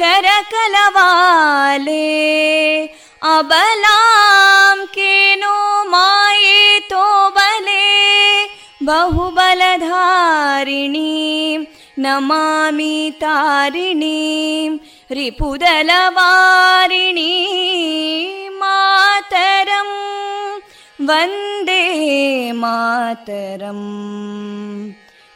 करकलवाले अबलां केनो मायेतो बले बहुबलधारिणीं नमामि तारिणीं रिपुदलवारिणी मातरं वन्दे मातरम्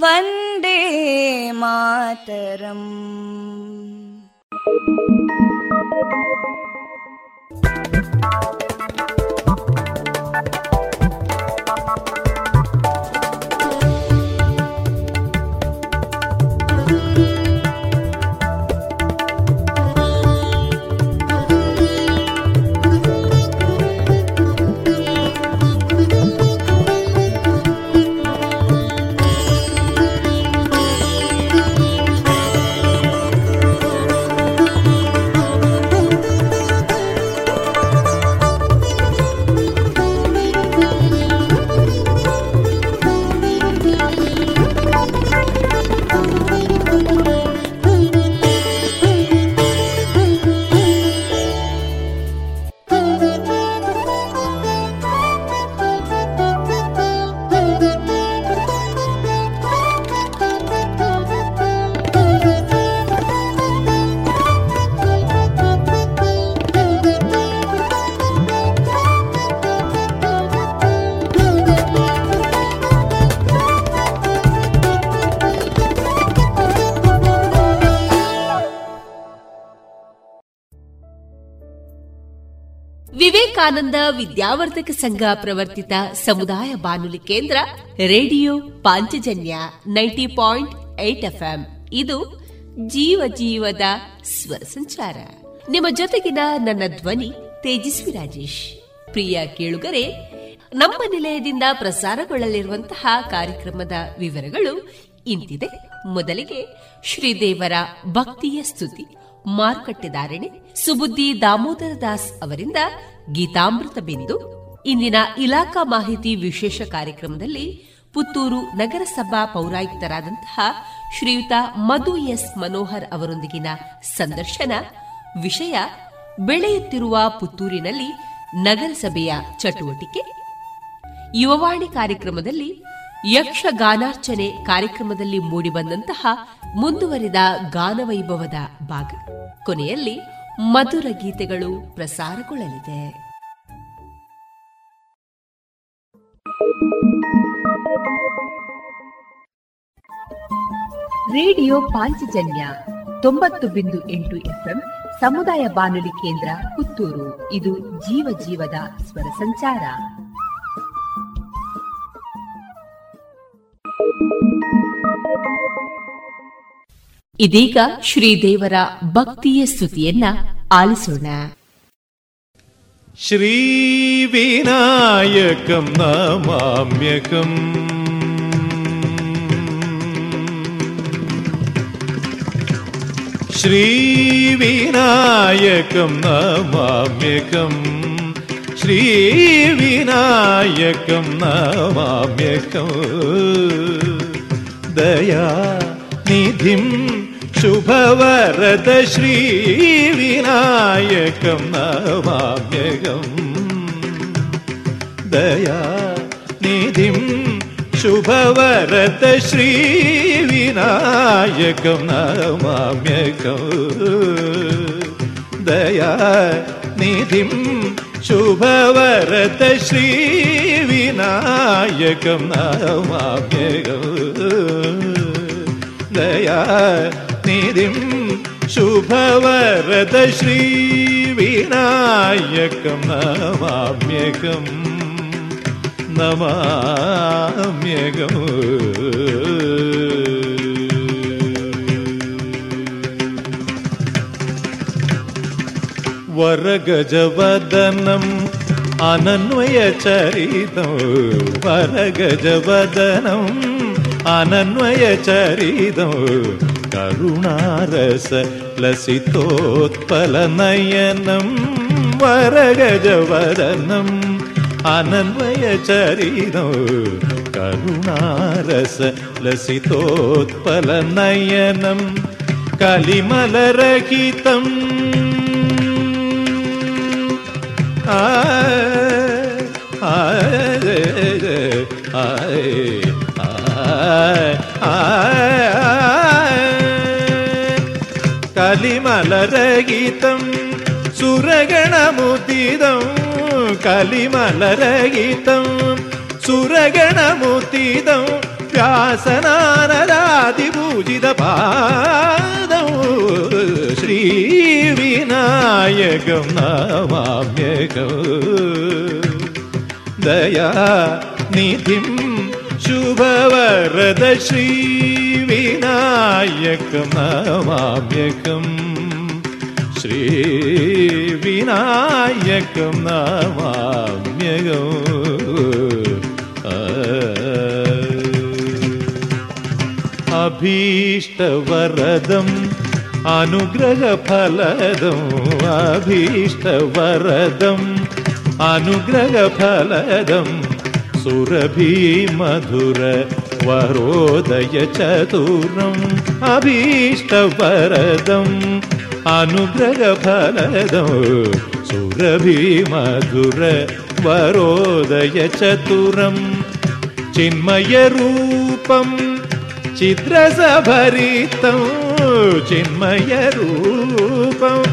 वन्दे मातरम् ವಿವೇಕಾನಂದ ವಿದ್ಯಾವರ್ಧಕ ಸಂಘ ಪ್ರವರ್ತಿತ ಸಮುದಾಯ ಬಾನುಲಿ ಕೇಂದ್ರ radio Panchajanya ninety point eight F ಇದು ಜೀವ ಜೀವದ ಸ್ವರ ಸಂಚಾರ. ನಿಮ್ಮ ಜೊತೆಗಿನ ನನ್ನ ಧ್ವನಿ ತೇಜಸ್ವಿ ರಾಜೇಶ್. ಪ್ರಿಯ ಕೇಳುಗರೆ, ನಮ್ಮ ನಿಲಯದಿಂದ ಪ್ರಸಾರಗೊಳ್ಳಲಿರುವಂತಹ ಕಾರ್ಯಕ್ರಮದ ವಿವರಗಳು ಇಂತಿದೆ. ಮೊದಲಿಗೆ ಶ್ರೀದೇವರ ಭಕ್ತಿಯ ಸ್ತುತಿ. ಮಾರುಕಟ್ಟೆದಾರಣೆ ಸುಬುದ್ದಿ ದಾಮೋದರ ದಾಸ್ ಅವರಿಂದ ಗೀತಾಮೃತ ಬಿಂದು. ಇಂದಿನ ಇಲಾಖಾ ಮಾಹಿತಿ ವಿಶೇಷ ಕಾರ್ಯಕ್ರಮದಲ್ಲಿ ಪುತ್ತೂರು ನಗರಸಭಾ ಪೌರಾಯುಕ್ತರಾದಂತಹ ಶ್ರೀಯುತ ಮಧು ಎಸ್ ಮನೋಹರ್ ಅವರೊಂದಿಗಿನ ಸಂದರ್ಶನ. ವಿಷಯ, ಬೆಳೆಯುತ್ತಿರುವ ಪುತ್ತೂರಿನಲ್ಲಿ ನಗರಸಭೆಯ ಚಟುವಟಿಕೆ. ಯುವವಾಣಿ ಕಾರ್ಯಕ್ರಮದಲ್ಲಿ ಯಕ್ಷಗಾನಾರ್ಚನೆ ಕಾರ್ಯಕ್ರಮದಲ್ಲಿ ಮೂಡಿಬಂದಂತಹ ಮುಂದುವರಿದ ಗಾನವೈಭವದ ಭಾಗ. ಕೊನೆಯಲ್ಲಿ ಮಧುರ ಗೀತೆಗಳು ಪ್ರಸಾರಗೊಳ್ಳಲಿದೆ. ರೇಡಿಯೋ ಪಾಂಚಜನ್ಯ ತೊಂಬತ್ತು ಬಿಂದು ಎಂಟು ಎಫ್ಎಂ ಸಮುದಾಯ ಬಾನುಲಿ ಕೇಂದ್ರ ಪುತ್ತೂರು. ಇದು ಜೀವ ಜೀವದ ಸ್ವರ ಸಂಚಾರ. ಇದೀಗ ಶ್ರೀದೇವರ ಭಕ್ತಿಯ ಸ್ತುತಿಯನ್ನ ಆಲಿಸೋಣ. ശ്രീവിനായകം നാമാമ്യകം ശ്രീവിനായകം നാമാമ്യകം ശ്രീവിനായകം നാമാമ്യകം ദയാനിധിം शुभवरद विनायकं नवगं दया निधिं शुभवरतश्रीविनायकं नरमाम्यगौ दया निधिं शुभवरतश्रीविनायकं नरमाम्यगौ दया നിധിം ശുഭവരദ ശ്രീ വിനായകം നമാമ്യകം നമാമ്യകം. വരഗജവദനം അനന്വയചരിതം വരഗജവദനം അനന്വയചരിതം കരുണാരസ ലസിതോത്പലനയനം വരഗജവദനം അനന്വയചരിതോ കരുണാരസ ലസിതോത്പലനയനം കലിമലരഹിതം ആ ആ ആ ആ கலிமலரகிதம் சுரகணமுதிதம் கலிமலரகிதம் சுரகணமுதிதம் വ്യാസനാരദാതിപൂജിത പാദം ശ്രീ വിനായകം നമാമ്യകം ദയാനിധിം ശുഭവരദ ശ്രീ വിനായകം നമാമ്യകം श्रीविनायकं नमाम्यकम् अभीष्टवरदम् अनुग्रहफलदम् अभीष्टवरदम् अनुग्रहफलदम् सुरभिमधुर वरोदय चतुरम् अभीष्टवरदम् అనుగ్రహ అనుగ్రహఫలదం సురభి మధుర వరోదయ చతురం. చిన్మయ రూపం చిత్రసభరితం. చిన్మయ రూపం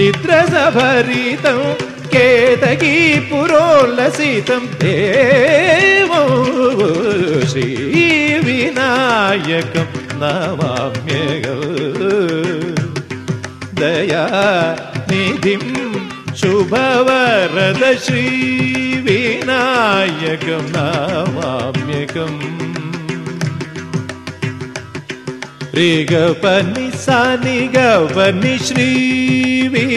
చిత్రసభరితం. కేతకీ పురోల్లసితం. దేవో శ్రీ వినాయకం నవామ్యగ दया निधिं शुभवरदश्री विनायकमावाम्यकम् ऋगपनि सा निगपनि श्रीविनायकम्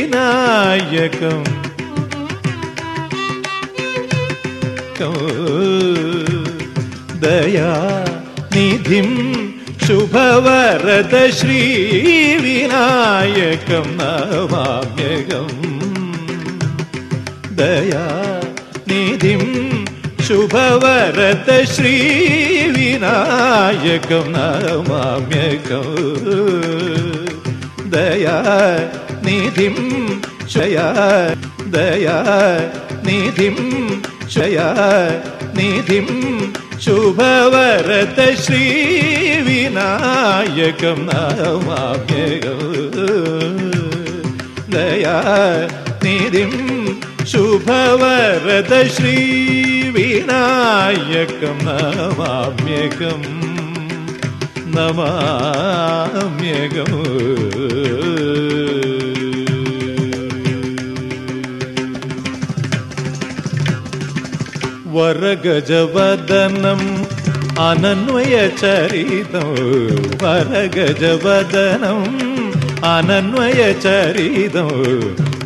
दया निधिम् शुभवरद श्रीविनायकं नमाम्यकम् दया निधिं शुभवरद श्रीविनायकं नमाम्यकम् दया निधिं शया दया निधिं शया निधिं शुभवरद श्रीविनायकं नमाम्यकम् दया निधिं വരഗജവദനം അനന്വയ ചരിതം. വരഗജവദനം അനന്വയ ചരിതം.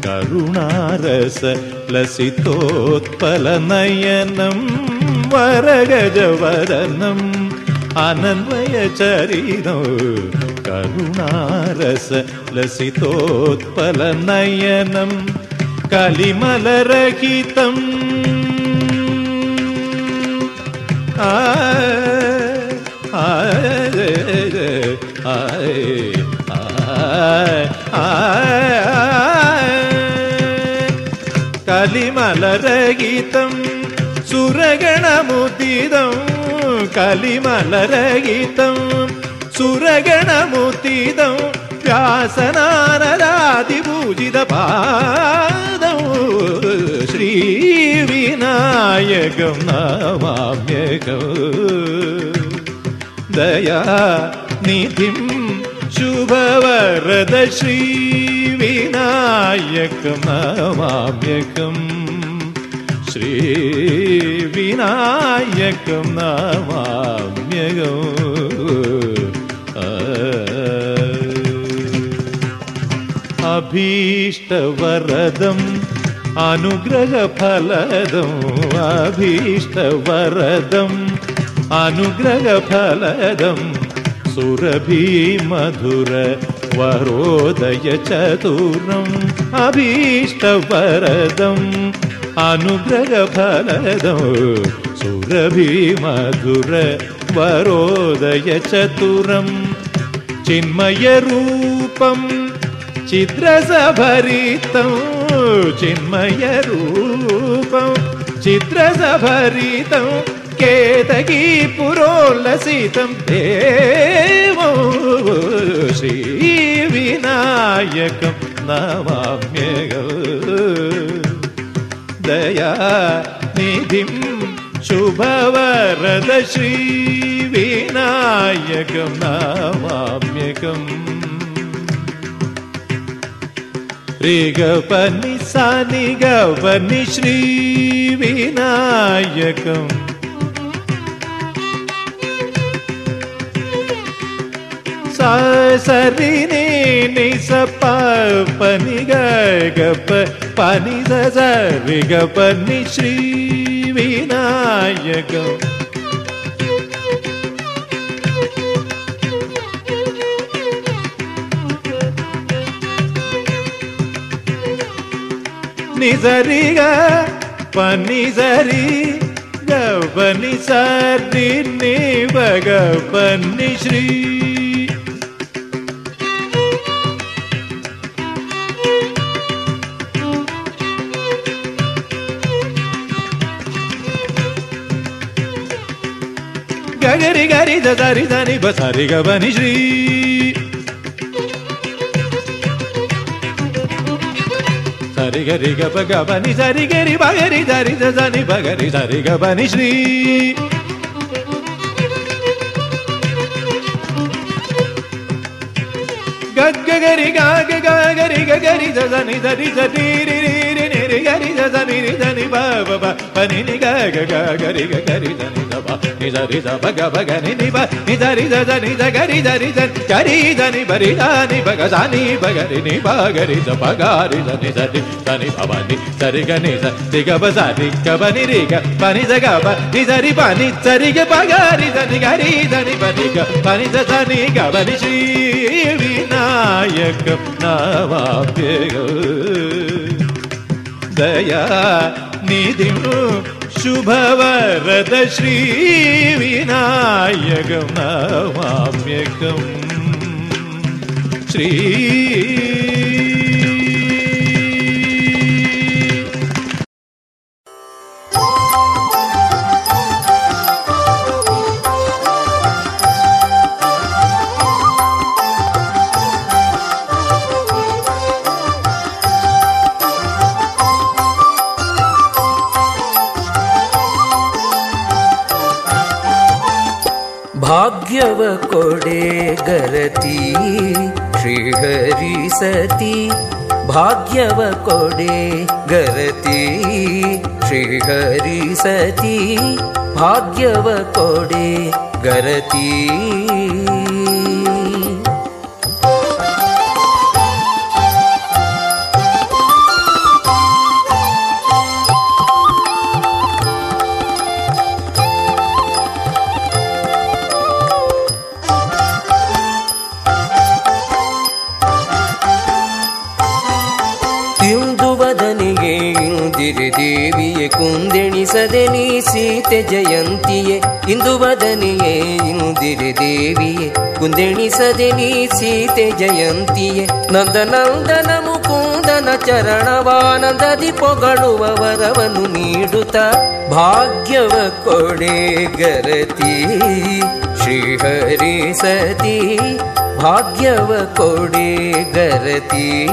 കരുണാരസ ലസിതോത്പലനയനം. വരഗജവദനം അനന്വയ ചരിതം. കരുണാരസ ലസിതോത്പലനയനം. കലിമലരഹിതം கலிமலரகீதம் சுரகணமுத்திதம் கலிமலரகீதம் சுரகணமுத்திதம் വ്യാസനാരരാതിപൂജിത പാദം. ശ്രീ വിനായകം നമാമ്യകം. ദയാ നിധിം ശുഭവരദ ശ്രീ വിനായകം നമാമ്യകം. ശ്രീ വിനായകം നമാമ്യകം. अभीष्टवरदम् अनुग्रहफलदम् अभीष्टवरदम् अनुग्रहफलदम् सुरभीमधुर वरोदय चतुरम् अभीष्टवरदम् अनुग्रहफलदम् सुरभीमधुर वरोदय चतुरम् चिन्मयरूपम् चित्रसभरितं चिन्मयरूपं। चित्रसभरितं केतकी पुरोल्लसितं देवो। श्रीविनायकं नमाम्यगौ दया निधिं शुभवरद श्रीविनायकं नमाम्यकम् రేగపని సనిగవని శ్రీ వినాయకం సరి నీ సప పని గప పని సరి గపని శ్రీ వినాయకం నిజరిగ పని సరి గని సరి ని బగ పని శ్రీ గగరి గరి దరి దని బసరి గని శ్రీ గరి గబ గబని సరి గరి బగరి దరి జని బగరి సరి గబని శ్రీ గగ్గరి గాగ గగరి గగరి జని దరి జరి రి రి రి ని గరి దని ని దని బ బ బ పని ని గ గ గ గరి గ గరి దని ద బ ని ద రి ద బ గ బ గ ని ని బ ని ద రి ద ద ని ద గరి ద రి ద గరి ద ని బ రి ద ని బ గ ద ని బ గ రి ని బ గ రి ద బ గ రి ద ని ద రి ద ని బ బ ని ద రి గ ని ద రి గ బ ద రి గ బ ని రి గ బ ని ద గ బ ని ద రి బ ని ద రి గ బ గ రి ద ని గ రి ద ని బ ని గ బ ని ద ద ని గ బ ని శ్రీ వినాయకం నామాప్యగ దయా निधिं शुभव्रतश्रीविनायकमवाम्यग श्री जोडे गरती श्रीहरि सती भाग्यवकोडे गरती श्रीहरि सती भाग्यवकोडे गरती। ಕುಂದೆಣಿಸದೆ ನೀ ಸೀತೆ ಜಯಂತಿಯೇ ಇಂದುವದನಿಯೇ ಇಂದಿರೆ ದೇವಿಯೇ. ಕುಂದೆಣಿಸದೆ ನೀ ಸೀತೆ ಜಯಂತಿಯೇ, ನಂದನಂದನ ಮುಕುಂದನ ಚರಣವಾನಂದದಿ ಪೊಗಳುವ ವರವನ್ನು ನೀಡುತ್ತ ಭಾಗ್ಯವ ಕೊಡೆ ಗರತಿ. ಶ್ರೀಹರಿ ಸತಿ, ಭಾಗ್ಯವ ಕೊಡೆ ಗರತಿ.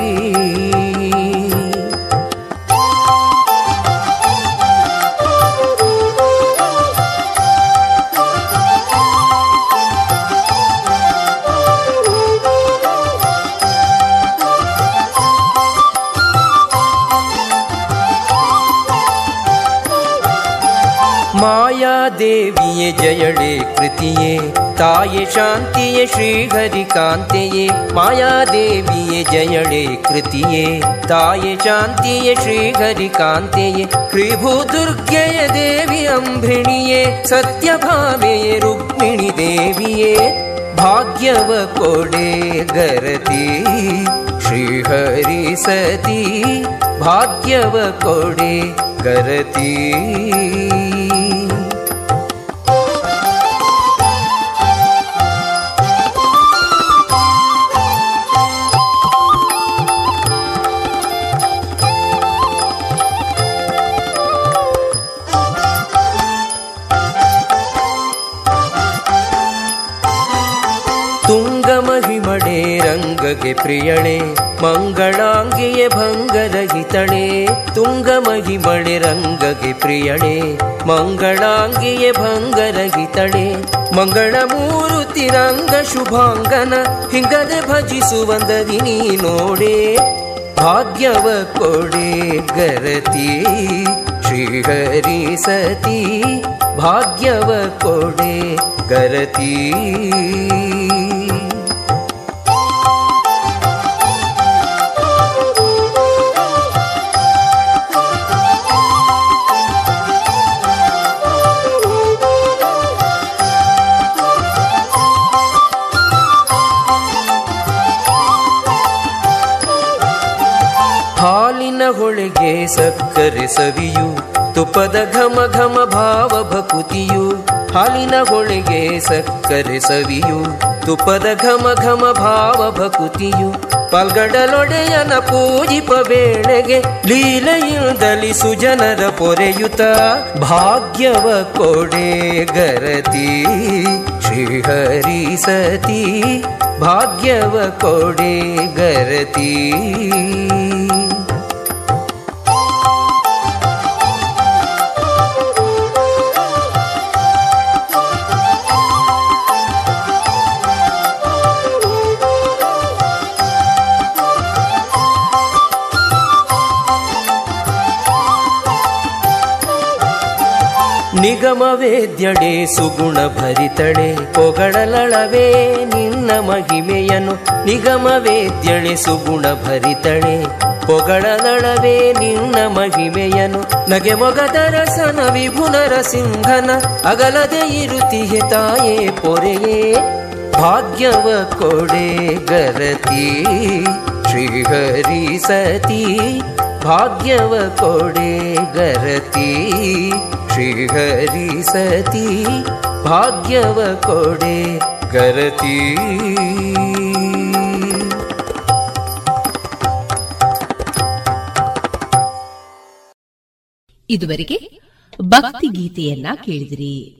देवीये जयळे कृतिये ताये शान्तिये श्रीहरिकान्तये मायादेवीये जयळे कृतिये ताये शान्तिये श्रीहरिकान्तये त्रिभुदुर्गय देवि अम्भृणीये सत्यभामे रुक्मिणि देवीये भाग्यवकोडे गरति श्रीहरि सती भाग्यव कोडे गरती ರಂಗಗೆ ಪ್ರಿಯಳೆ, ಮಂಗಳಾಂಗಿಯೇ ಭಂಗರಹಿತಳೆ ತುಂಗ ಮಹಿಮಳೆ ರಂಗಗೆ ಪ್ರಿಯಳೆ, ಮಂಗಳಾಂಗಿಯೇ ಭಂಗರಹಿತಳೆ ಮಂಗಳ ಮೂರುತಿ ರಂಗ ಶುಭಾಂಗನ ಹಿಂಗದೆ ಭಜಿಸುವಂದದಿ ನೀ ನೋಡೆ, ಭಾಗ್ಯವ ಕೊಡೆ ಗರತಿ, ಶ್ರೀಹರಿ ಸತಿ, ಭಾಗ್ಯವ ಕೊಡೆ ಗರತಿ. ಸಕ್ಕರೆ ಸವಿಯು ತುಪ್ಪದ ಘಮ ಘಮ ಭಾವ ಭಕುತಿಯು, ಪಲ್ಗಡಲೊಡೆಯನ ಪೂಜಿಪ ವೇಳೆಗೆ ಲೀಲೆಯಿಂದಲಿ ಸುಜನರ ಪೊರೆಯುತ ಭಾಗ್ಯವ ಕೊಡೆ ಗರತಿ. ಶ್ರೀಹರಿ ಸತಿ, ಭಾಗ್ಯವ ಕೊಡೆ ಗರತಿ. ನಿಗಮವೇದ್ಯಡೆ ಸುಗುಣ ಭರಿತಳೆ ಪೊಗಳಲಳವೇ ನಿನ್ನ ಮಹಿಮೆಯನು ನಿಗಮವೇದ್ಯಳೆ ಸುಗುಣ ಭರಿತಳೆ ಪೊಗಳಲಳವೇ ನಿನ್ನ ಮಹಿಮೆಯನು ನಗೆ ಮೊಗದರಸನ ವಿಭುನರ ಸಿಂಹನ ಅಗಲದೆ ಇರುತಿಹೆ ತಾಯೇ ಪೊರೆಯೇ ಭಾಗ್ಯವ ಕೊಡೆ ಗರತಿ ಶ್ರೀಹರಿ ಸತಿ ಭಾಗ್ಯವ ಕೊಡೆ ಗರತಿ ಶ್ರೀಹರಿ ಸತಿ ಭಾಗ್ಯವ ಕೊಡೆ ಗರತಿ. ಇದುವರೆಗೆ ಭಕ್ತಿ ಗೀತೆಯನ್ನ ಕೇಳಿದಿರಿ.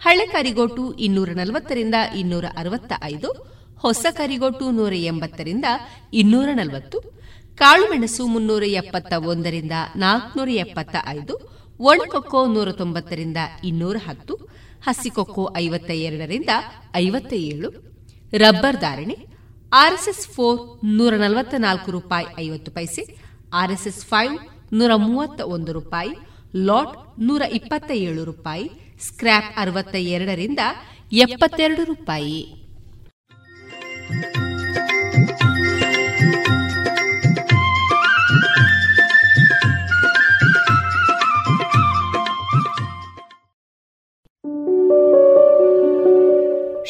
ಹಳೆ ಕರಿಗೋಟು ಇನ್ನೂರ ನಲವತ್ತರಿಂದ ಇನ್ನೂರ ಅರವತ್ತ ಐದು ಹೊಸ ಕರಿಗೋಟು ನೂರ ಎಂಬತ್ತರಿಂದ ಇನ್ನೂರ ನಲವತ್ತು, ಕಾಳುಮೆಣಸು ಮುನ್ನೂರ ಎಪ್ಪತ್ತ ಒಂದರಿಂದ ನಾಲ್ಕನೂರ ಎಪ್ಪತ್ತ ಐದು ಒಣಕೊಕ್ಕೋ ನೂರ ತೊಂಬತ್ತರಿಂದ ಇನ್ನೂರ ಹತ್ತು, ಹಸಿಕೊಕ್ಕೋ ಐವತ್ತ ಎರಡರಿಂದ ಐವತ್ತ ಏಳು ರಬ್ಬರ್ ಧಾರಣೆ, ಆರ್ಎಸ್ಎಸ್ ಫೋರ್ ನೂರ ನಲವತ್ತ ನಾಲ್ಕು ರೂಪಾಯಿ ಐವತ್ತು ಪೈಸೆ, ಆರ್ಎಸ್ಎಸ್ ಫೈವ್ ನೂರ ಮೂವತ್ತ ಒಂದು ರೂಪಾಯಿ ಲಾಟ್ ನೂರ ಇಪ್ಪತ್ತ ಏಳು ರೂಪಾಯಿ, ಸ್ಕ್ರ್ಯಾಪ್ ಅರವತ್ತ ಎರಡರಿಂದ ಎಪ್ಪತ್ತೆರಡು ರೂಪಾಯಿ.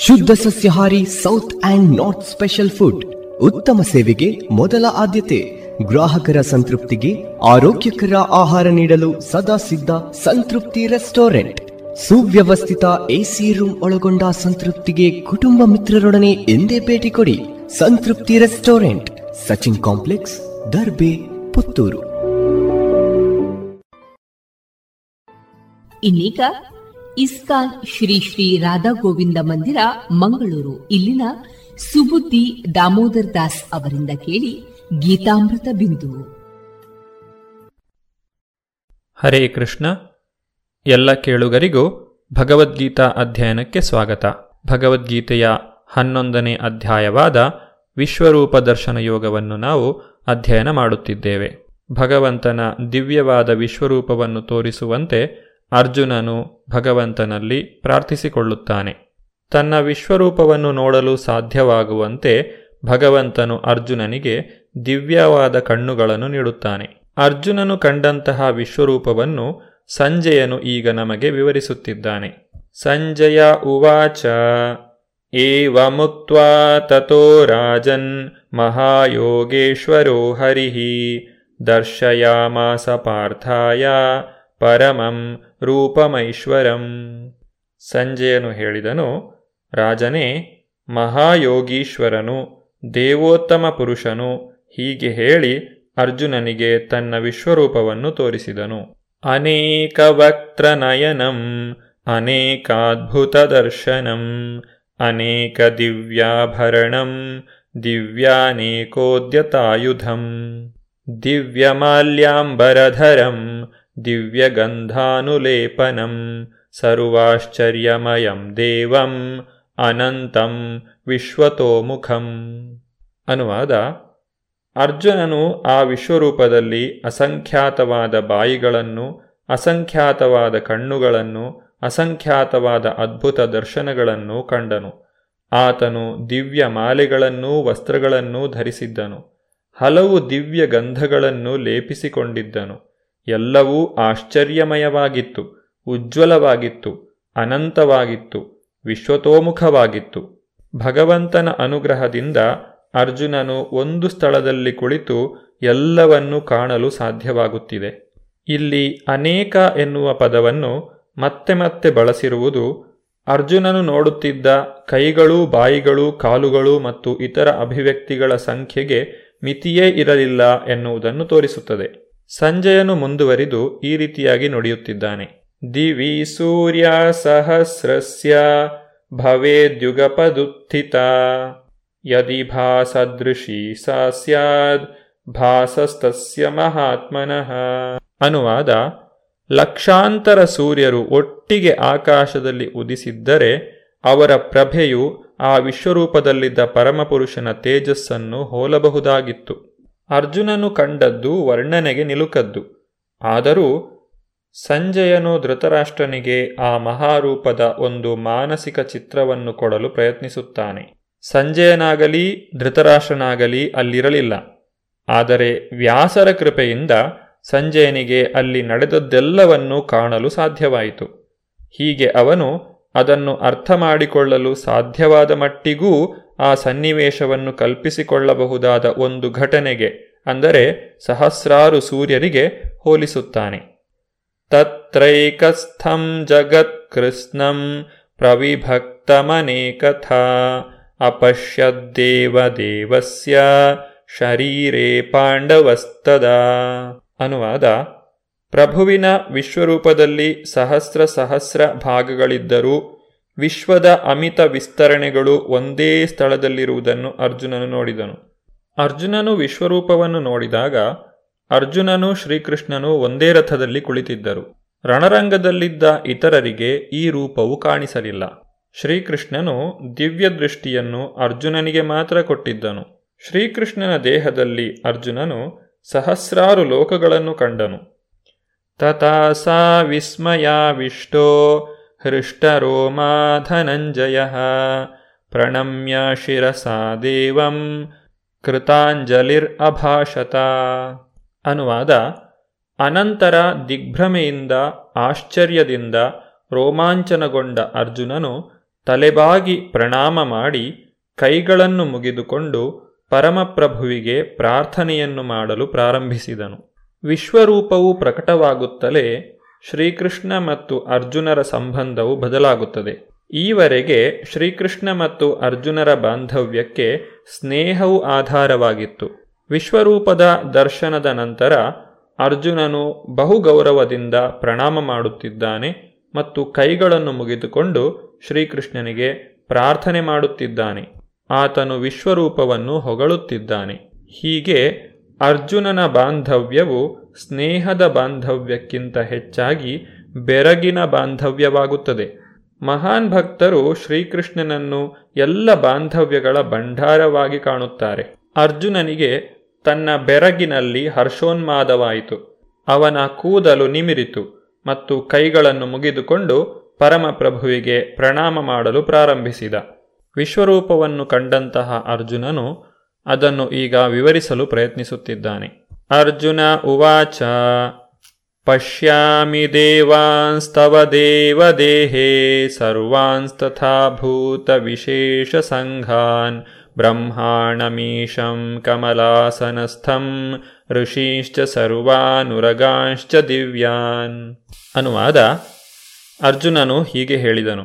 ಶುದ್ಧ ಸಸ್ಯಹಾರಿ south and north special food, ಉತ್ತಮ ಸೇವೆಗೆ ಮೊದಲ ಆದ್ಯತೆ. ಗ್ರಾಹಕರ ಸಂತೃಪ್ತಿಗೆ ಆರೋಗ್ಯಕರ ಆಹಾರ ನೀಡಲು ಸದಾ ಸಿದ್ಧ ಸಂತೃಪ್ತಿ ರೆಸ್ಟೋರೆಂಟ್. ಸುವ್ಯವಸ್ಥಿತ ಎಸಿ ರೂಮ್ ಒಳಗೊಂಡ ಸಂತೃಪ್ತಿಗೆ ಕುಟುಂಬ ಮಿತ್ರರೊಡನೆ ಎಂದೇ ಭೇಟಿ ಕೊಡಿ ಸಂತೃಪ್ತಿ ರೆಸ್ಟೋರೆಂಟ್, ಸಚಿನ್ ಕಾಂಪ್ಲೆಕ್ಸ್, ದರ್ಬೆ, ಪುತ್ತೂರು. ಇನ್ನೀಗ ಇಸ್ಕಾನ್ ಶ್ರೀ ಶ್ರೀ ರಾಧಾ ಗೋವಿಂದ ಮಂದಿರ, ಮಂಗಳೂರು. ಇಲ್ಲಿನ ಸುಬುದ್ದಿ ದಾಮೋದರ್ ದಾಸ್ ಅವರಿಂದ ಕೇಳಿ ಗೀತಾಮೃತ ಬಿಂದು. ಹರೇ ಕೃಷ್ಣ, ಎಲ್ಲ ಕೇಳುಗರಿಗೂ ಭಗವದ್ಗೀತಾ ಅಧ್ಯಯನಕ್ಕೆ ಸ್ವಾಗತ. ಭಗವದ್ಗೀತೆಯ ಹನ್ನೊಂದನೇ ಅಧ್ಯಾಯವಾದ ವಿಶ್ವರೂಪ ದರ್ಶನ ಯೋಗವನ್ನು ನಾವು ಅಧ್ಯಯನ ಮಾಡುತ್ತಿದ್ದೇವೆ. ಭಗವಂತನ ದಿವ್ಯವಾದ ವಿಶ್ವರೂಪವನ್ನು ತೋರಿಸುವಂತೆ ಅರ್ಜುನನು ಭಗವಂತನಲ್ಲಿ ಪ್ರಾರ್ಥಿಸಿಕೊಳ್ಳುತ್ತಾನೆ. ತನ್ನ ವಿಶ್ವರೂಪವನ್ನು ನೋಡಲು ಸಾಧ್ಯವಾಗುವಂತೆ ಭಗವಂತನು ಅರ್ಜುನನಿಗೆ ದಿವ್ಯವಾದ ಕಣ್ಣುಗಳನ್ನು ನೀಡುತ್ತಾನೆ. ಅರ್ಜುನನು ಕಂಡಂತಹ ವಿಶ್ವರೂಪವನ್ನು ಸಂಜಯನು ಈಗ ನಮಗೆ ವಿವರಿಸುತ್ತಿದ್ದಾನೆ. ಸಂಜಯ ಉವಾಚ. ಏವಮುಕ್ತ ತಥೋ ರಾಜನ್ ಮಹಾಯೋಗೇಶ್ವರೋ ಹರಿಃ ದರ್ಶಯಾಮಾಸ ಪಾರ್ಥಾಯ ಪರಮಂ ರೂಪಮೈಶ್ವರಂ. ಸಂಜಯನು ಹೇಳಿದನು, ರಾಜನೇ, ಮಹಾಯೋಗೀಶ್ವರನು, ದೇವೋತ್ತಮ ಪುರುಷನು ಹೀಗೆ ಹೇಳಿ ಅರ್ಜುನನಿಗೆ ತನ್ನ ವಿಶ್ವರೂಪವನ್ನು ತೋರಿಸಿದನು. ಅನೇಕ ವಕ್ತ್ರನಯನಂ ಅನೇಕಾದ್ಭುತದರ್ಶನಂ ಅನೇಕ ದಿವ್ಯಾಭರಣಂ, ದಿವ್ಯಾನೇಕೋದ್ಯತಾಯುಧಂ, ದಿವ್ಯಮಾಲ್ಯಾಂಬರಧರಂ, ದಿವ್ಯಗಂಧಾನುಲೇಪನಂ, ಸರ್ವಾಶ್ಚರ್ಯಮಯಂ ದೇವಂ, ಅನಂತಂ ವಿಶ್ವತೋಮುಖಂ. ಅನುವಾದ ಅರ್ಜುನನು ಆ ವಿಶ್ವರೂಪದಲ್ಲಿ ಅಸಂಖ್ಯಾತವಾದ ಬಾಯಿಗಳನ್ನು, ಅಸಂಖ್ಯಾತವಾದ ಕಣ್ಣುಗಳನ್ನು, ಅಸಂಖ್ಯಾತವಾದ ಅದ್ಭುತ ದರ್ಶನಗಳನ್ನು ಕಂಡನು. ಆತನು ದಿವ್ಯ ಮಾಲೆಗಳನ್ನೂ ವಸ್ತ್ರಗಳನ್ನೂ ಧರಿಸಿದ್ದನು. ಹಲವು ದಿವ್ಯ ಗಂಧಗಳನ್ನು ಲೇಪಿಸಿಕೊಂಡಿದ್ದನು. ಎಲ್ಲವೂ ಆಶ್ಚರ್ಯಮಯವಾಗಿತ್ತು, ಉಜ್ವಲವಾಗಿತ್ತು, ಅನಂತವಾಗಿತ್ತು, ವಿಶ್ವತೋಮುಖವಾಗಿತ್ತು. ಭಗವಂತನ ಅನುಗ್ರಹದಿಂದ ಅರ್ಜುನನು ಒಂದು ಸ್ಥಳದಲ್ಲಿ ಕುಳಿತು ಎಲ್ಲವನ್ನೂ ಕಾಣಲು ಸಾಧ್ಯವಾಗುತ್ತಿದೆ. ಇಲ್ಲಿ ಅನೇಕ ಎನ್ನುವ ಪದವನ್ನು ಮತ್ತೆ ಮತ್ತೆ ಬಳಸಿರುವುದು ಅರ್ಜುನನು ನೋಡುತ್ತಿದ್ದ ಕೈಗಳು ಬಾಯಿಗಳು ಕಾಲುಗಳು ಮತ್ತು ಇತರ ಅಭಿವ್ಯಕ್ತಿಗಳ ಸಂಖ್ಯೆಗೆ ಮಿತಿಯೇ ಇರಲಿಲ್ಲ ಎನ್ನುವುದನ್ನು ತೋರಿಸುತ್ತದೆ. ಸಂಜಯನು ಮುಂದುವರಿದು ಈ ರೀತಿಯಾಗಿ ನುಡಿಯುತ್ತಿದ್ದಾನೆ. ದಿವಿ ಸೂರ್ಯ ಸಹಸ್ರಸ್ಯ ಭವೇದ್ಯುಗಪದುತ್ಥಿತ ಯದಿ ಸಾ ಸ್ಯಾದ್ ಭಾಸಸ್ತಸ್ಯ ಮಹಾತ್ಮನಃ ಅನುವಾದ ಲಕ್ಷಾಂತರ ಸೂರ್ಯರು ಒಟ್ಟಿಗೆ ಆಕಾಶದಲ್ಲಿ ಉದಿಸಿದ್ದರೆ ಅವರ ಪ್ರಭೆಯು ಆ ವಿಶ್ವರೂಪದಲ್ಲಿದ್ದ ಪರಮಪುರುಷನ ತೇಜಸ್ಸನ್ನು ಹೋಲಬಹುದಾಗಿತ್ತು. ಅರ್ಜುನನು ಕಂಡದ್ದು ವರ್ಣನೆಗೆ ನಿಲುಕದ್ದು. ಆದರೂ ಸಂಜಯನು ಧೃತರಾಷ್ಟ್ರನಿಗೆ ಆ ಮಹಾರೂಪದ ಒಂದು ಮಾನಸಿಕ ಚಿತ್ರವನ್ನು ಕೊಡಲು ಪ್ರಯತ್ನಿಸುತ್ತಾನೆ. ಸಂಜಯನಾಗಲಿ, ಧೃತರಾಷ್ಟ್ರನಾಗಲಿ ಅಲ್ಲಿರಲಿಲ್ಲ. ಆದರೆ ವ್ಯಾಸರ ಕೃಪೆಯಿಂದ ಸಂಜಯನಿಗೆ ಅಲ್ಲಿ ನಡೆದದ್ದೆಲ್ಲವನ್ನೂ ಕಾಣಲು ಸಾಧ್ಯವಾಯಿತು. ಹೀಗೆ ಅವನು ಅದನ್ನು ಅರ್ಥ ಮಾಡಿಕೊಳ್ಳಲು ಸಾಧ್ಯವಾದ ಮಟ್ಟಿಗೂ ಆ ಸನ್ನಿವೇಶವನ್ನು ಕಲ್ಪಿಸಿಕೊಳ್ಳಬಹುದಾದ ಒಂದು ಘಟನೆಗೆ, ಅಂದರೆ ಸಹಸ್ರಾರು ಸೂರ್ಯರಿಗೆ ಹೋಲಿಸುತ್ತಾನೆ. ತತ್ರೈಕಸ್ಥಂ ಜಗತ್ಕೃಷ್ಣಂ ಪ್ರವಿಭಕ್ತಮನೇಕಥಾ. ಅಪಶ್ಯದ್ದೇವದೇವಸ್ಯ ಶರೀರೇ ಪಾಂಡವಸ್ತದ ಅನುವಾದ ಪ್ರಭುವಿನ ವಿಶ್ವರೂಪದಲ್ಲಿ ಸಹಸ್ರ ಸಹಸ್ರ ಭಾಗಗಳಿದ್ದರೂ ವಿಶ್ವದ ಅಮಿತ ವಿಸ್ತರಣೆಗಳು ಒಂದೇ ಸ್ಥಳದಲ್ಲಿರುವುದನ್ನು ಅರ್ಜುನನು ನೋಡಿದನು. ಅರ್ಜುನನು ವಿಶ್ವರೂಪವನ್ನು ನೋಡಿದಾಗ ಅರ್ಜುನನು ಶ್ರೀಕೃಷ್ಣನು ಒಂದೇ ರಥದಲ್ಲಿ ಕುಳಿತಿದ್ದರು. ರಣರಂಗದಲ್ಲಿದ್ದ ಇತರರಿಗೆ ಈ ರೂಪವು ಕಾಣಿಸಲಿಲ್ಲ. ಶ್ರೀಕೃಷ್ಣನು ದಿವ್ಯ ದೃಷ್ಟಿಯನ್ನು ಅರ್ಜುನನಿಗೆ ಮಾತ್ರ ಕೊಟ್ಟಿದ್ದನು. ಶ್ರೀಕೃಷ್ಣನ ದೇಹದಲ್ಲಿ ಅರ್ಜುನನು ಸಹಸ್ರಾರು ಲೋಕಗಳನ್ನು ಕಂಡನು. ತಥಾಸಾ ವಿಸ್ಮಯಾವಿಷ್ಟೋ ಹೃಷ್ಟರೋಮಾ ಧನಂಜಯ ಪ್ರಣಮ್ಯ ಶಿರಸಾ ದೇವಂ ಕೃತಾಂಜಲಿರ್ ಅಭಾಷತ. ಅನುವಾದ, ಅನಂತರ ದಿಗ್ಭ್ರಮೆಯಿಂದ ಆಶ್ಚರ್ಯದಿಂದ ರೋಮಾಂಚನಗೊಂಡ ಅರ್ಜುನನು ತಲೆಬಾಗಿ ಪ್ರಣಾಮ ಮಾಡಿ ಕೈಗಳನ್ನು ಮುಗಿದುಕೊಂಡು ಪರಮಪ್ರಭುವಿಗೆ ಪ್ರಾರ್ಥನೆಯನ್ನು ಮಾಡಲು ಪ್ರಾರಂಭಿಸಿದನು. ವಿಶ್ವರೂಪವು ಪ್ರಕಟವಾಗುತ್ತಲೇ ಶ್ರೀಕೃಷ್ಣ ಮತ್ತು ಅರ್ಜುನರ ಸಂಬಂಧವು ಬದಲಾಗುತ್ತದೆ. ಈವರೆಗೆ ಶ್ರೀಕೃಷ್ಣ ಮತ್ತು ಅರ್ಜುನರ ಬಾಂಧವ್ಯಕ್ಕೆ ಸ್ನೇಹವು ಆಧಾರವಾಗಿತ್ತು. ವಿಶ್ವರೂಪದ ದರ್ಶನದ ನಂತರ ಅರ್ಜುನನು ಬಹುಗೌರವದಿಂದ ಪ್ರಣಾಮ ಮಾಡುತ್ತಿದ್ದಾನೆ. ಮತ್ತು ಕೈಗಳನ್ನು ಮುಗಿದುಕೊಂಡು ಶ್ರೀಕೃಷ್ಣನಿಗೆ ಪ್ರಾರ್ಥನೆ ಮಾಡುತ್ತಿದ್ದಾನೆ. ಆತನು ವಿಶ್ವರೂಪವನ್ನು ಹೊಗಳುತ್ತಿದ್ದಾನೆ. ಹೀಗೆ ಅರ್ಜುನನ ಬಾಂಧವ್ಯವು ಸ್ನೇಹದ ಬಾಂಧವ್ಯಕ್ಕಿಂತ ಹೆಚ್ಚಾಗಿ ಬೆರಗಿನ ಬಾಂಧವ್ಯವಾಗುತ್ತದೆ. ಮಹಾನ್ ಭಕ್ತರು ಶ್ರೀಕೃಷ್ಣನನ್ನು ಎಲ್ಲ ಬಾಂಧವ್ಯಗಳ ಭಂಡಾರವಾಗಿ ಕಾಣುತ್ತಾರೆ. ಅರ್ಜುನನಿಗೆ ತನ್ನ ಬೆರಗಿನಲ್ಲಿ ಹರ್ಷೋನ್ಮಾದವಾಯಿತು. ಅವನ ಕೂದಲು ನಿಮಿರಿತು. ಮತ್ತು ಕೈಗಳನ್ನು ಮುಗಿದುಕೊಂಡು ಪರಮಪ್ರಭುವಿಗೆ ಪ್ರಣಾಮ ಮಾಡಲು ಪ್ರಾರಂಭಿಸಿದ. ವಿಶ್ವರೂಪವನ್ನು ಕಂಡಂತಹ ಅರ್ಜುನನು ಅದನ್ನು ಈಗ ವಿವರಿಸಲು ಪ್ರಯತ್ನಿಸುತ್ತಿದ್ದಾನೆ. ಅರ್ಜುನ ಉವಾಚ, ಪಶ್ಯಾಮಿ ದೇವಾಂಸ್ತವ ದೇವದೇಹೇ ಸರ್ವಾಂಸ್ತಥಾ ವಿಶೇಷ ಸಂಘಾನ್ ಬ್ರಹ್ಮಾಣಮೀಶಂ ಕಮಲಾಸನಸ್ಥಂ ಋಷೀಶ್ಚ ಸರ್ವಾನುರಗಾಂಶ್ಚ ದಿವ್ಯಾನ್. ಅನುವಾದ ಅರ್ಜುನನು ಹೀಗೆ ಹೇಳಿದನು.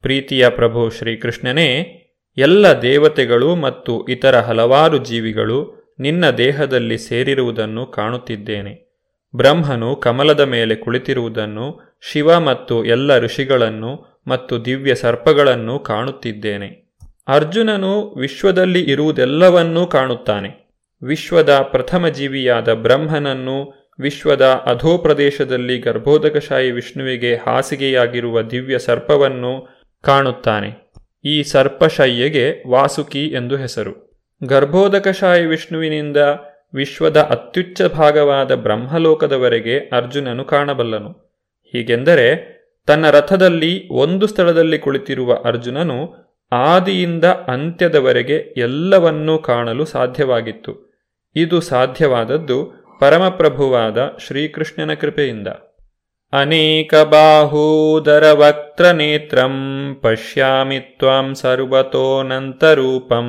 ಪ್ರೀತಿಯ ಪ್ರಭು ಶ್ರೀಕೃಷ್ಣನೇ, ಎಲ್ಲ ದೇವತೆಗಳು ಮತ್ತು ಇತರ ಹಲವಾರು ಜೀವಿಗಳು ನಿನ್ನ ದೇಹದಲ್ಲಿ ಸೇರಿರುವುದನ್ನು ಕಾಣುತ್ತಿದ್ದೇನೆ. ಬ್ರಹ್ಮನು ಕಮಲದ ಮೇಲೆ ಕುಳಿತಿರುವುದನ್ನು, ಶಿವ ಮತ್ತು ಎಲ್ಲ ಋಷಿಗಳನ್ನು ಮತ್ತು ದಿವ್ಯ ಸರ್ಪಗಳನ್ನು ಕಾಣುತ್ತಿದ್ದೇನೆ. ಅರ್ಜುನನು ವಿಶ್ವದಲ್ಲಿ ಇರುವುದೆಲ್ಲವನ್ನೂ ಕಾಣುತ್ತಾನೆ. ವಿಶ್ವದ ಪ್ರಥಮ ಜೀವಿಯಾದ ಬ್ರಹ್ಮನನ್ನು ವಿಶ್ವದ ಅಧೋಪ್ರದೇಶದಲ್ಲಿ ಗರ್ಭೋದಕಶಾಹಿ ವಿಷ್ಣುವಿಗೆ ಹಾಸಿಗೆಯಾಗಿರುವ ದಿವ್ಯ ಸರ್ಪವನ್ನು ಕಾಣುತ್ತಾನೆ. ಈ ಸರ್ಪಶಯ್ಯೆಗೆ ವಾಸುಕಿ ಎಂದು ಹೆಸರು. ಗರ್ಭೋದಕಶಾಹಿ ವಿಷ್ಣುವಿನಿಂದ ವಿಶ್ವದ ಅತ್ಯುಚ್ಚ ಭಾಗವಾದ ಬ್ರಹ್ಮಲೋಕದವರೆಗೆ ಅರ್ಜುನನು ಕಾಣಬಲ್ಲನು. ಹೀಗೆಂದರೆ ತನ್ನ ರಥದಲ್ಲಿ ಒಂದು ಸ್ಥಳದಲ್ಲಿ ಕುಳಿತಿರುವ ಅರ್ಜುನನು ಆದಿಯಿಂದ ಅಂತ್ಯದವರೆಗೆ ಎಲ್ಲವನ್ನೂ ಕಾಣಲು ಸಾಧ್ಯವಾಗಿತ್ತು. ಇದು ಸಾಧ್ಯವಾದದ್ದು ಪರಮಪ್ರಭುವಾದ ಶ್ರೀಕೃಷ್ಣನ ಕೃಪೆಯಿಂದ. ಅನೇಕ ಬಾಹೂದರ ನೇತ್ರಂ ಪಶ್ಯಾಮಿ ತ್ವಾಂ ಸರ್ವತೋನಂತರೂಪಂ.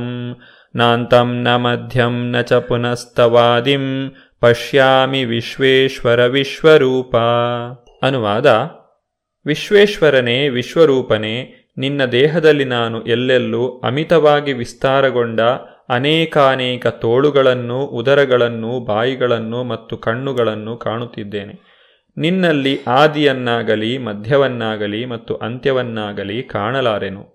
ನಾಂತಂ ನ ಮಧ್ಯಂ ನ ಚ ಪುನಸ್ತವಾದಿಂ. ಪಶ್ಯಾಮಿ ವಿಶ್ವೇಶ್ವರ ವಿಶ್ವರೂಪ. ಅನುವಾದ, ವಿಶ್ವೇಶ್ವರನೇ ವಿಶ್ವರೂಪನೇ, ನಿನ್ನ ದೇಹದಲ್ಲಿ ನಾನು ಎಲ್ಲೆಲ್ಲೂ ಅಮಿತವಾಗಿ ವಿಸ್ತಾರಗೊಂಡ ಅನೇಕಾನೇಕ ತೋಳುಗಳನ್ನು, ಉದರಗಳನ್ನು, ಬಾಯಿಗಳನ್ನು ಮತ್ತು ಕಣ್ಣುಗಳನ್ನು ಕಾಣುತ್ತಿದ್ದೇನೆ. ನಿನ್ನಲ್ಲಿ ಆದಿಯನ್ನಾಗಲಿ, ಮಧ್ಯವನ್ನಾಗಲಿ ಮತ್ತು ಅಂತ್ಯವನ್ನಾಗಲಿ ಕಾಣಲಾರೆನು.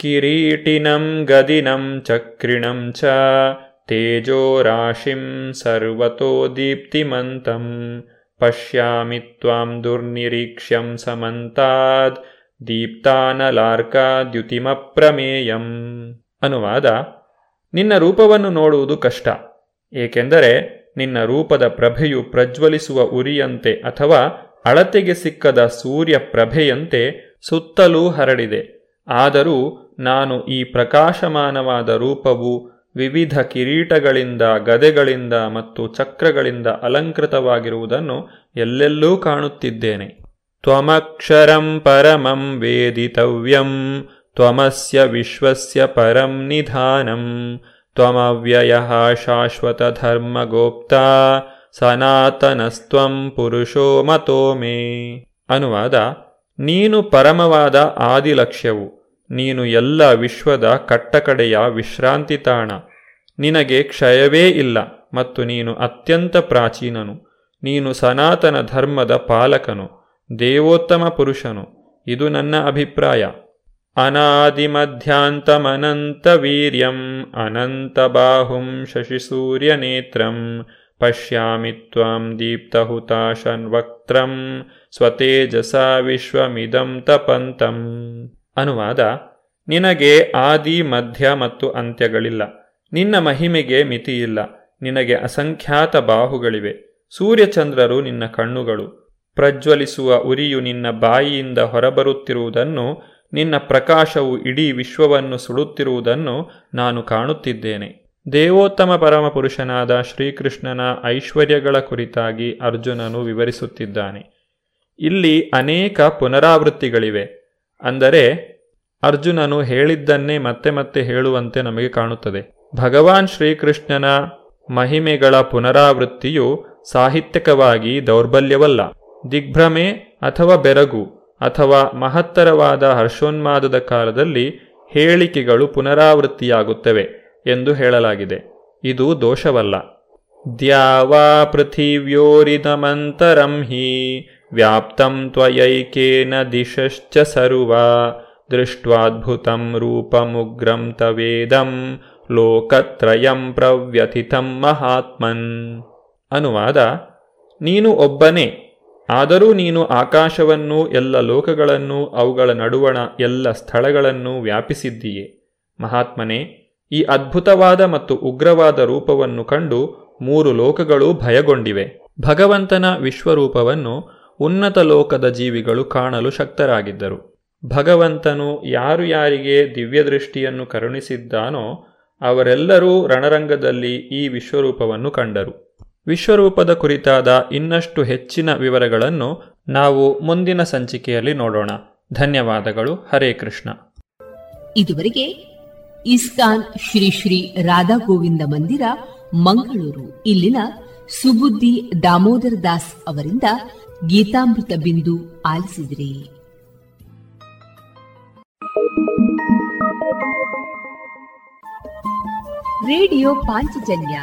ಕಿರೀಟಿನಂ ಗದಿನಂ ಚಕ್ರಿಣಂ ಚ ತೇಜೋ ರಾಶಿಂ ಸರ್ವತೋ ದೀಪ್ತಿಮಂತಂ. ಪಶ್ಯಾಮಿ ತ್ವಾಂ ದುರ್ನಿರೀಕ್ಷ್ಯಂ ಸಮಂತಾದ್. ದೀಪ್ತಾನಲಾರ್ಕಾದ್ಯುತಿಮಪ್ರಮೇಯಂ. ಅನುವಾದ ನಿನ್ನ ರೂಪವನ್ನು ನೋಡುವುದು ಕಷ್ಟ. ಏಕೆಂದರೆ ನಿನ್ನ ರೂಪದ ಪ್ರಭೆಯು ಪ್ರಜ್ವಲಿಸುವ ಉರಿಯಂತೆ ಅಥವಾ ಅಳತೆಗೆ ಸಿಕ್ಕದ ಸೂರ್ಯ ಪ್ರಭೆಯಂತೆ ಸುತ್ತಲೂ ಹರಡಿದೆ. ಆದರೂ ನಾನು ಈ ಪ್ರಕಾಶಮಾನವಾದ ರೂಪವು ವಿವಿಧ ಕಿರೀಟಗಳಿಂದ, ಗದೆಗಳಿಂದ ಮತ್ತು ಚಕ್ರಗಳಿಂದ ಅಲಂಕೃತವಾಗಿರುವುದನ್ನು ಎಲ್ಲೆಲ್ಲೂ ಕಾಣುತ್ತಿದ್ದೇನೆ. ತ್ವಮಕ್ಷರಂ ಪರಮಂ ವೇದಿತವ್ಯಂ. ವಿಶ್ವಸ್ಯ ಪರಂ ನಿಧಾನಂ ತ್ವಮವ್ಯಯ ಶಾಶ್ವತಧರ್ಮಗೋಪ್ತಾ ಸನಾತನಸ್ತ್ವಂ ಪುರುಷೋ ಮತೋ ಮೇ ಅನುವಾದ ನೀನು ಪರಮವಾದ ಆದಿಲಕ್ಷ್ಯವು, ನೀನು ಎಲ್ಲ ವಿಶ್ವದ ಕಟ್ಟಕಡೆಯ ವಿಶ್ರಾಂತಿ ತಾಣ. ನಿನಗೆ ಕ್ಷಯವೇ ಇಲ್ಲ ಮತ್ತು ನೀನು ಅತ್ಯಂತ ಪ್ರಾಚೀನನು. ನೀನು ಸನಾತನ ಧರ್ಮದ ಪಾಲಕನು, ದೇವೋತ್ತಮ ಪುರುಷನು. ಇದು ನನ್ನ ಅಭಿಪ್ರಾಯ. ಅನಾದಿಮಧ್ಯಾಂತಮನಂತವೀರ್ಯಂ ಅನಂತಬಾಹುಂ ಶಶಿಸೂರ್ಯನೇತ್ರಂ ಪಶ್ಯಾಮಿ ದೀಪ್ತ ದೀಪ್ತಹುತಾಶನ್ವಕ್ತ್ರಂ ಸ್ವತೇಜಸಾ ವಿಶ್ವಮಿದಂ ತಪಂತಂ ಅನುವಾದ ನಿನಗೆ ಆದಿ ಮಧ್ಯ ಮತ್ತು ಅಂತ್ಯಗಳಿಲ್ಲ ನಿನ್ನ ಮಹಿಮೆಗೆ ಮಿತಿಯಿಲ್ಲ, ನಿನಗೆ ಅಸಂಖ್ಯಾತ ಬಾಹುಗಳಿವೆ, ಸೂರ್ಯಚಂದ್ರರು ನಿನ್ನ ಕಣ್ಣುಗಳು, ಪ್ರಜ್ವಲಿಸುವ ಉರಿಯು ನಿನ್ನ ಬಾಯಿಯಿಂದ ಹೊರಬರುತ್ತಿರುವುದನ್ನು ನಿನ್ನ ಪ್ರಕಾಶವು ಇಡೀ ವಿಶ್ವವನ್ನು ಸುಡುತ್ತಿರುವುದನ್ನು ನಾನು ಕಾಣುತ್ತಿದ್ದೇನೆ. ದೇವೋತ್ತಮ ಪರಮಪುರುಷನಾದ ಶ್ರೀಕೃಷ್ಣನ ಐಶ್ವರ್ಯಗಳ ಕುರಿತಾಗಿ ಅರ್ಜುನನು ವಿವರಿಸುತ್ತಿದ್ದಾನೆ. ಇಲ್ಲಿ ಅನೇಕ ಪುನರಾವೃತ್ತಿಗಳಿವೆ. ಅಂದರೆ, ಅರ್ಜುನನು ಹೇಳಿದ್ದನ್ನೇ ಮತ್ತೆ ಮತ್ತೆ ಹೇಳುವಂತೆ ನಮಗೆ ಕಾಣುತ್ತದೆ. ಭಗವಾನ್ ಶ್ರೀಕೃಷ್ಣನ ಮಹಿಮೆಗಳ ಪುನರಾವೃತ್ತಿಯು ಸಾಹಿತ್ಯಕವಾಗಿ ದೌರ್ಬಲ್ಯವಲ್ಲ. ದಿಗ್ಭ್ರಮೆ ಅಥವಾ ಬೆರಗು. ಅಥವಾ ಮಹತ್ತರವಾದ ಹರ್ಷೋನ್ಮಾದದ ಕಾಲದಲ್ಲಿ ಹೇಳಿಕೆಗಳು ಪುನರಾವೃತ್ತಿಯಾಗುತ್ತವೆ ಎಂದು ಹೇಳಲಾಗಿದೆ. ಇದು ದೋಷವಲ್ಲ. ದ್ಯಾವಾ ಪೃಥಿವ್ಯೋರಿದಮಂತರಂ ಹಿ ವ್ಯಾಪ್ತಂ ತ್ವಯೈಕೇನ ದಿಶಶ್ಚ ಸರ್ವ ದೃಷ್ಟ್ವಾದ್ಭುತಂ ರೂಪಮುಗ್ರಂ ತವೇದಂ ಲೋಕತ್ರಯಂ ಪ್ರವ್ಯಥಿತಂ ಮಹಾತ್ಮನ್. ಅನುವಾದ, ನೀನು ಒಬ್ಬನೇ ಆದರೂ ನೀನು ಆಕಾಶವನ್ನೂ ಎಲ್ಲ ಲೋಕಗಳನ್ನೂ ಅವುಗಳ ನಡುವಣ ಎಲ್ಲ ಸ್ಥಳಗಳನ್ನೂ ವ್ಯಾಪಿಸಿದ್ದೀಯೆ. ಮಹಾತ್ಮನೇ, ಈ ಅದ್ಭುತವಾದ ಮತ್ತು ಉಗ್ರವಾದ ರೂಪವನ್ನು ಕಂಡು ಮೂರು ಲೋಕಗಳು ಭಯಗೊಂಡಿವೆ. ಭಗವಂತನ ವಿಶ್ವರೂಪವನ್ನು ಉನ್ನತ ಲೋಕದ ಜೀವಿಗಳು ಕಾಣಲು ಶಕ್ತರಾಗಿದ್ದರು. ಭಗವಂತನು ಯಾರು ಯಾರಿಗೆ ದಿವ್ಯದೃಷ್ಟಿಯನ್ನು ಕರುಣಿಸಿದ್ದಾನೋ ಅವರೆಲ್ಲರೂ ರಣರಂಗದಲ್ಲಿ ಈ ವಿಶ್ವರೂಪವನ್ನು ಕಂಡರು. ವಿಶ್ವರೂಪದ ಕುರಿತಾದ ಇನ್ನಷ್ಟು ಹೆಚ್ಚಿನ ವಿವರಗಳನ್ನು ನಾವು ಮುಂದಿನ ಸಂಚಿಕೆಯಲ್ಲಿ ನೋಡೋಣ. ಧನ್ಯವಾದಗಳು. ಹರೇ ಕೃಷ್ಣ. ಇದುವರೆಗೆ ಇಸ್ಕಾನ್ ಶ್ರೀ ಶ್ರೀ ರಾಧಾ ಗೋವಿಂದ ಮಂದಿರ, ಮಂಗಳೂರು. ಇಲ್ಲಿನ ಸುಬುದ್ದಿ ದಾಮೋದರ ದಾಸ್ ಅವರಿಂದ ಗೀತಾಮೃತ ಬಿಂದು ಆಲಿಸಿದ್ರಿ. ರೇಡಿಯೋ ಪಾಂಚಜನ್ಯ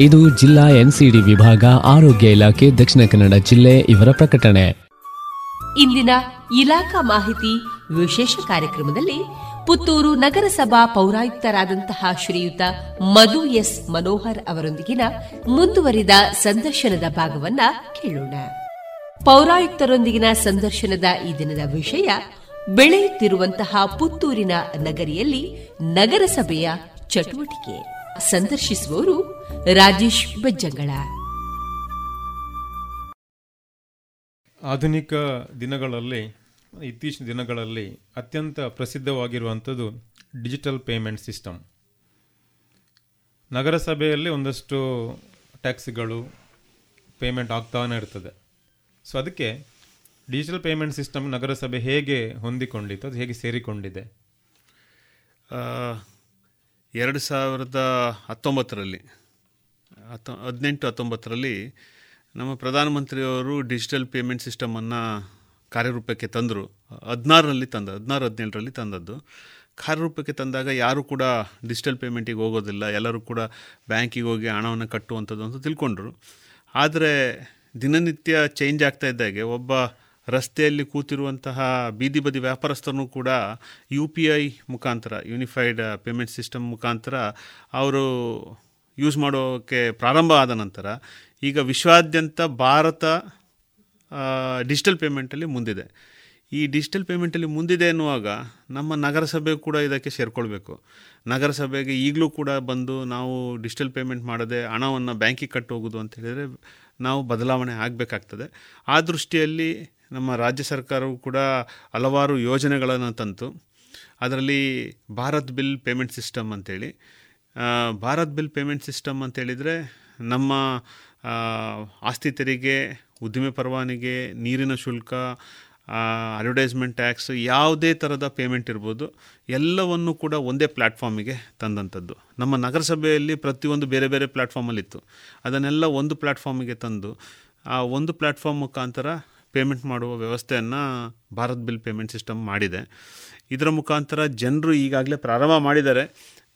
ಇದು ಜಿಲ್ಲಾ ಎನ್ಸಿಡಿ ವಿಭಾಗ, ಆರೋಗ್ಯ ಇಲಾಖೆ, ದಕ್ಷಿಣ ಕನ್ನಡ ಜಿಲ್ಲೆ ಇವರ ಪ್ರಕಟಣೆ. ಇಂದಿನ ಇಲಾಖಾ ಮಾಹಿತಿ ವಿಶೇಷ ಕಾರ್ಯಕ್ರಮದಲ್ಲಿ ಪುತ್ತೂರು ನಗರಸಭಾ ಪೌರಾಯುಕ್ತರಾದಂತಹ ಶ್ರೀಯುತ ಮಧು ಎಸ್ ಮನೋಹರ್ ಅವರೊಂದಿಗಿನ ಮುಂದುವರಿದ ಸಂದರ್ಶನದ ಭಾಗವನ್ನ ಕೇಳೋಣ. ಪೌರಾಯುಕ್ತರೊಂದಿಗಿನ ಸಂದರ್ಶನದ ಈ ದಿನದ ವಿಷಯ, ಬೆಳೆಯುತ್ತಿರುವಂತಹ ಪುತ್ತೂರಿನ ನಗರಿಯಲ್ಲಿ ನಗರಸಭೆಯ ಚಟುವಟಿಕೆ. ಸಂದರ್ಶಿಸುವವರು ರಾಜೇಶ್ ಬಜ್ಜಂಗಳ. ಆಧುನಿಕ ದಿನಗಳಲ್ಲಿ ಇತ್ತೀಚಿನ ದಿನಗಳಲ್ಲಿ ಅತ್ಯಂತ ಪ್ರಸಿದ್ಧವಾಗಿರುವಂಥದ್ದು ಡಿಜಿಟಲ್ ಪೇಮೆಂಟ್ ಸಿಸ್ಟಮ್. ನಗರಸಭೆಯಲ್ಲಿ ಒಂದಷ್ಟು ಟ್ಯಾಕ್ಸ್ಗಳು ಪೇಮೆಂಟ್ ಆಗ್ತಾನೇ ಇರ್ತದೆ. ಸೊ ಅದಕ್ಕೆ ಡಿಜಿಟಲ್ ಪೇಮೆಂಟ್ ಸಿಸ್ಟಮ್ ನಗರಸಭೆ ಹೇಗೆ ಹೊಂದಿಕೊಂಡಿತ್ತು ಅದು ಹೇಗೆ ಸೇರಿಕೊಂಡಿದೆ? ಎರಡು ಸಾವಿರದ ಹತ್ತೊಂಬತ್ತರಲ್ಲಿ, ಹತ್ತೊ, ಹದಿನೆಂಟು ಹತ್ತೊಂಬತ್ತರಲ್ಲಿ ನಮ್ಮ ಪ್ರಧಾನಮಂತ್ರಿಯವರು ಡಿಜಿಟಲ್ ಪೇಮೆಂಟ್ ಸಿಸ್ಟಮನ್ನು ಕಾರ್ಯರೂಪಕ್ಕೆ ತಂದರು. ಹದಿನಾರರಲ್ಲಿ ತಂದ, ಹದಿನಾರು, ಹದಿನೇಳರಲ್ಲಿ ತಂದದ್ದು. ಕಾರ್ಯರೂಪಕ್ಕೆ ತಂದಾಗ ಯಾರೂ ಕೂಡ ಡಿಜಿಟಲ್ ಪೇಮೆಂಟಿಗೆ ಹೋಗೋದಿಲ್ಲ. ಎಲ್ಲರೂ ಕೂಡ ಬ್ಯಾಂಕಿಗೆ ಹೋಗಿ ಹಣವನ್ನು ಕಟ್ಟುವಂಥದ್ದು ಅಂತ ತಿಳ್ಕೊಂಡ್ರು. ಆದರೆ ದಿನನಿತ್ಯ ಚೇಂಜ್ ಆಗ್ತಾ ಇದ್ದಾಗೆ, ಒಬ್ಬ ರಸ್ತೆಯಲ್ಲಿ ಕೂತಿರುವಂತಹ ಬೀದಿ ಬದಿ ವ್ಯಾಪಾರಸ್ಥರನ್ನು ಕೂಡ ಯು ಪಿ ಐ ಮುಖಾಂತರ, ಯೂನಿಫೈಡ್ ಪೇಮೆಂಟ್ ಸಿಸ್ಟಮ್ ಮುಖಾಂತರ ಅವರು ಯೂಸ್ ಮಾಡೋಕ್ಕೆ ಪ್ರಾರಂಭ ಆದ ನಂತರ ಈಗ ವಿಶ್ವಾದ್ಯಂತ ಭಾರತ ಡಿಜಿಟಲ್ ಪೇಮೆಂಟಲ್ಲಿ ಮುಂದಿದೆ. ಈ ಡಿಜಿಟಲ್ ಪೇಮೆಂಟಲ್ಲಿ ಮುಂದಿದೆ ಎನ್ನುವಾಗ ನಮ್ಮ ನಗರಸಭೆ ಕೂಡ ಇದಕ್ಕೆ ಸೇರಿಕೊಳ್ಬೇಕು. ನಗರಸಭೆಗೆ ಈಗಲೂ ಕೂಡ ಬಂದು ನಾವು ಡಿಜಿಟಲ್ ಪೇಮೆಂಟ್ ಮಾಡದೆ ಹಣವನ್ನು ಬ್ಯಾಂಕಿಗೆ ಕಟ್ಟು ಹೋಗೋದು ಅಂತ ಹೇಳಿದರೆ ನಾವು ಬದಲಾವಣೆ ಆಗಬೇಕಾಗ್ತದೆ. ಆ ದೃಷ್ಟಿಯಲ್ಲಿ ನಮ್ಮ ರಾಜ್ಯ ಸರ್ಕಾರವು ಕೂಡ ಹಲವಾರು ಯೋಜನೆಗಳನ್ನು ತಂತು. ಅದರಲ್ಲಿ ಭಾರತ್ ಬಿಲ್ ಪೇಮೆಂಟ್ ಸಿಸ್ಟಮ್ ಅಂತೇಳಿ. ಭಾರತ್ ಬಿಲ್ ಪೇಮೆಂಟ್ ಸಿಸ್ಟಮ್ ಅಂತೇಳಿದರೆ ನಮ್ಮ ಆಸ್ತಿ ತೆರಿಗೆ, ಉದ್ದಿಮೆ ಪರವಾನಿಗೆ, ನೀರಿನ ಶುಲ್ಕ ಅಡ್ವರ್ಟೈಸ್ಮೆಂಟ್ ಟ್ಯಾಕ್ಸ್ ಯಾವುದೇ ಥರದ ಪೇಮೆಂಟ್ ಇರ್ಬೋದು. ಎಲ್ಲವನ್ನು ಕೂಡ ಒಂದೇ ಪ್ಲ್ಯಾಟ್ಫಾರ್ಮಿಗೆ ತಂದಂಥದ್ದು. ನಮ್ಮ ನಗರಸಭೆಯಲ್ಲಿ ಪ್ರತಿಯೊಂದು ಬೇರೆ ಬೇರೆ ಪ್ಲ್ಯಾಟ್ಫಾರ್ಮಲ್ಲಿತ್ತು ಅದನ್ನೆಲ್ಲ ಒಂದು ಪ್ಲ್ಯಾಟ್ಫಾರ್ಮಿಗೆ ತಂದು, ಆ ಒಂದು ಪ್ಲ್ಯಾಟ್ಫಾರ್ಮ್ ಮುಖಾಂತರ ಪೇಮೆಂಟ್ ಮಾಡುವ ವ್ಯವಸ್ಥೆಯನ್ನು ಭಾರತ್ ಬಿಲ್ ಪೇಮೆಂಟ್ ಸಿಸ್ಟಮ್ ಮಾಡಿದೆ. ಇದರ ಮುಖಾಂತರ ಜನರು ಈಗಾಗಲೇ ಪ್ರಾರಂಭ ಮಾಡಿದ್ದಾರೆ.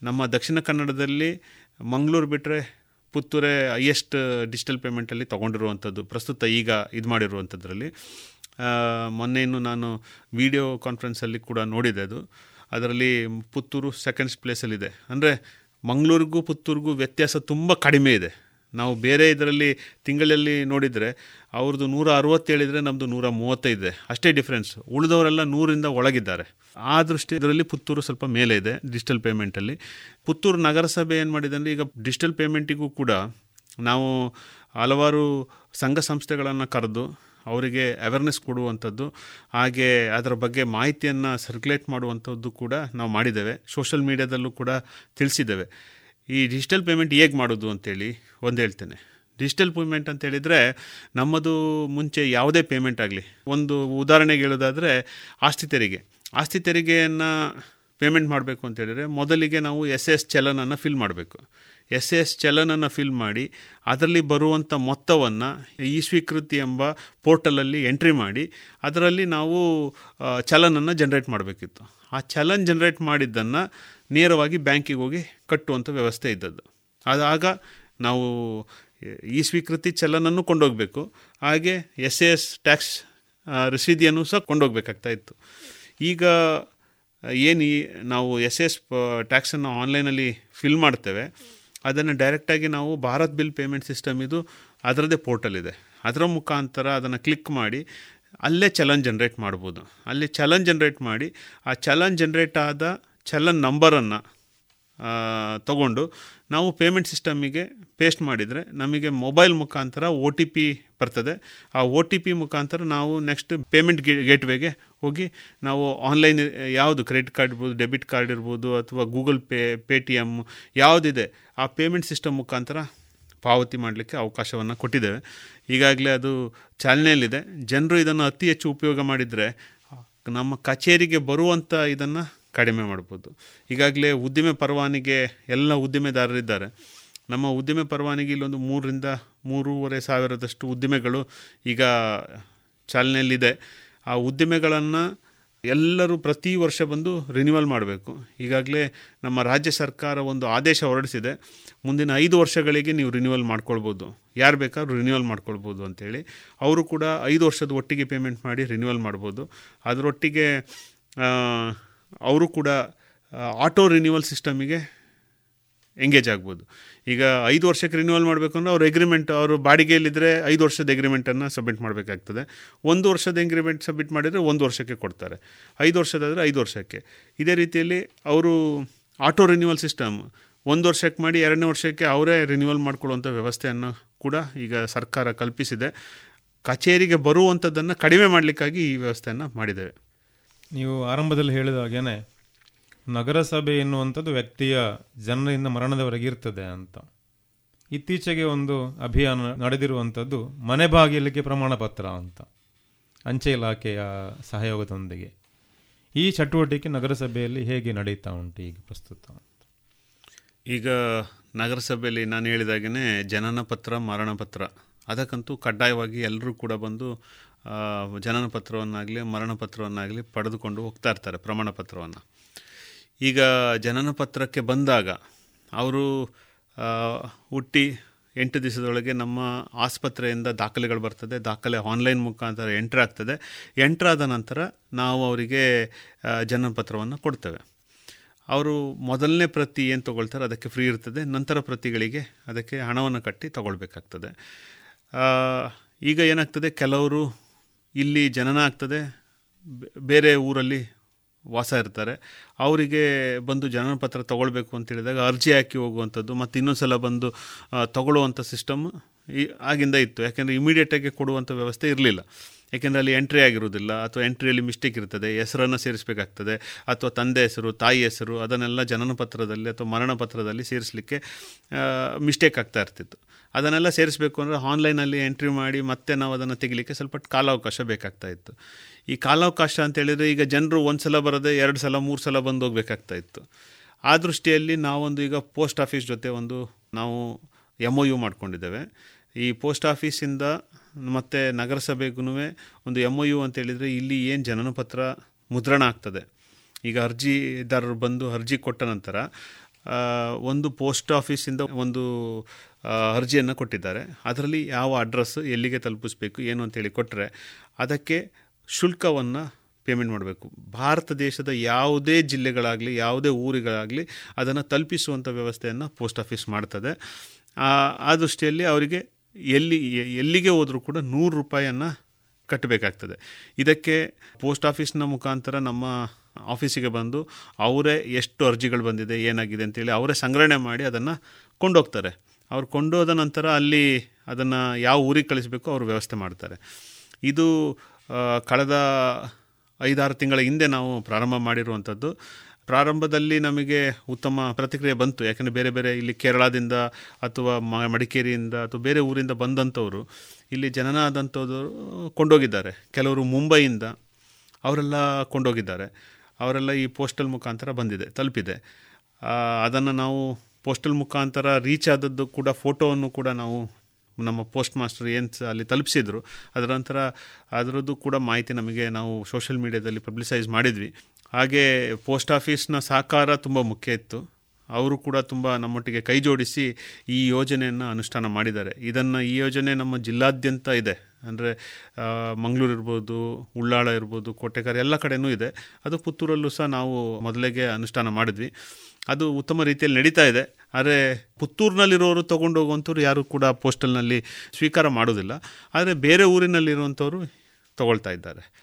ನಮ್ಮ ದಕ್ಷಿಣ ಕನ್ನಡದಲ್ಲಿ ಮಂಗಳೂರು ಬಿಟ್ಟರೆ ಪುತ್ತೂರೇ ಹೈಯೆಸ್ಟ್ ಡಿಜಿಟಲ್ ಪೇಮೆಂಟಲ್ಲಿ ತೊಗೊಂಡಿರುವಂಥದ್ದು ಪ್ರಸ್ತುತ ಈಗ ಇದು ಮಾಡಿರುವಂಥದ್ರಲ್ಲಿ ಮೊನ್ನೆ ಇನ್ನು ನಾನು ವಿಡಿಯೋ ಕಾನ್ಫರೆನ್ಸಲ್ಲಿ ಕೂಡ ನೋಡಿದೆ ಅದು. ಅದರಲ್ಲಿ ಪುತ್ತೂರು ಸೆಕೆಂಡ್ಸ್ ಪ್ಲೇಸಲ್ಲಿದೆ ಅಂದರೆ ಮಂಗಳೂರಿಗೂ ಪುತ್ತೂರಿಗೂ ವ್ಯತ್ಯಾಸ ತುಂಬ ಕಡಿಮೆ ಇದೆ. ನಾವು ಬೇರೆ ಇದರಲ್ಲಿ ತಿಂಗಳಲ್ಲಿ ನೋಡಿದರೆ ಅವ್ರದ್ದು ನೂರ ಅರವತ್ತೇಳಿದರೆ ನಮ್ಮದು ನೂರ ಮೂವತ್ತೈದೆ. ಅಷ್ಟೇ ಡಿಫ್ರೆನ್ಸ್ ಉಳಿದವರೆಲ್ಲ ನೂರಿಂದ ಒಳಗಿದ್ದಾರೆ. ಆ ದೃಷ್ಟಿ ಇದರಲ್ಲಿ ಪುತ್ತೂರು ಸ್ವಲ್ಪ ಮೇಲೆ ಇದೆ ಡಿಜಿಟಲ್ ಪೇಮೆಂಟಲ್ಲಿ ಪುತ್ತೂರು ನಗರಸಭೆ ಏನು ಮಾಡಿದೆ ಅಂದರೆ ಈಗ ಡಿಜಿಟಲ್ ಪೇಮೆಂಟಿಗೂ ಕೂಡ ನಾವು ಹಲವಾರು ಸಂಘ ಸಂಸ್ಥೆಗಳನ್ನು ಕರೆದು ಅವರಿಗೆ ಅವೇರ್ನೆಸ್ ಕೊಡುವಂಥದ್ದು, ಹಾಗೆ ಅದರ ಬಗ್ಗೆ ಮಾಹಿತಿಯನ್ನು ಸರ್ಕ್ಯುಲೇಟ್ ಮಾಡುವಂಥದ್ದು ಕೂಡ ನಾವು ಮಾಡಿದ್ದೇವೆ. ಸೋಷಲ್ ಮೀಡ್ಯಾದಲ್ಲೂ ಕೂಡ ತಿಳಿಸಿದ್ದೇವೆ. ಈ ಡಿಜಿಟಲ್ ಪೇಮೆಂಟ್ ಹೇಗೆ ಮಾಡೋದು ಅಂತೇಳಿ ಒಂದು ಹೇಳ್ತೇನೆ. ಡಿಜಿಟಲ್ ಪೇಮೆಂಟ್ ಅಂತ ಹೇಳಿದರೆ ನಮ್ಮದು ಮುಂಚೆ ಯಾವುದೇ ಪೇಮೆಂಟ್ ಆಗಲಿ, ಒಂದು ಉದಾಹರಣೆಗೆ ಹೇಳೋದಾದರೆ ಆಸ್ತಿ ತೆರಿಗೆ. ಆಸ್ತಿ ತೆರಿಗೆಯನ್ನು ಪೇಮೆಂಟ್ ಮಾಡಬೇಕು ಅಂತ ಹೇಳಿದರೆ ಮೊದಲಿಗೆ ನಾವು ಎಸ್ ಎಸ್ ಚಲನನ್ನು ಫಿಲ್ ಮಾಡಬೇಕು. ಎಸ್ ಎಸ್ ಚಲನನ್ನು ಫಿಲ್ ಮಾಡಿ ಅದರಲ್ಲಿ ಬರುವಂಥ ಮೊತ್ತವನ್ನು ಈ ಸ್ವೀಕೃತಿ ಎಂಬ ಪೋರ್ಟಲಲ್ಲಿ ಎಂಟ್ರಿ ಮಾಡಿ ಅದರಲ್ಲಿ ನಾವು ಚಲನನ್ನು ಜನ್ರೇಟ್ ಮಾಡಬೇಕಿತ್ತು. ಆ ಚಲನ್ ಜನ್ರೇಟ್ ಮಾಡಿದ್ದನ್ನು ನೇರವಾಗಿ ಬ್ಯಾಂಕಿಗೆ ಹೋಗಿ ಕಟ್ಟುವಂಥ ವ್ಯವಸ್ಥೆ ಇದ್ದದ್ದು. ಅದಾಗ ನಾವು ಈ ಸ್ವೀಕೃತಿ ಚಲನನ್ನು ಕೊಂಡೋಗಬೇಕು. ಹಾಗೆ ಎಸ್ ಎ ಎಸ್ ಟ್ಯಾಕ್ಸ್ ರಸೀದಿಯನ್ನು ಸಹ ಕೊಂಡೋಗ್ಬೇಕಾಗ್ತಾ ಇತ್ತು. ಈಗ, ಏನು ನಾವು ಎಸ್ ಎಸ್ ಟ್ಯಾಕ್ಸನ್ನು ಆನ್ಲೈನಲ್ಲಿ ಫಿಲ್ ಮಾಡ್ತೇವೆ. ಅದನ್ನು ಡೈರೆಕ್ಟಾಗಿ ನಾವು ಭಾರತ್ ಬಿಲ್ ಪೇಮೆಂಟ್ ಸಿಸ್ಟಮ್ ಇದು ಅದರದ್ದೇ ಪೋರ್ಟಲ್ ಇದೆ. ಅದರ ಮುಖಾಂತರ ಅದನ್ನು ಕ್ಲಿಕ್ ಮಾಡಿ ಅಲ್ಲೇ ಚಲನ್ ಜನ್ರೇಟ್ ಮಾಡ್ಬೋದು. ಅಲ್ಲಿ ಚಲನ್ ಜನ್ರೇಟ್ ಮಾಡಿ, ಆ ಚಲನ್ ಜನ್ರೇಟ್ ಆದ ಚಲನ್ ನಂಬರನ್ನು ತಗೊಂಡು ನಾವು ಪೇಮೆಂಟ್ ಸಿಸ್ಟಮಿಗೆ ಪೇಸ್ಟ್ ಮಾಡಿದರೆ ನಮಗೆ ಮೊಬೈಲ್ ಮುಖಾಂತರ ಒ ಟಿ ಪಿ ಬರ್ತದೆ. ಆ ಒ ಟಿ ಪಿ ಮುಖಾಂತರ ನಾವು ನೆಕ್ಸ್ಟ್ ಪೇಮೆಂಟ್ ಗೇಟ್ವೇಗೆ ಹೋಗಿ ನಾವು ಆನ್ಲೈನ್, ಯಾವುದು ಕ್ರೆಡಿಟ್ ಕಾರ್ಡ್ ಇರ್ಬೋದು, ಡೆಬಿಟ್ ಕಾರ್ಡ್ ಇರ್ಬೋದು ಅಥವಾ Google Pay Paytm ಯಾವುದಿದೆ, ಆ ಪೇಮೆಂಟ್ ಸಿಸ್ಟಮ್ ಮುಖಾಂತರ ಪಾವತಿ ಮಾಡಲಿಕ್ಕೆ ಅವಕಾಶವನ್ನು ಕೊಟ್ಟಿದ್ದೇವೆ. ಈಗಾಗಲೇ ಅದು ಚಾಲನೆಯಲ್ಲಿದೆ. ಜನರು ಇದನ್ನು ಅತಿ ಹೆಚ್ಚು ಉಪಯೋಗ ಮಾಡಿದರೆ ನಮ್ಮ ಕಚೇರಿಗೆ ಬರುವಂಥ ಇದನ್ನು ಕಡಿಮೆ ಮಾಡ್ಬೋದು. ಈಗಾಗಲೇ ಉದ್ದಿಮೆ ಪರವಾನಿಗೆ ಎಲ್ಲ ಉದ್ದಿಮೆದಾರರಿದ್ದಾರೆ. ನಮ್ಮ ಉದ್ದಿಮೆ ಪರವಾನಿಗೆ ಇಲ್ಲೊಂದು ಮೂರರಿಂದ ಮೂರುವರೆ ಸಾವಿರದಷ್ಟು ಉದ್ದಿಮೆಗಳು ಈಗ ಚಾಲನೆಯಲ್ಲಿದೆ. ಆ ಉದ್ದಿಮೆಗಳನ್ನು ಎಲ್ಲರೂ ಪ್ರತಿ ವರ್ಷ ಬಂದು ರಿನ್ಯೂವಲ್ ಮಾಡಬೇಕು. ಈಗಾಗಲೇ ನಮ್ಮ ರಾಜ್ಯ ಸರ್ಕಾರ ಒಂದು ಆದೇಶ ಹೊರಡಿಸಿದೆ. ಮುಂದಿನ ಐದು ವರ್ಷಗಳಿಗೆ ನೀವು ರಿನ್ಯೂವಲ್ ಮಾಡ್ಕೊಳ್ಬೋದು. ಯಾರು ಬೇಕಾದ್ರೂ ರಿನ್ಯೂವಲ್ ಮಾಡ್ಕೊಳ್ಬೋದು ಅಂತೇಳಿ. ಅವರು ಕೂಡ ಐದು ವರ್ಷದ ಒಟ್ಟಿಗೆ ಪೇಮೆಂಟ್ ಮಾಡಿ ರಿನ್ಯೂವಲ್ ಮಾಡ್ಬೋದು. ಅದರೊಟ್ಟಿಗೆ ಅವರು ಕೂಡ ಆಟೋ ರಿನ್ಯೂವಲ್ ಸಿಸ್ಟಮಿಗೆ ಎಂಗೇಜ್ ಆಗ್ಬೋದು. ಈಗ ಐದು ವರ್ಷಕ್ಕೆ ರಿನ್ಯೂವಲ್ ಮಾಡಬೇಕು ಅಂದರೆ ಅವ್ರ ಎಗ್ರಿಮೆಂಟ್ ಅವರು ಬಾಡಿಗೆಯಲ್ಲಿದ್ದರೆ ಐದು ವರ್ಷದ ಎಗ್ರಿಮೆಂಟನ್ನು ಸಬ್ಮಿಟ್ ಮಾಡಬೇಕಾಗ್ತದೆ. ಒಂದು ವರ್ಷದ ಎಗ್ರಿಮೆಂಟ್ ಸಬ್ಮಿಟ್ ಮಾಡಿದರೆ ಒಂದು ವರ್ಷಕ್ಕೆ ಕೊಡ್ತಾರೆ. ಐದು ವರ್ಷದಾದರೆ ಐದು ವರ್ಷಕ್ಕೆ. ಇದೇ ರೀತಿಯಲ್ಲಿ ಅವರು ಆಟೋ ರಿನ್ಯೂವಲ್ ಸಿಸ್ಟಮ್ ಒಂದು ವರ್ಷಕ್ಕೆ ಮಾಡಿ ಎರಡನೇ ವರ್ಷಕ್ಕೆ ಅವರೇ ರಿನ್ಯೂವಲ್ ಮಾಡಿಕೊಳ್ಳುವಂಥ ವ್ಯವಸ್ಥೆಯನ್ನು ಕೂಡ ಈಗ ಸರ್ಕಾರ ಕಲ್ಪಿಸಿದೆ. ಕಚೇರಿಗೆ ಬರುವಂಥದ್ದನ್ನು ಕಡಿಮೆ ಮಾಡಲಿಕ್ಕಾಗಿ ಈ ವ್ಯವಸ್ಥೆಯನ್ನು ಮಾಡಿದ್ದೇವೆ. ನೀವು ಆರಂಭದಲ್ಲಿ ಹೇಳಿದ ಹಾಗೇನೆ, ನಗರಸಭೆ ಎನ್ನುವಂಥದ್ದು ವ್ಯಕ್ತಿಯ ಜನರಿಂದ ಮರಣದವರೆಗೆ ಇರ್ತದೆ ಅಂತ. ಇತ್ತೀಚೆಗೆ ಒಂದು ಅಭಿಯಾನ ನಡೆದಿರುವಂಥದ್ದು ಮನೆ ಬಾಗಿಲಿಗೆ ಪ್ರಮಾಣ ಪತ್ರ ಅಂತ, ಅಂಚೆ ಇಲಾಖೆಯ ಸಹಯೋಗದೊಂದಿಗೆ. ಈ ಚಟುವಟಿಕೆ ನಗರಸಭೆಯಲ್ಲಿ ಹೇಗೆ ನಡೀತಾ ಉಂಟು ಈಗ ಪ್ರಸ್ತುತ ಈಗ ನಗರಸಭೆಯಲ್ಲಿ ನಾನು ಹೇಳಿದಾಗೇ ಜನನ ಪತ್ರ, ಮರಣ ಪತ್ರ, ಅದಕ್ಕಂತೂ ಕಡ್ಡಾಯವಾಗಿ ಎಲ್ಲರೂ ಕೂಡ ಬಂದು ಜನನ ಪತ್ರವನ್ನಾಗಲಿ ಮರಣ ಪತ್ರವನ್ನಾಗಲಿ ಪಡೆದುಕೊಂಡು ಹೋಗ್ತಾ ಇರ್ತಾರೆ ಪ್ರಮಾಣ ಪತ್ರವನ್ನು ಈಗ ಜನನ ಪತ್ರಕ್ಕೆ ಬಂದಾಗ ಅವರು ಹುಟ್ಟಿ ಎಂಟು ದಿವಸದೊಳಗೆ ನಮ್ಮ ಆಸ್ಪತ್ರೆಯಿಂದ ದಾಖಲೆಗಳು ಬರ್ತದೆ. ದಾಖಲೆ ಆನ್ಲೈನ್ ಮುಖಾಂತರ ಎಂಟ್ರ್ ಆಗ್ತದೆ. ಎಂಟ್ರಾದ ನಂತರ ನಾವು ಅವರಿಗೆ ಜನನ ಪತ್ರವನ್ನು ಕೊಡ್ತೇವೆ. ಅವರು ಮೊದಲನೇ ಪ್ರತಿ ಏನು ತೊಗೊಳ್ತಾರೆ, ಅದಕ್ಕೆ ಫ್ರೀ ಇರ್ತದೆ. ನಂತರ ಪ್ರತಿಗಳಿಗೆ ಅದಕ್ಕೆ ಹಣವನ್ನು ಕಟ್ಟಿ ತಗೊಳ್ಬೇಕಾಗ್ತದೆ. ಈಗ ಏನಾಗ್ತದೆ, ಕೆಲವರು ಇಲ್ಲಿ ಜನನ ಆಗ್ತದೆ. ಬೇರೆ ಊರಲ್ಲಿ ವಾಸ ಇರ್ತಾರೆ. ಅವರಿಗೆ ಬಂದು ಜನನ ಪತ್ರ ತೊಗೊಳ್ಬೇಕು ಅಂತ ಹೇಳಿದಾಗ ಅರ್ಜಿ ಹಾಕಿ ಹೋಗುವಂಥದ್ದು, ಮತ್ತು ಇನ್ನೊಂದು ಸಲ ಬಂದು ತಗೊಳ್ಳುವಂಥ ಸಿಸ್ಟಮ್ ಈ, ಆಗಿಂದ ಇತ್ತು. ಯಾಕೆಂದರೆ ಇಮಿಡಿಯೇಟಾಗಿ ಕೊಡುವಂಥ ವ್ಯವಸ್ಥೆ ಇರಲಿಲ್ಲ. ಏಕೆಂದರೆ ಅಲ್ಲಿ ಎಂಟ್ರಿ ಆಗಿರೋದಿಲ್ಲ ಅಥವಾ ಎಂಟ್ರಿಯಲ್ಲಿ ಮಿಸ್ಟೇಕ್ ಇರ್ತದೆ, ಹೆಸರನ್ನು ಸೇರಿಸಬೇಕಾಗ್ತದೆ, ಅಥವಾ ತಂದೆ ಹೆಸರು, ತಾಯಿ ಹೆಸರು, ಅದನ್ನೆಲ್ಲ ಜನನ ಪತ್ರದಲ್ಲಿ ಅಥವಾ ಮರಣ ಪತ್ರದಲ್ಲಿ ಸೇರಿಸಲಿಕ್ಕೆ ಮಿಸ್ಟೇಕ್ ಆಗ್ತಾ ಇರ್ತಿತ್ತು. ಅದನ್ನೆಲ್ಲ ಸೇರಿಸಬೇಕು ಅಂದರೆ ಆನ್ಲೈನಲ್ಲಿ ಎಂಟ್ರಿ ಮಾಡಿ ಮತ್ತೆ ನಾವು ಅದನ್ನು ತೆಗಿಲಿಕ್ಕೆ ಸ್ವಲ್ಪ ಕಾಲಾವಕಾಶ ಬೇಕಾಗ್ತಾ ಇತ್ತು. ಈ ಕಾಲಾವಕಾಶ ಅಂತ ಹೇಳಿದರೆ ಈಗ ಜನರು ಒಂದು ಸಲ ಬರದೆ ಎರಡು ಸಲ, ಮೂರು ಸಲ ಬಂದು ಹೋಗಬೇಕಾಗ್ತಾ ಇತ್ತು. ಆ ದೃಷ್ಟಿಯಲ್ಲಿ ನಾವೊಂದು ಈಗ ಪೋಸ್ಟ್ ಆಫೀಸ್ ಜೊತೆ ಒಂದು ನಾವು ಎಂ ಒ ಯು ಮಾಡ್ಕೊಂಡಿದ್ದೇವೆ. ಈ ಪೋಸ್ಟ್ ಆಫೀಸಿಂದ ಮತ್ತು ನಗರಸಭೆಗೂ ಒಂದು ಎಂ ಒ ಯು ಅಂತ ಹೇಳಿದರೆ ಇಲ್ಲಿ ಏನು ಜನನ ಪತ್ರ ಮುದ್ರಣ ಆಗ್ತದೆ. ಈಗ ಅರ್ಜಿದಾರರು ಬಂದು ಅರ್ಜಿ ಕೊಟ್ಟ ನಂತರ ಒಂದು ಪೋಸ್ಟ್ ಆಫೀಸಿಂದ ಒಂದು ಅರ್ಜಿಯನ್ನು ಕೊಟ್ಟಿದ್ದಾರೆ. ಅದರಲ್ಲಿ ಯಾವ ಅಡ್ರೆಸ್, ಎಲ್ಲಿಗೆ ತಲುಪಿಸ್ಬೇಕು, ಏನು ಅಂತೇಳಿ ಕೊಟ್ಟರೆ ಅದಕ್ಕೆ ಶುಲ್ಕವನ್ನು ಪೇಮೆಂಟ್ ಮಾಡಬೇಕು. ಭಾರತ ದೇಶದ ಯಾವುದೇ ಜಿಲ್ಲೆಗಳಾಗಲಿ, ಯಾವುದೇ ಊರುಗಳಾಗಲಿ ಅದನ್ನು ತಲುಪಿಸುವಂಥ ವ್ಯವಸ್ಥೆಯನ್ನು ಪೋಸ್ಟ್ ಆಫೀಸ್ ಮಾಡ್ತದೆ. ಆ ದೃಷ್ಟಿಯಲ್ಲಿ ಅವರಿಗೆ ಎಲ್ಲಿ ಎಲ್ಲಿಗೆ ಹೋದರೂ ಕೂಡ ನೂರು ರೂಪಾಯಿಯನ್ನು ಕಟ್ಟಬೇಕಾಗ್ತದೆ ಇದಕ್ಕೆ ಪೋಸ್ಟ್ ಆಫೀಸ್ನ ಮುಖಾಂತರ ನಮ್ಮ ಆಫೀಸಿಗೆ ಬಂದು ಅವರೇ ಎಷ್ಟು ಅರ್ಜಿಗಳು ಬಂದಿದೆ, ಏನಾಗಿದೆ ಅಂತೇಳಿ ಅವರೇ ಸಂಗ್ರಹಣೆ ಮಾಡಿ ಅದನ್ನು ಕೊಂಡೋಗ್ತಾರೆ. ಅವ್ರು ಕೊಂಡೋದ ನಂತರ ಅಲ್ಲಿ ಅದನ್ನು ಯಾವ ಊರಿಗೆ ಕಳಿಸಬೇಕು ಅವರು ವ್ಯವಸ್ಥೆ ಮಾಡ್ತಾರೆ. ಇದು ಕಳೆದ ಐದಾರು ತಿಂಗಳ ಹಿಂದೆ ನಾವು ಪ್ರಾರಂಭ ಮಾಡಿರುವಂಥದ್ದು. ಪ್ರಾರಂಭದಲ್ಲಿ ನಮಗೆ ಉತ್ತಮ ಪ್ರತಿಕ್ರಿಯೆ ಬಂತು. ಯಾಕಂದರೆ ಬೇರೆ ಬೇರೆ ಇಲ್ಲಿ ಕೇರಳದಿಂದ ಅಥವಾ ಮಡಿಕೇರಿಯಿಂದ ಅಥವಾ ಬೇರೆ ಊರಿಂದ ಬಂದಂಥವರು, ಇಲ್ಲಿ ಜನನ ಆದಂಥವ್ರು ಕೊಂಡೋಗಿದ್ದಾರೆ. ಕೆಲವರು ಮುಂಬೈಯಿಂದ ಅವರೆಲ್ಲ ಕೊಂಡೋಗಿದ್ದಾರೆ. ಅವರೆಲ್ಲ ಈ ಪೋಸ್ಟಲ್ ಮುಖಾಂತರ ಬಂದಿದೆ, ತಲುಪಿದೆ. ಅದನ್ನು ನಾವು ಪೋಸ್ಟಲ್ ಮುಖಾಂತರ ರೀಚ್ ಆದದ್ದು ಕೂಡ ಫೋಟೋವನ್ನು ಕೂಡ ನಾವು ನಮ್ಮ ಪೋಸ್ಟ್ ಮಾಸ್ಟರ್ ಏನು ಅಲ್ಲಿ ತಲುಪಿಸಿದ್ರು. ಅದರ ನಂತರ ಅದರದ್ದು ಕೂಡ ಮಾಹಿತಿ ನಮಗೆ ನಾವು ಸೋಷಿಯಲ್ ಮೀಡಿಯಾದಲ್ಲಿ ಪಬ್ಲಿಸೈಸ್ ಮಾಡಿದ್ವಿ. ಹಾಗೆ ಪೋಸ್ಟ್ ಆಫೀಸ್ನ ಸಹಕಾರ ತುಂಬ ಮುಖ್ಯ ಇತ್ತು. ಅವರು ಕೂಡ ತುಂಬ ನಮ್ಮೊಟ್ಟಿಗೆ ಕೈ ಜೋಡಿಸಿ ಈ ಯೋಜನೆಯನ್ನು ಅನುಷ್ಠಾನ ಮಾಡಿದ್ದಾರೆ. ಇದನ್ನು ಈ ಯೋಜನೆ ನಮ್ಮ ಜಿಲ್ಲಾದ್ಯಂತ ಇದೆ. ಅಂದರೆ ಮಂಗಳೂರು ಇರ್ಬೋದು, ಉಳ್ಳಾಳ ಇರ್ಬೋದು, ಕೋಟೆಕಾರ ಎಲ್ಲ ಕಡೆಯೂ ಇದೆ. ಅದು ಪುತ್ತೂರಲ್ಲೂ ಸಹ ನಾವು ಮೊದಲಿಗೆ ಅನುಷ್ಠಾನ ಮಾಡಿದ್ವಿ. ಅದು ಉತ್ತಮ ರೀತಿಯಲ್ಲಿ ನಡೀತಾ ಇದೆ. ಆದರೆ, ಪುತ್ತೂರಿನಲ್ಲಿರೋರು ತೊಗೊಂಡು ಹೋಗುವಂಥವ್ರು ಯಾರು ಕೂಡ ಪೋಸ್ಟಲ್ನಲ್ಲಿ ಸ್ವೀಕಾರ ಮಾಡೋದಿಲ್ಲ. ಆದರೆ, ಬೇರೆ ಊರಿನಲ್ಲಿರುವಂಥವ್ರು ತಗೊಳ್ತಾ ಇದ್ದಾರೆ.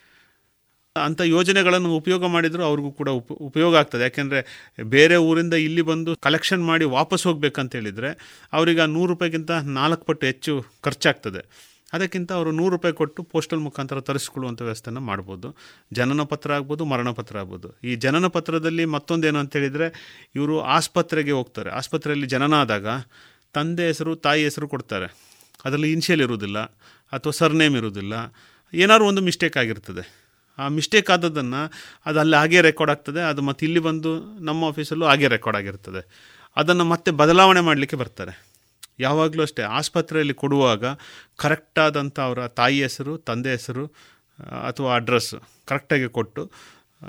ಅಂಥ ಯೋಜನೆಗಳನ್ನು ಉಪಯೋಗ ಮಾಡಿದರೂ ಅವ್ರಿಗೂ ಕೂಡ ಉಪ, ಉಪಯೋಗ ಆಗ್ತದೆ. ಯಾಕೆಂದರೆ ಬೇರೆ ಊರಿಂದ ಇಲ್ಲಿ ಬಂದು ಕಲೆಕ್ಷನ್ ಮಾಡಿ ವಾಪಸ್ ಹೋಗ್ಬೇಕಂತ ಹೇಳಿದರೆ ಅವರಿಗೆ ಆ ನೂರು ರೂಪಾಯಿಗಿಂತ ನಾಲ್ಕು ಪಟ್ಟು ಹೆಚ್ಚು ಖರ್ಚಾಗ್ತದೆ. ಅದಕ್ಕಿಂತ ಅವರು ನೂರು ರೂಪಾಯಿ ಕೊಟ್ಟು ಪೋಸ್ಟಲ್ ಮುಖಾಂತರ ತರಿಸ್ಕೊಳ್ಳುವಂಥ ವ್ಯವಸ್ಥೆನ ಮಾಡ್ಬೋದು. ಜನನ ಪತ್ರ ಆಗ್ಬೋದು, ಮರಣ ಪತ್ರ ಆಗ್ಬೋದು. ಈ ಜನನ ಪತ್ರದಲ್ಲಿ ಮತ್ತೊಂದೇನು ಅಂತ ಹೇಳಿದರೆ ಇವರು ಆಸ್ಪತ್ರೆಗೆ ಹೋಗ್ತಾರೆ. ಆಸ್ಪತ್ರೆಯಲ್ಲಿ ಜನನ ಆದಾಗ ತಂದೆ ಹೆಸರು, ತಾಯಿ ಹೆಸರು ಕೊಡ್ತಾರೆ. ಅದರಲ್ಲಿ ಇನ್ಷಿಯಲ್ ಇರುವುದಿಲ್ಲ, ಅಥವಾ ಸರ್ನೇಮ್ ಇರುವುದಿಲ್ಲ. ಏನಾದ್ರು ಒಂದು ಮಿಸ್ಟೇಕ್ ಆಗಿರ್ತದೆ. ಆ ಮಿಸ್ಟೇಕ್ ಆದದ್ದನ್ನು ಅದು ಅಲ್ಲಿ ಹಾಗೆ ರೆಕಾರ್ಡ್ ಆಗ್ತದೆ, ಅದು ಮತ್ತೆ ಇಲ್ಲಿ ಬಂದು ನಮ್ಮ ಆಫೀಸಲ್ಲೂ ಹಾಗೆ ರೆಕಾರ್ಡ್ ಆಗಿರ್ತದೆ. ಅದನ್ನು ಮತ್ತೆ ಬದಲಾವಣೆ ಮಾಡಲಿಕ್ಕೆ ಬರ್ತಾರೆ. ಯಾವಾಗಲೂ ಅಷ್ಟೇ, ಆಸ್ಪತ್ರೆಯಲ್ಲಿ ಕೊಡುವಾಗ ಕರೆಕ್ಟಾದಂಥ ಅವರ ತಾಯಿ ಹೆಸರು, ತಂದೆ ಹೆಸರು, ಅಥವಾ ಅಡ್ರೆಸ್ ಕರೆಕ್ಟಾಗಿ ಕೊಟ್ಟು,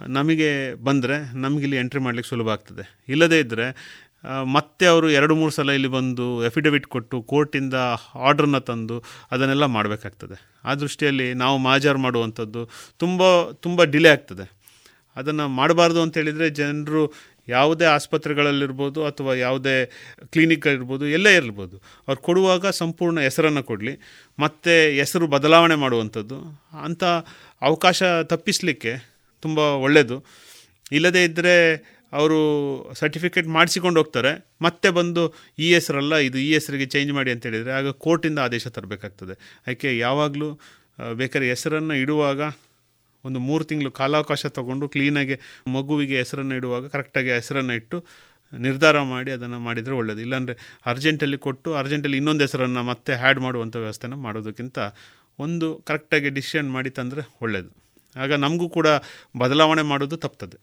ನಮಗೆ ಬಂದರೆ ನಮಗಿಲ್ಲಿ ಎಂಟ್ರಿ ಮಾಡಲಿಕ್ಕೆ ಸುಲಭ ಆಗ್ತದೆ. ಇಲ್ಲದೇ ಇದ್ದರೆ ಮತ್ತೆ ಅವರು ಎರಡು ಮೂರು ಸಲ ಇಲ್ಲಿ ಬಂದು ಎಫಿಡವಿಟ್ ಕೊಟ್ಟು ಕೋರ್ಟಿಂದ ಆರ್ಡ್ರನ್ನ ತಂದು ಅದನ್ನೆಲ್ಲ ಮಾಡಬೇಕಾಗ್ತದೆ. ಆ ದೃಷ್ಟಿಯಲ್ಲಿ ನಾವು ಮಾಜಾರ್ ಮಾಡುವಂಥದ್ದು ತುಂಬ ತುಂಬ ಡಿಲೇ ಆಗ್ತದೆ. ಅದನ್ನು ಮಾಡಬಾರ್ದು ಅಂತೇಳಿದರೆ ಜನರು ಯಾವುದೇ ಆಸ್ಪತ್ರೆಗಳಲ್ಲಿರ್ಬೋದು ಅಥವಾ ಯಾವುದೇ ಕ್ಲಿನಿಕ್ಗಳಿರ್ಬೋದು ಎಲ್ಲೇ ಇರ್ಬೋದು, ಅವ್ರು ಕೊಡುವಾಗ ಸಂಪೂರ್ಣ ಹೆಸರನ್ನು ಕೊಡಲಿ, ಮತ್ತು ಹೆಸರು ಬದಲಾವಣೆ ಮಾಡುವಂಥದ್ದು ಅಂಥ ಅವಕಾಶ ತಪ್ಪಿಸಲಿಕ್ಕೆ ತುಂಬ ಒಳ್ಳೆಯದು ಇಲ್ಲದೇ ಇದ್ದರೆ ಅವರು ಸರ್ಟಿಫಿಕೇಟ್ ಮಾಡಿಸಿಕೊಂಡು ಹೋಗ್ತಾರೆ. ಮತ್ತೆ ಬಂದು ಇ ಹೆಸರಲ್ಲ, ಇದು ಈ ಹೆಸರಿಗೆ ಚೇಂಜ್ ಮಾಡಿ ಅಂತ ಹೇಳಿದರೆ ಆಗ ಕೋರ್ಟಿಂದ ಆದೇಶ ತರಬೇಕಾಗ್ತದೆ. ಅದಕ್ಕೆ ಯಾವಾಗಲೂ ಬೇಕಾದ್ರೆ ಹೆಸರನ್ನು ಇಡುವಾಗ ಒಂದು ಮೂರು ತಿಂಗಳು ಕಾಲಾವಕಾಶ ತಗೊಂಡು ಕ್ಲೀನಾಗಿ ಮಗುವಿಗೆ ಹೆಸರನ್ನು ಇಡುವಾಗ ಕರೆಕ್ಟಾಗಿ ಹೆಸರನ್ನು ಇಟ್ಟು ನಿರ್ಧಾರ ಮಾಡಿ ಅದನ್ನು ಮಾಡಿದರೆ ಒಳ್ಳೆಯದು ಇಲ್ಲಾಂದರೆ ಅರ್ಜೆಂಟಲ್ಲಿ ಕೊಟ್ಟು ಅರ್ಜೆಂಟಲ್ಲಿ ಇನ್ನೊಂದು ಹೆಸರನ್ನು ಮತ್ತೆ ಹ್ಯಾಡ್ ಮಾಡುವಂಥ ವ್ಯವಸ್ಥೆನ ಮಾಡೋದಕ್ಕಿಂತ ಒಂದು ಕರೆಕ್ಟಾಗಿ ಡಿಸಿಷನ್ ಮಾಡಿ ತಂದರೆ ಒಳ್ಳೆಯದು ಆಗ ನಮಗೂ ಕೂಡ ಬದಲಾವಣೆ ಮಾಡೋದು ತಪ್ತದೆ.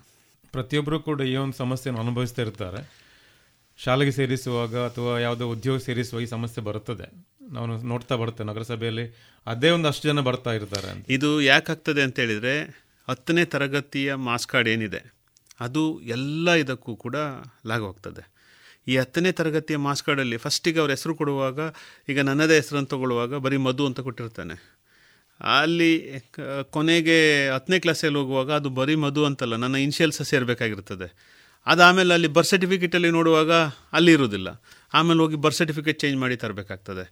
ಪ್ರತಿಯೊಬ್ಬರು ಕೂಡ ಈ ಒಂದು ಸಮಸ್ಯೆಯನ್ನು ಅನುಭವಿಸ್ತಾ ಇರ್ತಾರೆ. ಶಾಲೆಗೆ ಸೇರಿಸುವಾಗ ಅಥವಾ ಯಾವುದೋ ಉದ್ಯೋಗ ಸೇರಿಸುವಾಗ ಈ ಸಮಸ್ಯೆ ಬರುತ್ತದೆ. ನಾನು ನೋಡ್ತಾ ಬರ್ತೇನೆ ನಗರಸಭೆಯಲ್ಲಿ ಅದೇ ಒಂದು ಅಷ್ಟು ಜನ ಬರ್ತಾ ಇರ್ತಾರೆ ಇದು ಯಾಕಾಗ್ತದೆ ಅಂತ ಹೇಳಿದರೆ ಹತ್ತನೇ ತರಗತಿಯ ಮಾಸ್ ಕಾರ್ಡ್ ಏನಿದೆ, ಅದು ಎಲ್ಲ ಇದಕ್ಕೂ ಕೂಡ ಲಾಗೋಗ್ತದೆ ಈ ಹತ್ತನೇ ತರಗತಿಯ ಮಾಸ್ ಕಾರ್ಡಲ್ಲಿ ಫಸ್ಟಿಗೆ ಅವ್ರ ಹೆಸರು ಕೊಡುವಾಗ ಈಗ ನನ್ನದೇ ಹೆಸರನ್ನು ತಗೊಳ್ಳುವಾಗ ಬರೀ ಮಧು ಅಂತ ಕೊಟ್ಟಿರ್ತಾನೆ. ಅಲ್ಲಿ ಕೊನೆಗೆ ಹತ್ತನೇ ಕ್ಲಾಸಲ್ಲಿ ಹೋಗುವಾಗ ಅದು ಬರೀ ಮಧು ಅಂತಲ್ಲ, ನನ್ನ ಇನ್ಷಿಯಲ್ಸ್ ಸೇರಬೇಕಾಗಿರ್ತದೆ. ಅದಾದಮೇಲೆ ಅಲ್ಲಿ ಬರ್ತ್ ಸರ್ಟಿಫಿಕೇಟಲ್ಲಿ ನೋಡುವಾಗ ಅಲ್ಲಿ ಇರೋದಿಲ್ಲ ಆಮೇಲೆ ಹೋಗಿ ಬರ್ತ್ ಸರ್ಟಿಫಿಕೇಟ್ ಚೇಂಜ್ ಮಾಡಿ ತರಬೇಕಾಗ್ತದೆ.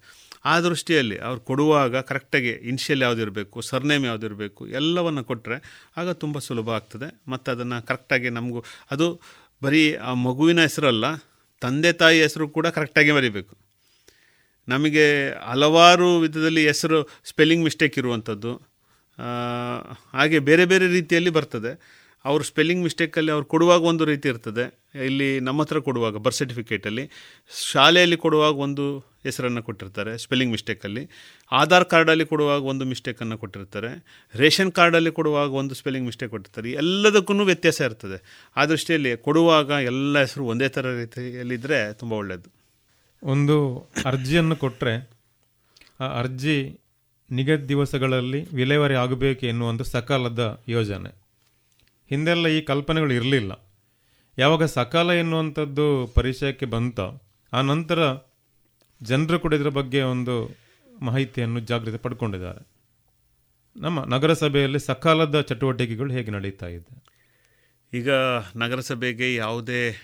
ಆ ದೃಷ್ಟಿಯಲ್ಲಿ ಅವ್ರು ಕೊಡುವಾಗ ಕರೆಕ್ಟಾಗಿ ಇನ್ಷಿಯಲ್ ಯಾವುದಿರಬೇಕು ಸರ್ನೇಮ್ ಯಾವುದಿರಬೇಕು ಎಲ್ಲವನ್ನು ಕೊಟ್ಟರೆ ಆಗ ತುಂಬ ಸುಲಭ ಆಗ್ತದೆ. ಮತ್ತು ಅದನ್ನು ಕರೆಕ್ಟಾಗಿ ನಮಗೂ, ಅದು ಬರೀ ಆ ಮಗುವಿನ ಹೆಸರಲ್ಲ, ತಂದೆ ತಾಯಿ ಹೆಸರು ಕೂಡ ಕರೆಕ್ಟಾಗಿ ಬರೀಬೇಕು. ನಮಗೆ ಹಲವಾರು ವಿಧದಲ್ಲಿ ಹೆಸರು ಸ್ಪೆಲ್ಲಿಂಗ್ ಮಿಸ್ಟೇಕ್ ಇರುವಂಥದ್ದು. ಹಾಗೆ ಬೇರೆ ಬೇರೆ ರೀತಿಯಲ್ಲಿ ಬರ್ತದೆ. ಅವರು ಸ್ಪೆಲ್ಲಿಂಗ್ ಮಿಸ್ಟೇಕಲ್ಲಿ ಅವ್ರು ಕೊಡುವಾಗ ಒಂದು ರೀತಿ ಇರ್ತದೆ. ಇಲ್ಲಿ ನಮ್ಮ ಹತ್ರ ಕೊಡುವಾಗ ಬರ್ತ್ ಸರ್ಟಿಫಿಕೇಟಲ್ಲಿ ಶಾಲೆಯಲ್ಲಿ ಕೊಡುವಾಗ ಒಂದು ಹೆಸರನ್ನು ಕೊಟ್ಟಿರ್ತಾರೆ ಸ್ಪೆಲ್ಲಿಂಗ್ ಮಿಸ್ಟೇಕಲ್ಲಿ ಆಧಾರ್ ಕಾರ್ಡಲ್ಲಿ ಕೊಡುವಾಗ ಒಂದು ಮಿಸ್ಟೇಕನ್ನು ಕೊಟ್ಟಿರ್ತಾರೆ. ರೇಷನ್ ಕಾರ್ಡಲ್ಲಿ ಕೊಡುವಾಗ ಒಂದು ಸ್ಪೆಲ್ಲಿಂಗ್ ಮಿಸ್ಟೇಕ್ ಕೊಟ್ಟಿರ್ತಾರೆ. ಎಲ್ಲದಕ್ಕೂ ವ್ಯತ್ಯಾಸ ಇರ್ತದೆ. ಆ ದೃಷ್ಟಿಯಲ್ಲಿ ಕೊಡುವಾಗ ಎಲ್ಲ ಹೆಸರು ಒಂದೇ ಥರ ರೀತಿಯಲ್ಲಿದ್ದರೆ ತುಂಬ ಒಳ್ಳೆಯದು ಒಂದು ಅರ್ಜಿಯನ್ನು ಕೊಟ್ಟರೆ ಆ ಅರ್ಜಿ ನಿಗದಿ ದಿವಸಗಳಲ್ಲಿ ವಿಲೇವಾರಿ ಆಗಬೇಕು ಎನ್ನುವಂಥ ಸಕಾಲದ ಯೋಜನೆ. ಹಿಂದೆಲ್ಲ ಈ ಕಲ್ಪನೆಗಳು ಇರಲಿಲ್ಲ. ಯಾವಾಗ ಸಕಾಲ ಎನ್ನುವಂಥದ್ದು ಪರಿಚಯಕ್ಕೆ ಬಂತ, ಆ ನಂತರ ಜನರು ಕೂಡ ಇದರ ಬಗ್ಗೆ ಒಂದು ಮಾಹಿತಿಯನ್ನು ಜಾಗೃತಿ ಪಡ್ಕೊಂಡಿದ್ದಾರೆ. ನಮ್ಮ ನಗರಸಭೆಯಲ್ಲಿ ಸಕಾಲದ ಚಟುವಟಿಕೆಗಳು ಹೇಗೆ ನಡೀತಾ ಇದೆ? ಈಗ ನಗರಸಭೆಗೆ ಯಾವುದೇ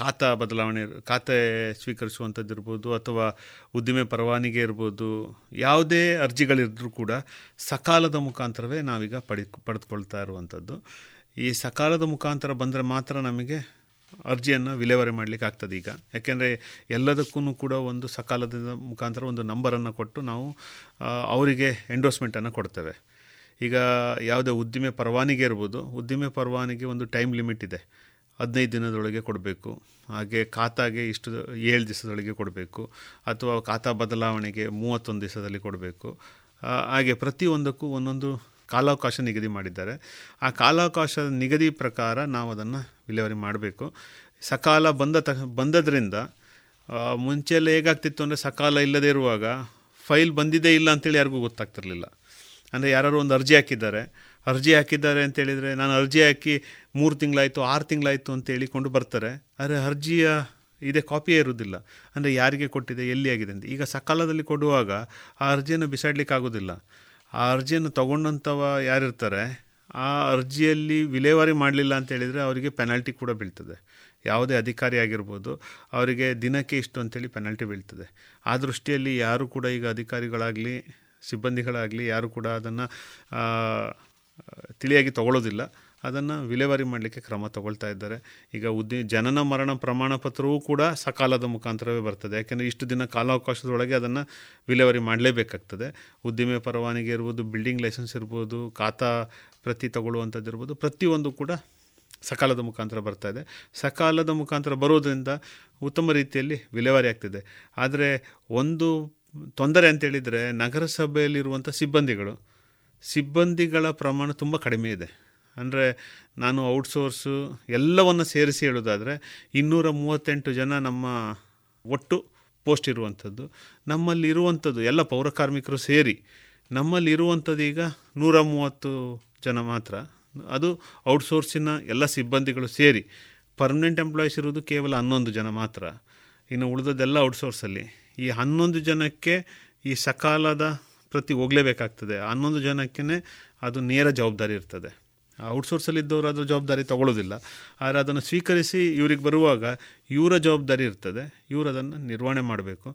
ಖಾತಾ ಬದಲಾವಣೆ ಖಾತೆ ಸ್ವೀಕರಿಸುವಂಥದ್ದು ಇರ್ಬೋದು ಅಥವಾ ಉದ್ದಿಮೆ ಪರವಾನಿಗೆ ಇರ್ಬೋದು, ಯಾವುದೇ ಅರ್ಜಿಗಳಿದ್ರೂ ಕೂಡ ಸಕಾಲದ ಮುಖಾಂತರವೇ ನಾವೀಗ ಪಡಿ ಪಡೆದುಕೊಳ್ತಾ ಇರುವಂಥದ್ದು. ಈ ಸಕಾಲದ ಮುಖಾಂತರ ಬಂದರೆ ಮಾತ್ರ ನಮಗೆ ಅರ್ಜಿಯನ್ನು ವಿಲೇವಾರಿ ಮಾಡಲಿಕ್ಕೆ ಆಗ್ತದೆ ಈಗ. ಯಾಕೆಂದರೆ ಎಲ್ಲದಕ್ಕೂ ಕೂಡ ಒಂದು ಸಕಾಲದ ಮುಖಾಂತರ ಒಂದು ನಂಬರನ್ನು ಕೊಟ್ಟು ನಾವು ಅವರಿಗೆ ಎಂಡೋಸ್ಮೆಂಟನ್ನು ಕೊಡ್ತೇವೆ. ಈಗ ಯಾವುದೇ ಉದ್ದಿಮೆ ಪರವಾನಿಗೆ ಇರ್ಬೋದು, ಉದ್ದಿಮೆ ಪರವಾನಿಗೆ ಒಂದು ಟೈಮ್ ಲಿಮಿಟ್ ಇದೆ. ಹದಿನೈದು ದಿನದೊಳಗೆ ಕೊಡಬೇಕು. ಹಾಗೆ ಖಾತಾಗೆ ಇಷ್ಟು ಏಳು ದಿವಸದೊಳಗೆ ಕೊಡಬೇಕು. ಅಥವಾ ಖಾತಾ ಬದಲಾವಣೆಗೆ ಮೂವತ್ತೊಂದು ದಿವಸದಲ್ಲಿ ಕೊಡಬೇಕು. ಹಾಗೆ ಪ್ರತಿಯೊಂದಕ್ಕೂ ಒಂದೊಂದು ಕಾಲಾವಕಾಶ ನಿಗದಿ ಮಾಡಿದ್ದಾರೆ. ಆ ಕಾಲಾವಕಾಶದ ನಿಗದಿ ಪ್ರಕಾರ ನಾವು ಅದನ್ನು ವಿಲೇವಾರಿ ಮಾಡಬೇಕು. ಸಕಾಲ ಬಂದ ತ, ಬಂದದ್ರಿಂದ ಮುಂಚೆಲ್ಲ ಹೇಗಾಗ್ತಿತ್ತು ಅಂದರೆ ಸಕಾಲ ಇಲ್ಲದೇ ಇರುವಾಗ ಫೈಲ್ ಬಂದಿದೆ ಇಲ್ಲ ಅಂತೇಳಿ ಯಾರಿಗೂ ಗೊತ್ತಾಗ್ತಿರಲಿಲ್ಲ. ಅಂದರೆ ಯಾರು ಒಂದು ಅರ್ಜಿ ಹಾಕಿದ್ದಾರೆ. ಅರ್ಜಿ ಹಾಕಿದ್ದಾರೆ ಅಂತೇಳಿದರೆ ನಾನು ಅರ್ಜಿ ಹಾಕಿ ಮೂರು ತಿಂಗಳಾಯಿತು, ಆರು ತಿಂಗಳಾಯಿತು ಅಂತ ಹೇಳಿಕೊಂಡು ಬರ್ತಾರೆ. ಆದರೆ ಅರ್ಜಿಯ ಇದೇ, ಕಾಪಿಯೇ ಇರುವುದಿಲ್ಲ. ಅಂದರೆ ಯಾರಿಗೆ ಕೊಟ್ಟಿದೆ, ಎಲ್ಲಿ ಆಗಿದೆ ಅಂತ. ಈಗ ಸಕಾಲದಲ್ಲಿ ಕೊಡುವಾಗ ಆ ಅರ್ಜಿಯನ್ನು ಬಿಸಾಡಲಿಕ್ಕೆ ಆಗೋದಿಲ್ಲ. ಆ ಅರ್ಜಿಯನ್ನು ತೊಗೊಂಡಂಥವ ಯಾರಿರ್ತಾರೆ, ಆ ಅರ್ಜಿಯಲ್ಲಿ ವಿಲೇವಾರಿ ಮಾಡಲಿಲ್ಲ ಅಂತ ಹೇಳಿದರೆ ಅವರಿಗೆ ಪೆನಾಲ್ಟಿ ಕೂಡ ಬೀಳ್ತದೆ. ಯಾವುದೇ ಅಧಿಕಾರಿ ಆಗಿರ್ಬೋದು, ಅವರಿಗೆ ದಿನಕ್ಕೆ ಇಷ್ಟು ಅಂತೇಳಿ ಪೆನಾಲ್ಟಿ ಬೀಳ್ತದೆ. ಆ ದೃಷ್ಟಿಯಲ್ಲಿ ಯಾರು ಕೂಡ ಈಗ ಅಧಿಕಾರಿಗಳಾಗಲಿ, ಸಿಬ್ಬಂದಿಗಳಾಗಲಿ, ಯಾರು ಕೂಡ ಅದನ್ನು ತಿಳಿಯಾಗಿ ತಗೊಳ್ಳೋದಿಲ್ಲ. ಅದನ್ನು ವಿಲೇವಾರಿ ಮಾಡಲಿಕ್ಕೆ ಕ್ರಮ ತಗೊಳ್ತಾ ಇದ್ದಾರೆ. ಈಗ ಉದ್ದಿ, ಜನನ ಮರಣ ಪ್ರಮಾಣ ಪತ್ರವೂ ಕೂಡ ಸಕಾಲದ ಮುಖಾಂತರವೇ ಬರ್ತದೆ. ಯಾಕೆಂದರೆ ಇಷ್ಟು ದಿನ ಕಾಲಾವಕಾಶದೊಳಗೆ ಅದನ್ನು ವಿಲೇವಾರಿ ಮಾಡಲೇಬೇಕಾಗ್ತದೆ. ಉದ್ದಿಮೆ ಪರವಾನಗಿ ಇರ್ಬೋದು, ಬಿಲ್ಡಿಂಗ್ ಲೈಸೆನ್ಸ್ ಇರ್ಬೋದು, ಖಾತಾ ಪ್ರತಿ ತಗೊಳ್ಳುವಂಥದ್ದು ಇರ್ಬೋದು, ಪ್ರತಿಯೊಂದು ಕೂಡ ಸಕಾಲದ ಮುಖಾಂತರ ಬರ್ತಾ ಇದೆ. ಸಕಾಲದ ಮುಖಾಂತರ ಬರೋದರಿಂದ ಉತ್ತಮ ರೀತಿಯಲ್ಲಿ ವಿಲೇವಾರಿ ಆಗ್ತಿದೆ. ಆದರೆ ಒಂದು ತೊಂದರೆ ಅಂತೇಳಿದರೆ ನಗರಸಭೆಯಲ್ಲಿರುವಂಥ ಸಿಬ್ಬಂದಿಗಳು ಸಿಬ್ಬಂದಿಗಳ ಪ್ರಮಾಣ ತುಂಬ ಕಡಿಮೆ ಇದೆ. ಅಂದರೆ ನಾನು ಔಟ್ಸೋರ್ಸು ಎಲ್ಲವನ್ನು ಸೇರಿಸಿ ಹೇಳೋದಾದರೆ ಇನ್ನೂರ ಮೂವತ್ತೆಂಟು ಜನ ನಮ್ಮ ಒಟ್ಟು ಪೋಸ್ಟ್ ಇರುವಂಥದ್ದು ನಮ್ಮಲ್ಲಿರುವಂಥದ್ದು ಎಲ್ಲ ಪೌರಕಾರ್ಮಿಕರು ಸೇರಿ ನಮ್ಮಲ್ಲಿರುವಂಥದ್ದು ಈಗ ನೂರ ಮೂವತ್ತು ಜನ ಮಾತ್ರ. ಅದು ಔಟ್ಸೋರ್ಸಿನ ಎಲ್ಲ ಸಿಬ್ಬಂದಿಗಳು ಸೇರಿ ಪರ್ಮನೆಂಟ್ ಎಂಪ್ಲಾಯೀಸ್ ಇರುವುದು ಕೇವಲ ಹನ್ನೊಂದು ಜನ ಮಾತ್ರ. ಇನ್ನು ಉಳಿದದ್ದೆಲ್ಲ ಔಟ್ಸೋರ್ಸಲ್ಲಿ ಈ ಹನ್ನೊಂದು ಜನಕ್ಕೆ ಈ ಸಕಾಲದ ಪ್ರತಿ ಹೋಗಲೇಬೇಕಾಗ್ತದೆ. ಹನ್ನೊಂದು ಜನಕ್ಕೇ ಅದು ನೇರ ಜವಾಬ್ದಾರಿ ಇರ್ತದೆ. ಔಟ್ಸೋರ್ಸಲ್ಲಿದ್ದವರು ಅದರ ಜವಾಬ್ದಾರಿ ತಗೊಳ್ಳೋದಿಲ್ಲ ಆದರೆ ಅದನ್ನು ಸ್ವೀಕರಿಸಿ ಇವ್ರಿಗೆ ಬರುವಾಗ ಇವರ ಜವಾಬ್ದಾರಿ ಇರ್ತದೆ. ಇವರು ಅದನ್ನು ನಿರ್ವಹಣೆ ಮಾಡಬೇಕು.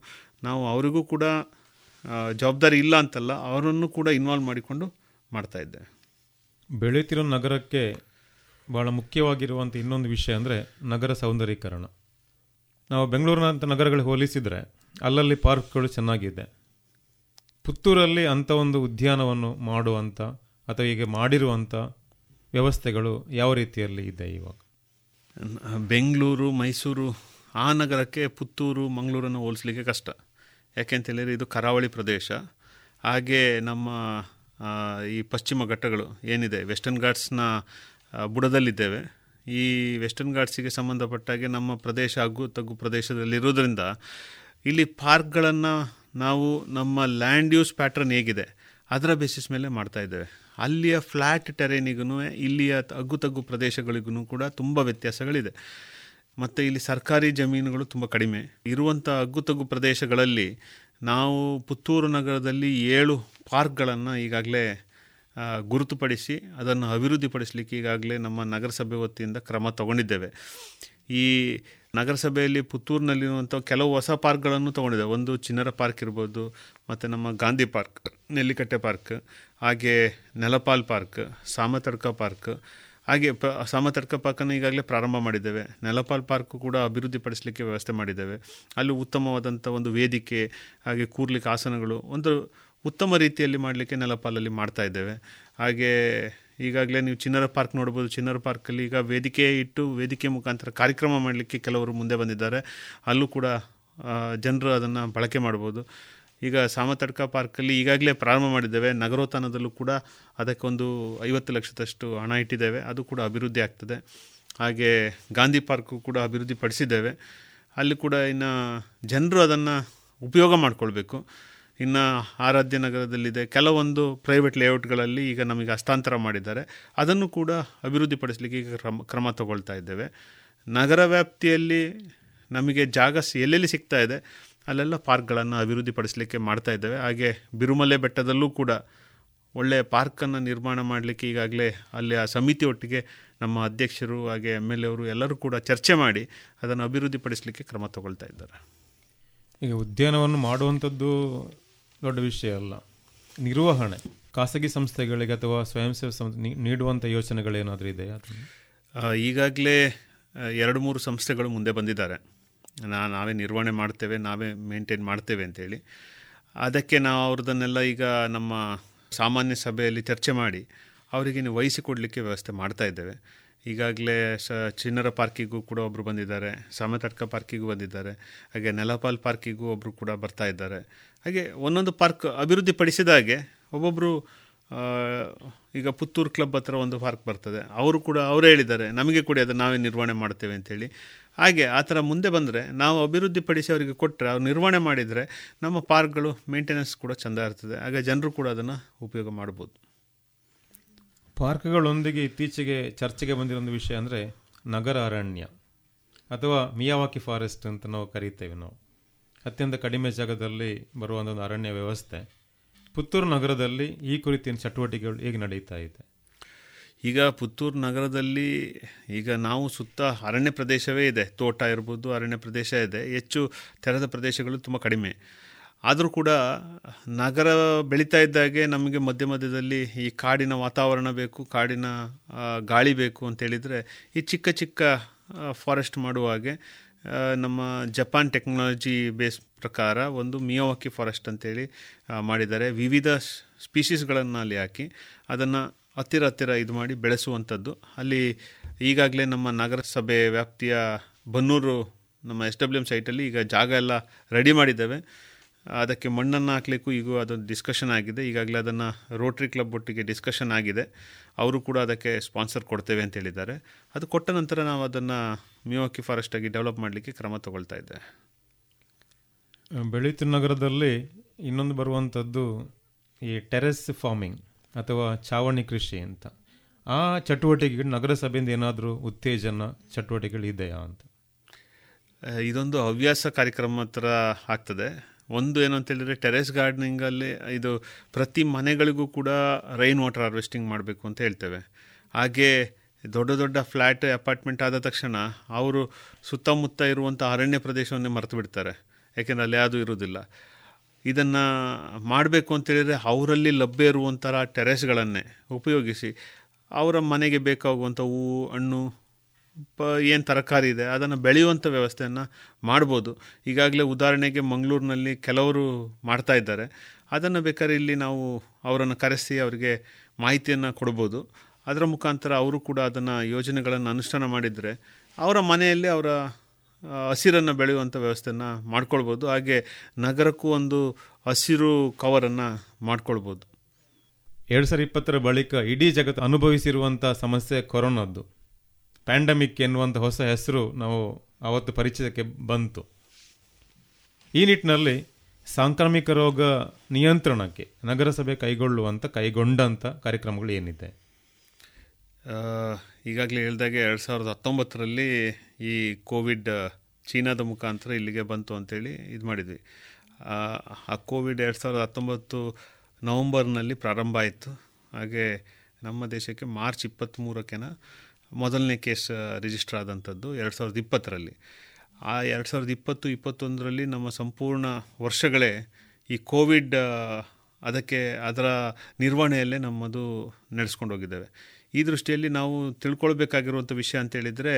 ನಾವು ಅವರಿಗೂ ಕೂಡ ಜವಾಬ್ದಾರಿ ಇಲ್ಲ ಅಂತಲ್ಲ, ಅವರನ್ನು ಕೂಡ ಇನ್ವಾಲ್ವ್ ಮಾಡಿಕೊಂಡು ಮಾಡ್ತಾ ಇದ್ದೇವೆ ಬೆಳೆಯುತ್ತಿರೋ ನಗರಕ್ಕೆ ಭಾಳ ಮುಖ್ಯವಾಗಿರುವಂಥ ಇನ್ನೊಂದು ವಿಷಯ ಅಂದರೆ ನಗರ ಸೌಂದರೀಕರಣ ನಾವು ಬೆಂಗಳೂರಿನಂಥ ನಗರಗಳಿಗೆ ಹೋಲಿಸಿದರೆ ಅಲ್ಲಲ್ಲಿ ಪಾರ್ಕ್ಗಳು ಚೆನ್ನಾಗಿದೆ. ಪುತ್ತೂರಲ್ಲಿ ಅಂಥ ಒಂದು ಉದ್ಯಾನವನ್ನು ಮಾಡುವಂಥ ಅಥವಾ ಈಗ ಮಾಡಿರುವಂಥ ವ್ಯವಸ್ಥೆಗಳು ಯಾವ ರೀತಿಯಲ್ಲಿ ಇದೆ ಇವಾಗ? ಬೆಂಗಳೂರು, ಮೈಸೂರು, ಆ ನಗರಕ್ಕೆ ಪುತ್ತೂರು, ಮಂಗಳೂರನ್ನು ಹೋಲಿಸ್ಲಿಕ್ಕೆ ಕಷ್ಟ. ಯಾಕೆಂತೇಳಿದರೆ ಇದು ಕರಾವಳಿ ಪ್ರದೇಶ. ಹಾಗೆ ನಮ್ಮ ಈ ಪಶ್ಚಿಮ ಘಟ್ಟಗಳು ಏನಿದೆ ವೆಸ್ಟರ್ನ್ ಘಾಟ್ಸ್ನ ಬುಡದಲ್ಲಿದ್ದೇವೆ. ಈ ವೆಸ್ಟರ್ನ್ ಘಾಟ್ಸಿಗೆ ಸಂಬಂಧಪಟ್ಟಾಗೆ ನಮ್ಮ ಪ್ರದೇಶ ಅಗ್ಗು ತಗ್ಗು ಪ್ರದೇಶದಲ್ಲಿರೋದ್ರಿಂದ ಇಲ್ಲಿ ಪಾರ್ಕ್ಗಳನ್ನು ನಾವು ನಮ್ಮ ಲ್ಯಾಂಡ್ ಯೂಸ್ ಪ್ಯಾಟ್ರನ್ ಹೇಗಿದೆ, ಅದರ ಬೇಸಿಸ್ ಮೇಲೆ ಮಾಡ್ತಾ ಇದ್ದೇವೆ. ಅಲ್ಲಿಯ ಫ್ಲ್ಯಾಟ್ ಟೆರೇನಿಗೂ ಇಲ್ಲಿಯ ತಗ್ಗು ತಗ್ಗು ಪ್ರದೇಶಗಳಿಗೂ ಕೂಡ ತುಂಬ ವ್ಯತ್ಯಾಸಗಳಿದೆ. ಮತ್ತು ಇಲ್ಲಿ ಸರ್ಕಾರಿ ಜಮೀನುಗಳು ತುಂಬ ಕಡಿಮೆ. ಇರುವಂಥ ಅಗ್ಗು ತಗ್ಗು ಪ್ರದೇಶಗಳಲ್ಲಿ ನಾವು ಪುತ್ತೂರು ನಗರದಲ್ಲಿ ಏಳು ಪಾರ್ಕ್ಗಳನ್ನು ಈಗಾಗಲೇ ಗುರುತುಪಡಿಸಿ, ಅದನ್ನು ಅಭಿವೃದ್ಧಿಪಡಿಸಲಿಕ್ಕೆ ಈಗಾಗಲೇ ನಮ್ಮ ನಗರಸಭೆ ವತಿಯಿಂದ ಕ್ರಮ ತಗೊಂಡಿದ್ದೇವೆ. ಈ ನಗರಸಭೆಯಲ್ಲಿ ಪುತ್ತೂರಿನಲ್ಲಿರುವಂಥ ಕೆಲವು ಹೊಸ ಪಾರ್ಕ್ಗಳನ್ನು ತೊಗೊಂಡಿದೆ. ಒಂದು ಚಿನ್ನರ ಪಾರ್ಕ್ ಇರ್ಬೋದು, ಮತ್ತು ನಮ್ಮ ಗಾಂಧಿ ಪಾರ್ಕ್, ನೆಲ್ಲಿಕಟ್ಟೆ ಪಾರ್ಕ್, ಹಾಗೆ ನೆಲಪಾಲ್ ಪಾರ್ಕ್, ಸಾಮತಡ್ಕ ಪಾರ್ಕ್. ಹಾಗೆ ಪ, ಸಾಮತಡ್ಕ ಪಾರ್ಕನ್ನು ಈಗಾಗಲೇ ಪ್ರಾರಂಭ ಮಾಡಿದ್ದೇವೆ. ನೆಲಪಾಲ್ ಪಾರ್ಕ್ ಕೂಡ ಅಭಿವೃದ್ಧಿಪಡಿಸಲಿಕ್ಕೆ ವ್ಯವಸ್ಥೆ ಮಾಡಿದ್ದೇವೆ. ಅಲ್ಲಿ ಉತ್ತಮವಾದಂಥ ಒಂದು ವೇದಿಕೆ, ಹಾಗೆ ಕೂರ್ಲಿಕ್ಕೆ ಆಸನಗಳು, ಒಂದು ಉತ್ತಮ ರೀತಿಯಲ್ಲಿ ಮಾಡಲಿಕ್ಕೆ ನೆಲಪಾಲಲ್ಲಿ ಮಾಡ್ತಾ ಇದ್ದೇವೆ. ಹಾಗೆ ಈಗಾಗಲೇ ನೀವು ಚಿನ್ನರ ಪಾರ್ಕ್ ನೋಡ್ಬೋದು. ಚಿನ್ನರ ಪಾರ್ಕಲ್ಲಿ ಈಗ ವೇದಿಕೆ ಇಟ್ಟು ವೇದಿಕೆ ಮುಖಾಂತರ ಕಾರ್ಯಕ್ರಮ ಮಾಡಲಿಕ್ಕೆ ಕೆಲವರು ಮುಂದೆ ಬಂದಿದ್ದಾರೆ. ಅಲ್ಲೂ ಕೂಡ ಜನರು ಅದನ್ನು ಬಳಕೆ ಮಾಡ್ಬೋದು. ಈಗ ಸಾಮತಡ್ಕ ಪಾರ್ಕಲ್ಲಿ ಈಗಾಗಲೇ ಪ್ರಾರಂಭ ಮಾಡಿದ್ದೇವೆ. ನಗರೋತ್ಥಾನದಲ್ಲೂ ಕೂಡ ಅದಕ್ಕೊಂದು ಐವತ್ತು ಲಕ್ಷದಷ್ಟು ಹಣ ಇಟ್ಟಿದ್ದೇವೆ. ಅದು ಕೂಡ ಅಭಿವೃದ್ಧಿ ಆಗ್ತದೆ. ಹಾಗೆ ಗಾಂಧಿ ಪಾರ್ಕು ಕೂಡ ಅಭಿವೃದ್ಧಿ ಪಡಿಸಿದ್ದೇವೆ. ಅಲ್ಲಿ ಕೂಡ ಇನ್ನು ಜನರು ಅದನ್ನು ಉಪಯೋಗ ಮಾಡಿಕೊಳ್ಬೇಕು. ಇನ್ನು ಆರಾಧ್ಯ ನಗರದಲ್ಲಿದೆ. ಕೆಲವೊಂದು ಪ್ರೈವೇಟ್ ಲೇಔಟ್ಗಳಲ್ಲಿ ಈಗ ನಮಗೆ ಹಸ್ತಾಂತರ ಮಾಡಿದ್ದಾರೆ. ಅದನ್ನು ಕೂಡ ಅಭಿವೃದ್ಧಿಪಡಿಸಲಿಕ್ಕೆ ಈಗ ಕ್ರಮ ಕ್ರಮ ತಗೊಳ್ತಾ ಇದ್ದೇವೆ. ನಗರ ವ್ಯಾಪ್ತಿಯಲ್ಲಿ ನಮಗೆ ಜಾಗ ಎಲ್ಲೆಲ್ಲಿ ಸಿಗ್ತಾ ಇದೆ, ಅಲ್ಲೆಲ್ಲ ಪಾರ್ಕ್ಗಳನ್ನು ಅಭಿವೃದ್ಧಿಪಡಿಸಲಿಕ್ಕೆ ಮಾಡ್ತಾ ಇದ್ದೇವೆ. ಹಾಗೆ ಬಿರುಮಲೆ ಬೆಟ್ಟದಲ್ಲೂ ಕೂಡ ಒಳ್ಳೆಯ ಪಾರ್ಕನ್ನು ನಿರ್ಮಾಣ ಮಾಡಲಿಕ್ಕೆ ಈಗಾಗಲೇ ಅಲ್ಲಿ ಆ ಸಮಿತಿ ಒಟ್ಟಿಗೆ ನಮ್ಮ ಅಧ್ಯಕ್ಷರು ಹಾಗೆ ಎಂ ಎಲ್ ಎವರು ಎಲ್ಲರೂ ಕೂಡ ಚರ್ಚೆ ಮಾಡಿ ಅದನ್ನು ಅಭಿವೃದ್ಧಿಪಡಿಸಲಿಕ್ಕೆ ಕ್ರಮ ತಗೊಳ್ತಾ ಇದ್ದಾರೆ. ಈಗ ಉದ್ಯಾನವನ್ನು ಮಾಡುವಂಥದ್ದು ದೊಡ್ಡ ವಿಷಯ ಅಲ್ಲ. ನಿರ್ವಹಣೆ. ಖಾಸಗಿ ಸಂಸ್ಥೆಗಳಿಗೆ ಅಥವಾ ಸ್ವಯಂ ಸೇವಾ ಸಂಸ್ಥೆ ನೀಡುವಂಥ ಯೋಚನೆಗಳೇನಾದರೂ ಇದೆಯಾ? ಈಗಾಗಲೇ ಎರಡು ಮೂರು ಸಂಸ್ಥೆಗಳು ಮುಂದೆ ಬಂದಿದ್ದಾರೆ. ನಾ, ನಾವೇ ನಿರ್ವಹಣೆ ಮಾಡ್ತೇವೆ, ನಾವೇ ಮೇಂಟೈನ್ ಮಾಡ್ತೇವೆ ಅಂತೇಳಿ. ಅದಕ್ಕೆ ನಾವು ಅವ್ರದನ್ನೆಲ್ಲ ಈಗ ನಮ್ಮ ಸಾಮಾನ್ಯ ಸಭೆಯಲ್ಲಿ ಚರ್ಚೆ ಮಾಡಿ, ಅವರಿಗೆ ವಹಿಸಿಕೊಡಲಿಕ್ಕೆ ವ್ಯವಸ್ಥೆ ಮಾಡ್ತಾ ಇದ್ದೇವೆ. ಈಗಾಗಲೇ ಸ ಚಿನ್ನರ ಪಾರ್ಕಿಗೂ ಕೂಡ ಒಬ್ಬರು ಬಂದಿದ್ದಾರೆ. ಸಮತಟ್ಕ ಪಾರ್ಕಿಗೂ ಬಂದಿದ್ದಾರೆ. ಹಾಗೆ ನೆಲಪಾಲ್ ಪಾರ್ಕಿಗೂ ಒಬ್ಬರು ಕೂಡ ಬರ್ತಾ ಇದ್ದಾರೆ. ಹಾಗೆ ಒಂದೊಂದು ಪಾರ್ಕ್ ಅಭಿವೃದ್ಧಿಪಡಿಸಿದ ಹಾಗೆ ಒಬ್ಬೊಬ್ಬರು ಈಗ ಪುತ್ತೂರು ಕ್ಲಬ್ ಹತ್ರ ಒಂದು ಪಾರ್ಕ್ ಬರ್ತದೆ. ಅವರು ಕೂಡ, ಅವರೇ ಹೇಳಿದ್ದಾರೆ, ನಮಗೆ ಕೂಡ ಅದನ್ನು ನಾವೇ ನಿರ್ವಹಣೆ ಮಾಡ್ತೇವೆ ಅಂತೇಳಿ. ಹಾಗೆ ಆ ಥರ ಮುಂದೆ ಬಂದರೆ ನಾವು ಅಭಿವೃದ್ಧಿಪಡಿಸಿ ಅವರಿಗೆ ಕೊಟ್ಟರೆ ಅವ್ರು ನಿರ್ವಹಣೆ ಮಾಡಿದರೆ ನಮ್ಮ ಪಾರ್ಕ್ಗಳು ಮೇಂಟೆನೆನ್ಸ್ ಕೂಡ ಚೆಂದ ಇರ್ತದೆ. ಹಾಗೆ ಜನರು ಕೂಡ ಅದನ್ನು ಉಪಯೋಗ ಮಾಡ್ಬೋದು. ಪಾರ್ಕ್ಗಳೊಂದಿಗೆ ಇತ್ತೀಚೆಗೆ ಚರ್ಚೆಗೆ ಬಂದಿರೋ ವಿಷಯ ಅಂದರೆ ನಗರ ಅರಣ್ಯ ಅಥವಾ ಮಿಯಾವಾಕಿ ಫಾರೆಸ್ಟ್ ಅಂತ ನಾವು ಕರೀತೇವೆ ನಾವು. ಅತ್ಯಂತ ಕಡಿಮೆ ಜಾಗದಲ್ಲಿ ಬರುವಂಥ ಒಂದು ಅರಣ್ಯ ವ್ಯವಸ್ಥೆ. ಪುತ್ತೂರು ನಗರದಲ್ಲಿ ಈ ಕುರಿತಿನ ಚಟುವಟಿಕೆಗಳು ಹೇಗೆ ನಡೀತಾ ಇದೆ? ಈಗ ಪುತ್ತೂರು ನಗರದಲ್ಲಿ ಈಗ ನಾವು ಸುತ್ತ ಅರಣ್ಯ ಪ್ರದೇಶವೇ ಇದೆ. ತೋಟ ಇರ್ಬೋದು, ಅರಣ್ಯ ಪ್ರದೇಶ ಇದೆ. ಹೆಚ್ಚು ತೆರೆದ ಪ್ರದೇಶಗಳು ತುಂಬ ಕಡಿಮೆ. ಆದರೂ ಕೂಡ ನಗರ ಬೆಳೀತಾ ಇದ್ದಾಗೆ ನಮಗೆ ಮಧ್ಯ ಮಧ್ಯದಲ್ಲಿ ಈ ಕಾಡಿನ ವಾತಾವರಣ ಬೇಕು, ಕಾಡಿನ ಗಾಳಿ ಬೇಕು ಅಂತೇಳಿದರೆ ಈ ಚಿಕ್ಕ ಚಿಕ್ಕ ಫಾರೆಸ್ಟ್ ಮಾಡುವ ಹಾಗೆ ನಮ್ಮ ಜಪಾನ್ ಟೆಕ್ನಾಲಜಿ ಬೇಸ್ ಪ್ರಕಾರ ಒಂದು ಮಿಯೋವಾಕಿ ಫಾರೆಸ್ಟ್ ಅಂತೇಳಿ ಮಾಡಿದ್ದಾರೆ. ವಿವಿಧ ಸ್ಪೀಷೀಸ್ಗಳನ್ನು ಅಲ್ಲಿ ಹಾಕಿ ಅದನ್ನು ಹತ್ತಿರ ಹತ್ತಿರ ಇದು ಮಾಡಿ ಬೆಳೆಸುವಂಥದ್ದು. ಅಲ್ಲಿ ಈಗಾಗಲೇ ನಮ್ಮ ನಗರಸಭೆ ವ್ಯಾಪ್ತಿಯ ಬನ್ನೂರು ನಮ್ಮ ಎಸ್ ಡಬ್ಲ್ಯೂ ಎಂ ಸೈಟಲ್ಲಿ ಈಗ ಜಾಗ ಎಲ್ಲ ರೆಡಿ ಮಾಡಿದ್ದೇವೆ. ಅದಕ್ಕೆ ಮಣ್ಣನ್ನು ಹಾಕಲಿಕ್ಕೂ ಈಗ ಅದೊಂದು ಡಿಸ್ಕಷನ್ ಆಗಿದೆ. ಈಗಾಗಲೇ ಅದನ್ನು ರೋಟ್ರಿ ಕ್ಲಬ್ ಒಟ್ಟಿಗೆ ಡಿಸ್ಕಷನ್ ಆಗಿದೆ. ಅವರು ಕೂಡ ಅದಕ್ಕೆ ಸ್ಪಾನ್ಸರ್ ಕೊಡ್ತೇವೆ ಅಂತ ಹೇಳಿದ್ದಾರೆ. ಅದು ಕೊಟ್ಟ ನಂತರ ನಾವು ಅದನ್ನು ಮಿಯೋಕಿ ಫಾರೆಸ್ಟ್ ಆಗಿ ಡೆವಲಪ್ ಮಾಡಲಿಕ್ಕೆ ಕ್ರಮ ತಗೊಳ್ತಾ ಇದ್ದೆ ಬೆಳೀತು ನಗರದಲ್ಲಿ ಇನ್ನೊಂದು ಬರುವಂಥದ್ದು ಈ ಟೆರೆಸ್ ಫಾರ್ಮಿಂಗ್ ಅಥವಾ ಚಾವಣಿ ಕೃಷಿ ಅಂತ. ಆ ಚಟುವಟಿಕೆಗಳು ನಗರಸಭೆಯಿಂದ ಏನಾದರೂ ಉತ್ತೇಜನ ಚಟುವಟಿಕೆಗಳು ಇದೆಯಾ ಅಂತ? ಇದೊಂದು ಹವ್ಯಾಸ ಕಾರ್ಯಕ್ರಮ ಹತ್ರ ಆಗ್ತದೆ. ಒಂದು ಏನು ಅಂತ ಹೇಳಿದ್ರೆ ಟೆರೆಸ್ ಗಾರ್ಡ್ನಿಂಗಲ್ಲಿ ಇದು ಪ್ರತಿ ಮನೆಗಳಿಗೂ ಕೂಡ ರೈನ್ ವಾಟರ್ ಹಾರ್ವೆಸ್ಟಿಂಗ್ ಮಾಡಬೇಕು ಅಂತ ಹೇಳ್ತೇವೆ. ಹಾಗೆ ದೊಡ್ಡ ದೊಡ್ಡ ಫ್ಲ್ಯಾಟ್ ಅಪಾರ್ಟ್ಮೆಂಟ್ ಆದ ತಕ್ಷಣ ಅವರು ಸುತ್ತಮುತ್ತ ಇರುವಂಥ ಅರಣ್ಯ ಪ್ರದೇಶವನ್ನೇ ಮರೆತು ಬಿಡ್ತಾರೆ. ಯಾಕೆಂದರೆ ಅಲ್ಲಿ ಯಾವುದೂ ಇರುವುದಿಲ್ಲ. ಇದನ್ನು ಮಾಡಬೇಕು ಅಂತೇಳಿದರೆ ಅವರಲ್ಲಿ ಲಭ್ಯ ಇರುವಂಥ ಟೆರೆಸ್ಗಳನ್ನೇ ಉಪಯೋಗಿಸಿ ಅವರ ಮನೆಗೆ ಬೇಕಾಗುವಂಥ ಹೂವು, ಹಣ್ಣು ಪ ಏನು ತರಕಾರಿ ಇದೆ, ಅದನ್ನು ಬೆಳೆಯುವಂಥ ವ್ಯವಸ್ಥೆಯನ್ನು ಮಾಡ್ಬೋದು. ಈಗಾಗಲೇ ಉದಾಹರಣೆಗೆ ಮಂಗಳೂರಿನಲ್ಲಿ ಕೆಲವರು ಮಾಡ್ತಾ ಇದ್ದಾರೆ. ಅದನ್ನು ಬೇಕಾದ್ರೆ ಇಲ್ಲಿ ನಾವು ಅವರನ್ನು ಕರೆಸಿ ಅವರಿಗೆ ಮಾಹಿತಿಯನ್ನು ಕೊಡ್ಬೋದು. ಅದರ ಮುಖಾಂತರ ಅವರು ಕೂಡ ಅದನ್ನು ಯೋಜನೆಗಳನ್ನು ಅನುಷ್ಠಾನ ಮಾಡಿದರೆ ಅವರ ಮನೆಯಲ್ಲಿ ಅವರ ಹಸಿರನ್ನು ಬೆಳೆಯುವಂಥ ವ್ಯವಸ್ಥೆಯನ್ನು ಮಾಡ್ಕೊಳ್ಬೋದು. ಹಾಗೆ ನಗರಕ್ಕೂ ಒಂದು ಹಸಿರು ಕವರನ್ನು ಮಾಡ್ಕೊಳ್ಬೋದು. ಎರಡು ಸಾವಿರದ ಇಪ್ಪತ್ತರ ಬಳಿಕ ಇಡೀ ಜಗತ್ತು ಅನುಭವಿಸಿರುವಂಥ ಸಮಸ್ಯೆ ಕೊರೋನಾದ್ದು. ಪ್ಯಾಂಡಮಿಕ್ ಎನ್ನುವಂಥ ಹೊಸ ಹೆಸರು ನಾವು ಅವತ್ತು ಪರಿಚಯಕ್ಕೆ ಬಂತು. ಈ ನಿಟ್ಟಿನಲ್ಲಿ ಸಾಂಕ್ರಾಮಿಕ ರೋಗ ನಿಯಂತ್ರಣಕ್ಕೆ ನಗರಸಭೆ ಕೈಗೊಳ್ಳುವಂಥ ಕೈಗೊಂಡಂಥ ಕಾರ್ಯಕ್ರಮಗಳು ಏನಿದೆ? ಈಗಾಗಲೇ ಹೇಳಿದಾಗೆ ಎರಡು ಸಾವಿರದ ಹತ್ತೊಂಬತ್ತರಲ್ಲಿ ಈ ಕೋವಿಡ್, ಚೀನಾದ ಮುಖಾಂತರ ಇಲ್ಲಿಗೆ ಬಂತು ಅಂತೇಳಿ ಇದು ಮಾಡಿದ್ವಿ. ಆ ಕೋವಿಡ್ ಎರಡು ಸಾವಿರದ ಹತ್ತೊಂಬತ್ತು ನವಂಬರ್ನಲ್ಲಿ ಪ್ರಾರಂಭ ಆಯಿತು. ಹಾಗೆ ನಮ್ಮ ದೇಶಕ್ಕೆ ಮಾರ್ಚ್ ಇಪ್ಪತ್ತ್ಮೂರಕ್ಕೆನ ಮೊದಲನೇ ಕೇಸ್ ರಿಜಿಸ್ಟರ್ ಆದಂಥದ್ದು ಎರಡು ಸಾವಿರದ ಇಪ್ಪತ್ತರಲ್ಲಿ. ಆ ಎರಡು ಸಾವಿರದ ಇಪ್ಪತ್ತು, ಇಪ್ಪತ್ತೊಂದರಲ್ಲಿ ನಮ್ಮ ಸಂಪೂರ್ಣ ವರ್ಷಗಳೇ ಈ ಕೋವಿಡ್ ಅದಕ್ಕೆ ಅದರ ನಿರ್ವಹಣೆಯಲ್ಲೇ ನಮ್ಮದು ನಡೆಸ್ಕೊಂಡು ಹೋಗಿದ್ದೇವೆ. ಈ ದೃಷ್ಟಿಯಲ್ಲಿ ನಾವು ತಿಳ್ಕೊಳ್ಬೇಕಾಗಿರುವಂಥ ವಿಷಯ ಅಂತೇಳಿದರೆ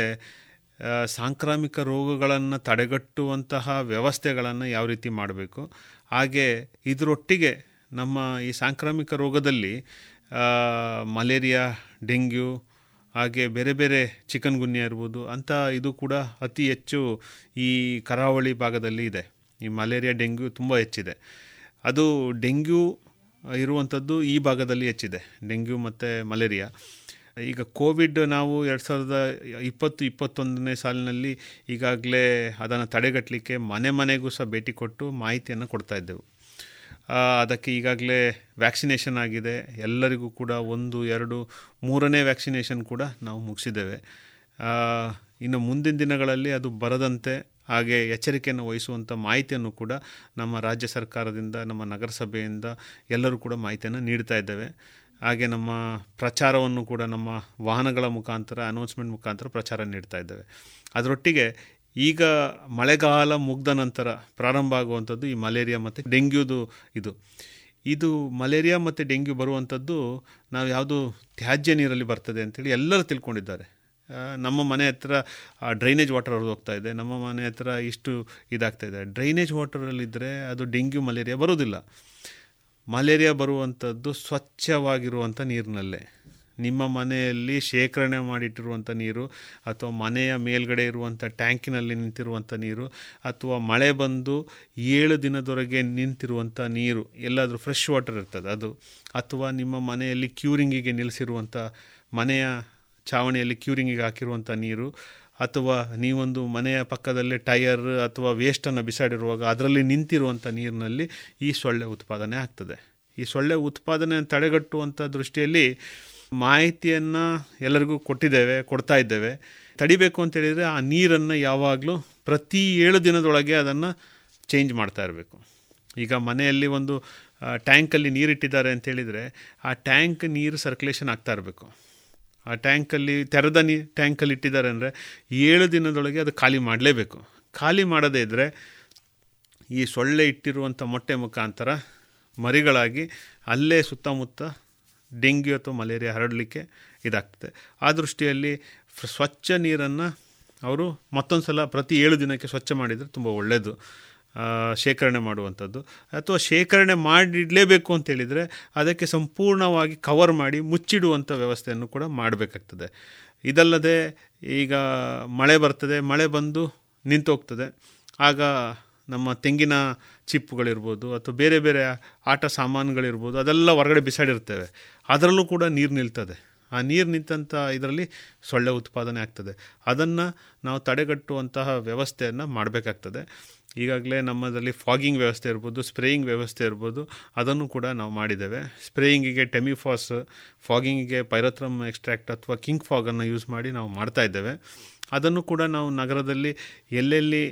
ಸಾಂಕ್ರಾಮಿಕ ರೋಗಗಳನ್ನು ತಡೆಗಟ್ಟುವಂತಹ ವ್ಯವಸ್ಥೆಗಳನ್ನು ಯಾವ ರೀತಿ ಮಾಡಬೇಕು? ಹಾಗೆ ಇದರೊಟ್ಟಿಗೆ ನಮ್ಮ ಈ ಸಾಂಕ್ರಾಮಿಕ ರೋಗದಲ್ಲಿ ಮಲೇರಿಯಾ, ಡೆಂಗ್ಯೂ ಹಾಗೆ ಬೇರೆ ಬೇರೆ ಚಿಕನ್ ಗುನ್ಯ ಇರ್ಬೋದು, ಅಂಥ ಇದು ಕೂಡ ಅತಿ ಹೆಚ್ಚು ಈ ಕರಾವಳಿ ಭಾಗದಲ್ಲಿ ಇದೆ. ಈ ಮಲೇರಿಯಾ ಡೆಂಗ್ಯೂ ತುಂಬ ಹೆಚ್ಚಿದೆ. ಅದು ಡೆಂಗ್ಯೂ ಇರುವಂಥದ್ದು ಈ ಭಾಗದಲ್ಲಿ ಹೆಚ್ಚಿದೆ, ಡೆಂಗ್ಯೂ ಮತ್ತು ಮಲೇರಿಯಾ. ಈಗ ಕೋವಿಡ್ ನಾವು ಎರಡು ಸಾವಿರದ ಇಪ್ಪತ್ತು, ಇಪ್ಪತ್ತೊಂದನೇ ಸಾಲಿನಲ್ಲಿ ಈಗಾಗಲೇ ಅದನ್ನು ತಡೆಗಟ್ಟಲಿಕ್ಕೆ ಮನೆ ಮನೆಗೂ ಸಹ ಭೇಟಿ ಕೊಟ್ಟು ಮಾಹಿತಿಯನ್ನು ಕೊಡ್ತಾ ಇದ್ದೆವು. ಅದಕ್ಕೆ ಈಗಾಗಲೇ ವ್ಯಾಕ್ಸಿನೇಷನ್ ಆಗಿದೆ. ಎಲ್ಲರಿಗೂ ಕೂಡ ಒಂದು, ಎರಡು, ಮೂರನೇ ವ್ಯಾಕ್ಸಿನೇಷನ್ ಕೂಡ ನಾವು ಮುಗಿಸಿದ್ದೇವೆ. ಇನ್ನು ಮುಂದಿನ ದಿನಗಳಲ್ಲಿ ಅದು ಬರದಂತೆ ಹಾಗೆ ಎಚ್ಚರಿಕೆಯನ್ನು ವಹಿಸುವಂಥ ಮಾಹಿತಿಯನ್ನು ಕೂಡ ನಮ್ಮ ರಾಜ್ಯ ಸರ್ಕಾರದಿಂದ, ನಮ್ಮ ನಗರಸಭೆಯಿಂದ ಎಲ್ಲರೂ ಕೂಡ ಮಾಹಿತಿಯನ್ನು ನೀಡ್ತಾ ಇದ್ದೇವೆ. ಹಾಗೆ ನಮ್ಮ ಪ್ರಚಾರವನ್ನು ಕೂಡ ನಮ್ಮ ವಾಹನಗಳ ಮುಖಾಂತರ ಅನೌನ್ಸ್ಮೆಂಟ್ ಮುಖಾಂತರ ಪ್ರಚಾರ ನೀಡ್ತಾ ಇದ್ದೇವೆ. ಅದರೊಟ್ಟಿಗೆ ಈಗ ಮಳೆಗಾಲ ಮುಗ್ದ ನಂತರ ಪ್ರಾರಂಭ ಆಗುವಂಥದ್ದು ಈ ಮಲೇರಿಯಾ ಮತ್ತು ಡೆಂಗ್ಯೂದು ಇದು. ಇದು ಮಲೇರಿಯಾ ಮತ್ತು ಡೆಂಗ್ಯೂ ಬರುವಂಥದ್ದು ನಾವು ಯಾವುದು ತ್ಯಾಜ್ಯ ನೀರಲ್ಲಿ ಬರ್ತದೆ ಅಂತೇಳಿ ಎಲ್ಲರೂ ತಿಳ್ಕೊಂಡಿದ್ದಾರೆ. ನಮ್ಮ ಮನೆ ಹತ್ರ ಡ್ರೈನೇಜ್ ವಾಟರ್ ಅವ್ರದ್ದು ಹೋಗ್ತಾ ಇದೆ. ನಮ್ಮ ಮನೆ ಹತ್ರ ಇಷ್ಟು ಇದಾಗ್ತಾ ಇದೆ. ಡ್ರೈನೇಜ್ ವಾಟರಲ್ಲಿದ್ದರೆ ಅದು ಡೆಂಗ್ಯೂ, ಮಲೇರಿಯಾ ಬರೋದಿಲ್ಲ ಮಲೇರಿಯಾ ಬರುವಂಥದ್ದು ಸ್ವಚ್ಛವಾಗಿರುವಂಥ ನೀರಿನಲ್ಲೇ. ನಿಮ್ಮ ಮನೆಯಲ್ಲಿ ಶೇಖರಣೆ ಮಾಡಿಟ್ಟಿರುವಂಥ ನೀರು ಅಥವಾ ಮನೆಯ ಮೇಲ್ಗಡೆ ಇರುವಂಥ ಟ್ಯಾಂಕಿನಲ್ಲಿ ನಿಂತಿರುವಂಥ ನೀರು ಅಥವಾ ಮಳೆ ಬಂದು ಏಳು ದಿನದವರೆಗೆ ನಿಂತಿರುವಂಥ ನೀರು, ಎಲ್ಲಾದರೂ ಫ್ರೆಶ್ ವಾಟರ್ ಇರ್ತದೆ ಅದು, ಅಥವಾ ನಿಮ್ಮ ಮನೆಯಲ್ಲಿ ಕ್ಯೂರಿಂಗಿಗೆ ನಿಲ್ಲಿಸಿರುವಂಥ ಮನೆಯ ಚಾವಣಿಯಲ್ಲಿ ಕ್ಯೂರಿಂಗಿಗೆ ಹಾಕಿರುವಂಥ ನೀರು, ಅಥವಾ ನೀವೊಂದು ಮನೆಯ ಪಕ್ಕದಲ್ಲೇ ಟೈರ್ ಅಥವಾ ವೇಸ್ಟನ್ನು ಬಿಸಾಡಿರುವಾಗ ಅದರಲ್ಲಿ ನಿಂತಿರುವಂಥ ನೀರಿನಲ್ಲಿ ಈ ಸೊಳ್ಳೆ ಉತ್ಪಾದನೆ ಆಗ್ತದೆ. ಈ ಸೊಳ್ಳೆ ಉತ್ಪಾದನೆ ತಡೆಗಟ್ಟುವಂಥ ದೃಷ್ಟಿಯಲ್ಲಿ ಮಾಹಿತಿಯನ್ನು ಎಲ್ಲರಿಗೂ ಕೊಟ್ಟಿದ್ದೇವೆ, ಕೊಡ್ತಾ ಇದ್ದೇವೆ. ತಡಿಬೇಕು ಅಂತ ಹೇಳಿದರೆ ಆ ನೀರನ್ನು ಯಾವಾಗಲೂ ಪ್ರತಿ ಏಳು ದಿನದೊಳಗೆ ಅದನ್ನು ಚೇಂಜ್ ಮಾಡ್ತಾ ಇರಬೇಕು. ಈಗ ಮನೆಯಲ್ಲಿ ಒಂದು ಟ್ಯಾಂಕಲ್ಲಿ ನೀರಿಟ್ಟಿದ್ದಾರೆ ಅಂತೇಳಿದರೆ ಆ ಟ್ಯಾಂಕ್ ನೀರು ಸರ್ಕ್ಯುಲೇಷನ್ ಆಗ್ತಾ ಇರಬೇಕು. ಆ ಟ್ಯಾಂಕಲ್ಲಿ ತೆರೆದ ನೀ ಟ್ಯಾಂಕಲ್ಲಿ ಇಟ್ಟಿದ್ದಾರೆ ಅಂದರೆ ಏಳು ದಿನದೊಳಗೆ ಅದು ಖಾಲಿ ಮಾಡಲೇಬೇಕು. ಖಾಲಿ ಮಾಡದೇ ಇದ್ದರೆ ಈ ಸೊಳ್ಳೆ ಇಟ್ಟಿರುವಂಥ ಮೊಟ್ಟೆ ಮುಖಾಂತರ ಮರಿಗಳಾಗಿ ಅಲ್ಲೇ ಸುತ್ತಮುತ್ತ ಡೆಂಗ್ಯೂ ಅಥವಾ ಮಲೇರಿಯಾ ಹರಡಲಿಕ್ಕೆ ಇದಾಗ್ತದೆ. ಆ ದೃಷ್ಟಿಯಲ್ಲಿ ಸ್ವಚ್ಛ ನೀರನ್ನು ಅವರು ಮತ್ತೊಂದು ಸಲ ಪ್ರತಿ ಏಳು ದಿನಕ್ಕೆ ಸ್ವಚ್ಛ ಮಾಡಿದರೆ ತುಂಬ ಒಳ್ಳೆಯದು ಶೇಖರಣೆ ಮಾಡುವಂಥದ್ದು. ಅಥವಾ ಶೇಖರಣೆ ಮಾಡಿಡಲೇಬೇಕು ಅಂತೇಳಿದರೆ ಅದಕ್ಕೆ ಸಂಪೂರ್ಣವಾಗಿ ಕವರ್ ಮಾಡಿ ಮುಚ್ಚಿಡುವಂಥ ವ್ಯವಸ್ಥೆಯನ್ನು ಕೂಡ ಮಾಡಬೇಕಾಗ್ತದೆ. ಇದಲ್ಲದೆ ಈಗ ಮಳೆ ಬರ್ತದೆ, ಮಳೆ ಬಂದು ನಿಂತೋಗ್ತದೆ. ಆಗ ನಮ್ಮ ತೆಂಗಿನ ಚಿಪ್ಪುಗಳಿರ್ಬೋದು ಅಥವಾ ಬೇರೆ ಬೇರೆ ಆಟ ಸಾಮಾನುಗಳಿರ್ಬೋದು, ಅದೆಲ್ಲ ಹೊರಗಡೆ ಬಿಸಾಡಿರ್ತೇವೆ ಅದರಲ್ಲೂ ಕೂಡ ನೀರು ನಿಲ್ತದೆ. ಆ ನೀರು ನಿಂತಂಥ ಇದರಲ್ಲಿ ಸೊಳ್ಳೆ ಉತ್ಪಾದನೆ ಆಗ್ತದೆ. ಅದನ್ನು ನಾವು ತಡೆಗಟ್ಟುವಂತಹ ವ್ಯವಸ್ಥೆಯನ್ನು ಮಾಡಬೇಕಾಗ್ತದೆ. ಈಗಾಗಲೇ ನಮ್ಮದಲ್ಲಿ ಫಾಗಿಂಗ್ ವ್ಯವಸ್ಥೆ ಇರ್ಬೋದು ಸ್ಪ್ರೇಯಿಂಗ್ ವ್ಯವಸ್ಥೆ ಇರ್ಬೋದು, ಅದನ್ನು ಕೂಡ ನಾವು ಮಾಡಿದ್ದೇವೆ. ಸ್ಪ್ರೇಯಿಂಗಿಗೆ ಟೆಮಿಫಾಸ್ ಫಾಗಿಂಗಿಗೆ ಪೈರತ್ರಮ್ ಎಕ್ಸ್ಟ್ರಾಕ್ಟ್ ಅಥವಾ ಕಿಂಗ್ ಫಾಗನ್ನು ಯೂಸ್ ಮಾಡಿ ನಾವು ಮಾಡ್ತಾ ಇದ್ದೇವೆ. ಅದನ್ನು ಕೂಡ ನಾವು ನಗರದಲ್ಲಿ ಎಲ್ಲೆಲ್ಲಿ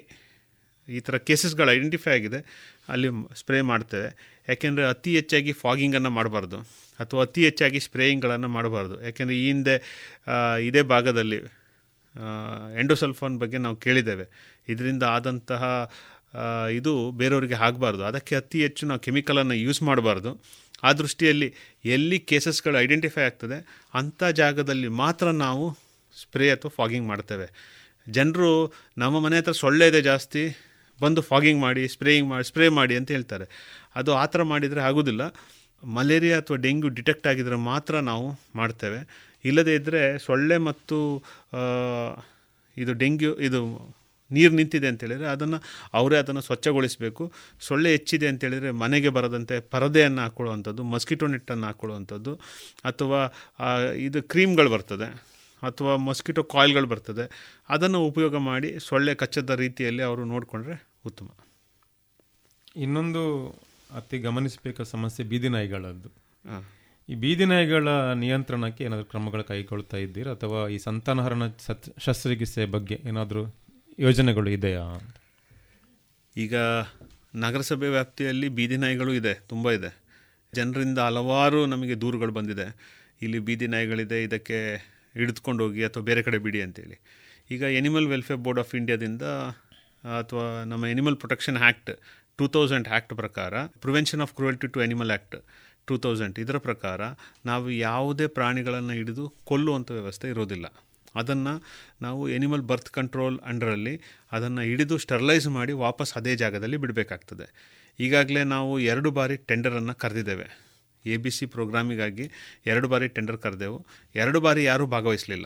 ಈ ಥರ ಕೇಸಸ್ಗಳು ಐಡೆಂಟಿಫೈ ಆಗಿದೆ, ಅಲ್ಲಿ ಸ್ಪ್ರೇ ಮಾಡ್ತೇವೆ. ಯಾಕೆಂದರೆ ಅತಿ ಹೆಚ್ಚಾಗಿ ಫಾಗಿಂಗನ್ನು ಮಾಡಬಾರ್ದು. ಅಥವಾ ಅತಿ ಹೆಚ್ಚಾಗಿ ಸ್ಪ್ರೇಯಿಂಗ್ಗಳನ್ನು ಮಾಡಬಾರ್ದು. ಯಾಕೆಂದರೆ ಈ ಹಿಂದೆ ಇದೇ ಭಾಗದಲ್ಲಿ ಎಂಡೋಸಲ್ಫೋನ್ ಬಗ್ಗೆ ನಾವು ಕೇಳಿದ್ದೇವೆ. ಇದರಿಂದ ಆದಂತಹ ಇದು ಬೇರೆಯವರಿಗೆ ಆಗಬಾರ್ದು. ಅದಕ್ಕೆ ಅತಿ ಹೆಚ್ಚು ನಾವು ಕೆಮಿಕಲನ್ನು ಯೂಸ್ ಮಾಡಬಾರ್ದು. ಆ ದೃಷ್ಟಿಯಲ್ಲಿ ಎಲ್ಲಿ ಕೇಸಸ್ಗಳು ಐಡೆಂಟಿಫೈ ಆಗ್ತದೆ, ಅಂಥ ಜಾಗದಲ್ಲಿ ಮಾತ್ರ ನಾವು ಸ್ಪ್ರೇ ಅಥವಾ ಫಾಗಿಂಗ್ ಮಾಡ್ತೇವೆ. ಜನರು ನಮ್ಮ ಮನೆ ಹತ್ರ ಸೊಳ್ಳೆ ಇದೆ ಜಾಸ್ತಿ ಬಂದು ಫಾಗಿಂಗ್ ಮಾಡಿ, ಸ್ಪ್ರೇಯಿಂಗ್ ಮಾಡಿ, ಸ್ಪ್ರೇ ಮಾಡಿ ಅಂತ ಹೇಳ್ತಾರೆ. ಅದು ಆ ಥರ ಮಾಡಿದರೆ ಆಗೋದಿಲ್ಲ. ಮಲೇರಿಯಾ ಅಥವಾ ಡೆಂಗ್ಯೂ ಡಿಟೆಕ್ಟ್ ಆಗಿದರೆ ಮಾತ್ರ ನಾವು ಮಾಡ್ತೇವೆ. ಇಲ್ಲದೇ ಇದ್ದರೆ ಸೊಳ್ಳೆ ಮತ್ತು ಇದು ಡೆಂಗ್ಯೂ, ಇದು ನೀರು ನಿಂತಿದೆ ಅಂತೇಳಿದರೆ ಅದನ್ನು ಅವರೇ ಅದನ್ನು ಸ್ವಚ್ಛಗೊಳಿಸಬೇಕು. ಸೊಳ್ಳೆ ಹೆಚ್ಚಿದೆ ಅಂತೇಳಿದರೆ ಮನೆಗೆ ಬರದಂತೆ ಪರದೆಯನ್ನು ಹಾಕ್ಕೊಳ್ಳುವಂಥದ್ದು ಮಸ್ಕಿಟೋ ನೆಟ್ಟನ್ನು ಹಾಕ್ಕೊಳ್ಳುವಂಥದ್ದು ಅಥವಾ ಇದು ಕ್ರೀಮ್ಗಳು ಬರ್ತದೆ. ಅಥವಾ ಮಸ್ಕಿಟೋ ಕಾಯಿಲ್ಗಳು ಬರ್ತದೆ ಅದನ್ನು ಉಪಯೋಗ ಮಾಡಿ ಸೊಳ್ಳೆ ಕಚ್ಚದ ರೀತಿಯಲ್ಲಿ ಅವರು ನೋಡಿಕೊಂಡ್ರೆ ಉತ್ತಮ. ಇನ್ನೊಂದು ಅತಿ ಗಮನಿಸಬೇಕಾದ ಸಮಸ್ಯೆ ಬೀದಿ ನಾಯಿಗಳದ್ದು. ಈ ಬೀದಿ ನಾಯಿಗಳ ನಿಯಂತ್ರಣಕ್ಕೆ ಏನಾದರೂ ಕ್ರಮಗಳು ಕೈಗೊಳ್ತಾ ಇದ್ದೀರಾ? ಅಥವಾ ಈ ಸಂತಾನಹರಣ ಸತ್ ಶಸ್ತ್ರಚಿಕಿತ್ಸೆ ಬಗ್ಗೆ ಏನಾದರೂ ಯೋಜನೆಗಳು ಇದೆಯಾ? ಈಗ ನಗರಸಭೆ ವ್ಯಾಪ್ತಿಯಲ್ಲಿ ಬೀದಿ ನಾಯಿಗಳು ಇದೆ ತುಂಬ ಇದೆ. ಜನರಿಂದ ಹಲವಾರು ನಮಗೆ ದೂರುಗಳು ಬಂದಿದೆ. ಇಲ್ಲಿ ಬೀದಿ ನಾಯಿಗಳಿದೆ ಇದಕ್ಕೆ ಹಿಡಿದುಕೊಂಡು ಹೋಗಿ ಅಥವಾ ಬೇರೆ ಕಡೆ ಬಿಡಿ ಅಂತೇಳಿ. ಈಗ ಎನಿಮಲ್ ವೆಲ್ಫೇರ್ ಬೋರ್ಡ್ ಆಫ್ ಇಂಡಿಯಾದಿಂದ ಅಥವಾ ನಮ್ಮ animal protection act two thousand act ಪ್ರಕಾರ prevention of cruelty to animal act two thousand ಇದರ ಪ್ರಕಾರ ನಾವು ಯಾವುದೇ ಪ್ರಾಣಿಗಳನ್ನು ಹಿಡಿದು ಕೊಲ್ಲುವಂಥ ವ್ಯವಸ್ಥೆ ಇರೋದಿಲ್ಲ. ಅದನ್ನು ನಾವು ಎನಿಮಲ್ ಬರ್ತ್ ಕಂಟ್ರೋಲ್ ಅಂಡರಲ್ಲಿ ಅದನ್ನು ಹಿಡಿದು ಸ್ಟರ್ಲೈಸ್ ಮಾಡಿ ವಾಪಸ್ ಅದೇ ಜಾಗದಲ್ಲಿ ಬಿಡಬೇಕಾಗ್ತದೆ. ಈಗಾಗಲೇ ನಾವು ಎರಡು ಬಾರಿ ಟೆಂಡರನ್ನು ಕರೆದಿದ್ದೇವೆ. ಎ ಬಿ ಸಿ ಪ್ರೋಗ್ರಾಮಿಗಾಗಿ ಎರಡು ಬಾರಿ ಟೆಂಡರ್ ಕರೆದೆವು. ಎರಡು ಬಾರಿ ಯಾರೂ ಭಾಗವಹಿಸಲಿಲ್ಲ.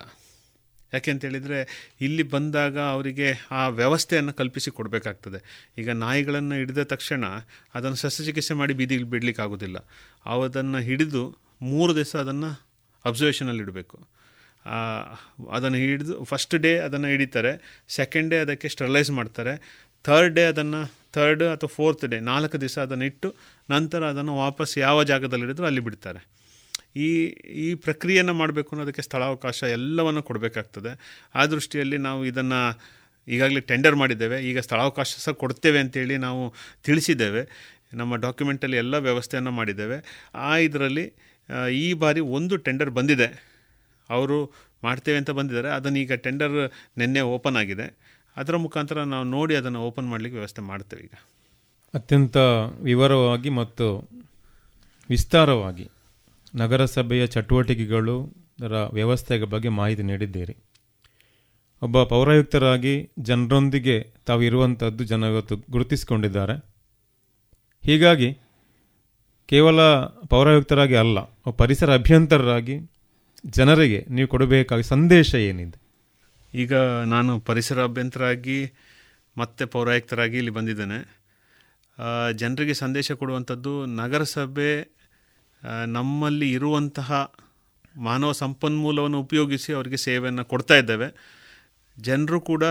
ಯಾಕೆಂತೇಳಿದರೆ ಇಲ್ಲಿ ಬಂದಾಗ ಅವರಿಗೆ ಆ ವ್ಯವಸ್ಥೆಯನ್ನು ಕಲ್ಪಿಸಿ ಕೊಡಬೇಕಾಗ್ತದೆ. ಈಗ ನಾಯಿಗಳನ್ನು ಹಿಡಿದ ತಕ್ಷಣ ಅದನ್ನು ಶಸ್ತ್ರಚಿಕಿತ್ಸೆ ಮಾಡಿ ಬೀದಿಗೆ ಬಿಡಲಿಕ್ಕೆ ಆಗೋದಿಲ್ಲ ಅದನ್ನು ಹಿಡಿದು ಮೂರು ದಿವಸ ಅದನ್ನು ಅಬ್ಸರ್ವೇಷನಲ್ಲಿ ಇಡಬೇಕು. ಅದನ್ನು ಹಿಡಿದು ಫಸ್ಟ್ ಡೇ ಅದನ್ನು ಹಿಡಿತಾರೆ. ಸೆಕೆಂಡ್ ಡೇ ಅದಕ್ಕೆ ಸ್ಟರ್ಲೈಸ್ ಮಾಡ್ತಾರೆ. ಥರ್ಡ್ ಡೇ ಅದನ್ನು ಥರ್ಡ್ ಅಥವಾ ಫೋರ್ತ್ ಡೇ ನಾಲ್ಕು ದಿವಸ ಅದನ್ನು ಇಟ್ಟು ನಂತರ ಅದನ್ನು ವಾಪಸ್ ಯಾವ ಜಾಗದಲ್ಲಿಡಿದ್ರು ಅಲ್ಲಿ ಬಿಡ್ತಾರೆ. ಈ ಈ ಪ್ರಕ್ರಿಯೆಯನ್ನು ಮಾಡಬೇಕು ಅನ್ನೋದಕ್ಕೆ ಸ್ಥಳಾವಕಾಶ ಎಲ್ಲವನ್ನು ಕೊಡಬೇಕಾಗ್ತದೆ. ಆ ದೃಷ್ಟಿಯಲ್ಲಿ ನಾವು ಇದನ್ನು ಈಗಾಗಲೇ ಟೆಂಡರ್ ಮಾಡಿದ್ದೇವೆ. ಈಗ ಸ್ಥಳಾವಕಾಶ ಸಹ ಕೊಡ್ತೇವೆ ಅಂತೇಳಿ ನಾವು ತಿಳಿಸಿದ್ದೇವೆ. ನಮ್ಮ ಡಾಕ್ಯುಮೆಂಟಲ್ಲಿ ಎಲ್ಲ ವ್ಯವಸ್ಥೆಯನ್ನು ಮಾಡಿದ್ದೇವೆ. ಆ ಇದರಲ್ಲಿ ಈ ಬಾರಿ ಒಂದು ಟೆಂಡರ್ ಬಂದಿದೆ. ಅವರು ಮಾಡ್ತೇವೆ ಅಂತ ಬಂದಿದ್ದಾರೆ. ಅದನ್ನು ಈಗ ಟೆಂಡರ್ ನಿನ್ನೆ ಓಪನ್ ಆಗಿದೆ. ಅದರ ಮುಖಾಂತರ ನಾವು ನೋಡಿ ಅದನ್ನು ಓಪನ್ ಮಾಡಲಿಕ್ಕೆ ವ್ಯವಸ್ಥೆ ಮಾಡ್ತೇವೆ ಈಗ. ಅತ್ಯಂತ ವಿವರವಾಗಿ ಮತ್ತು ವಿಸ್ತಾರವಾಗಿ ನಗರಸಭೆಯ ಚಟುವಟಿಕೆಗಳು ಅದರ ವ್ಯವಸ್ಥೆಯ ಬಗ್ಗೆ ಮಾಹಿತಿ ನೀಡಿದ್ದೀರಿ. ಒಬ್ಬ ಪೌರಾಯುಕ್ತರಾಗಿ ಜನರೊಂದಿಗೆ ತಾವು ಇರುವಂಥದ್ದು ಜನ ಇವತ್ತು ಗುರುತಿಸಿಕೊಂಡಿದ್ದಾರೆ. ಹೀಗಾಗಿ ಕೇವಲ ಪೌರಾಯುಕ್ತರಾಗಿ ಅಲ್ಲ, ಪರಿಸರ ಅಭ್ಯಂತರರಾಗಿ ಜನರಿಗೆ ನೀವು ಕೊಡಬೇಕಾದ ಸಂದೇಶ ಏನಿದೆ? ಈಗ ನಾನು ಪರಿಸರ ಅಭ್ಯಂತರಾಗಿ ಮತ್ತೆ ಪೌರಾಯುಕ್ತರಾಗಿ ಇಲ್ಲಿ ಬಂದಿದ್ದೇನೆ. ಜನರಿಗೆ ಸಂದೇಶ ಕೊಡುವಂಥದ್ದು ನಗರಸಭೆ ನಮ್ಮಲ್ಲಿ ಇರುವಂತಹ ಮಾನವ ಸಂಪನ್ಮೂಲವನ್ನು ಉಪಯೋಗಿಸಿ ಅವರಿಗೆ ಸೇವೆಯನ್ನು ಕೊಡ್ತಾ ಇದ್ದೇವೆ. ಜನರು ಕೂಡ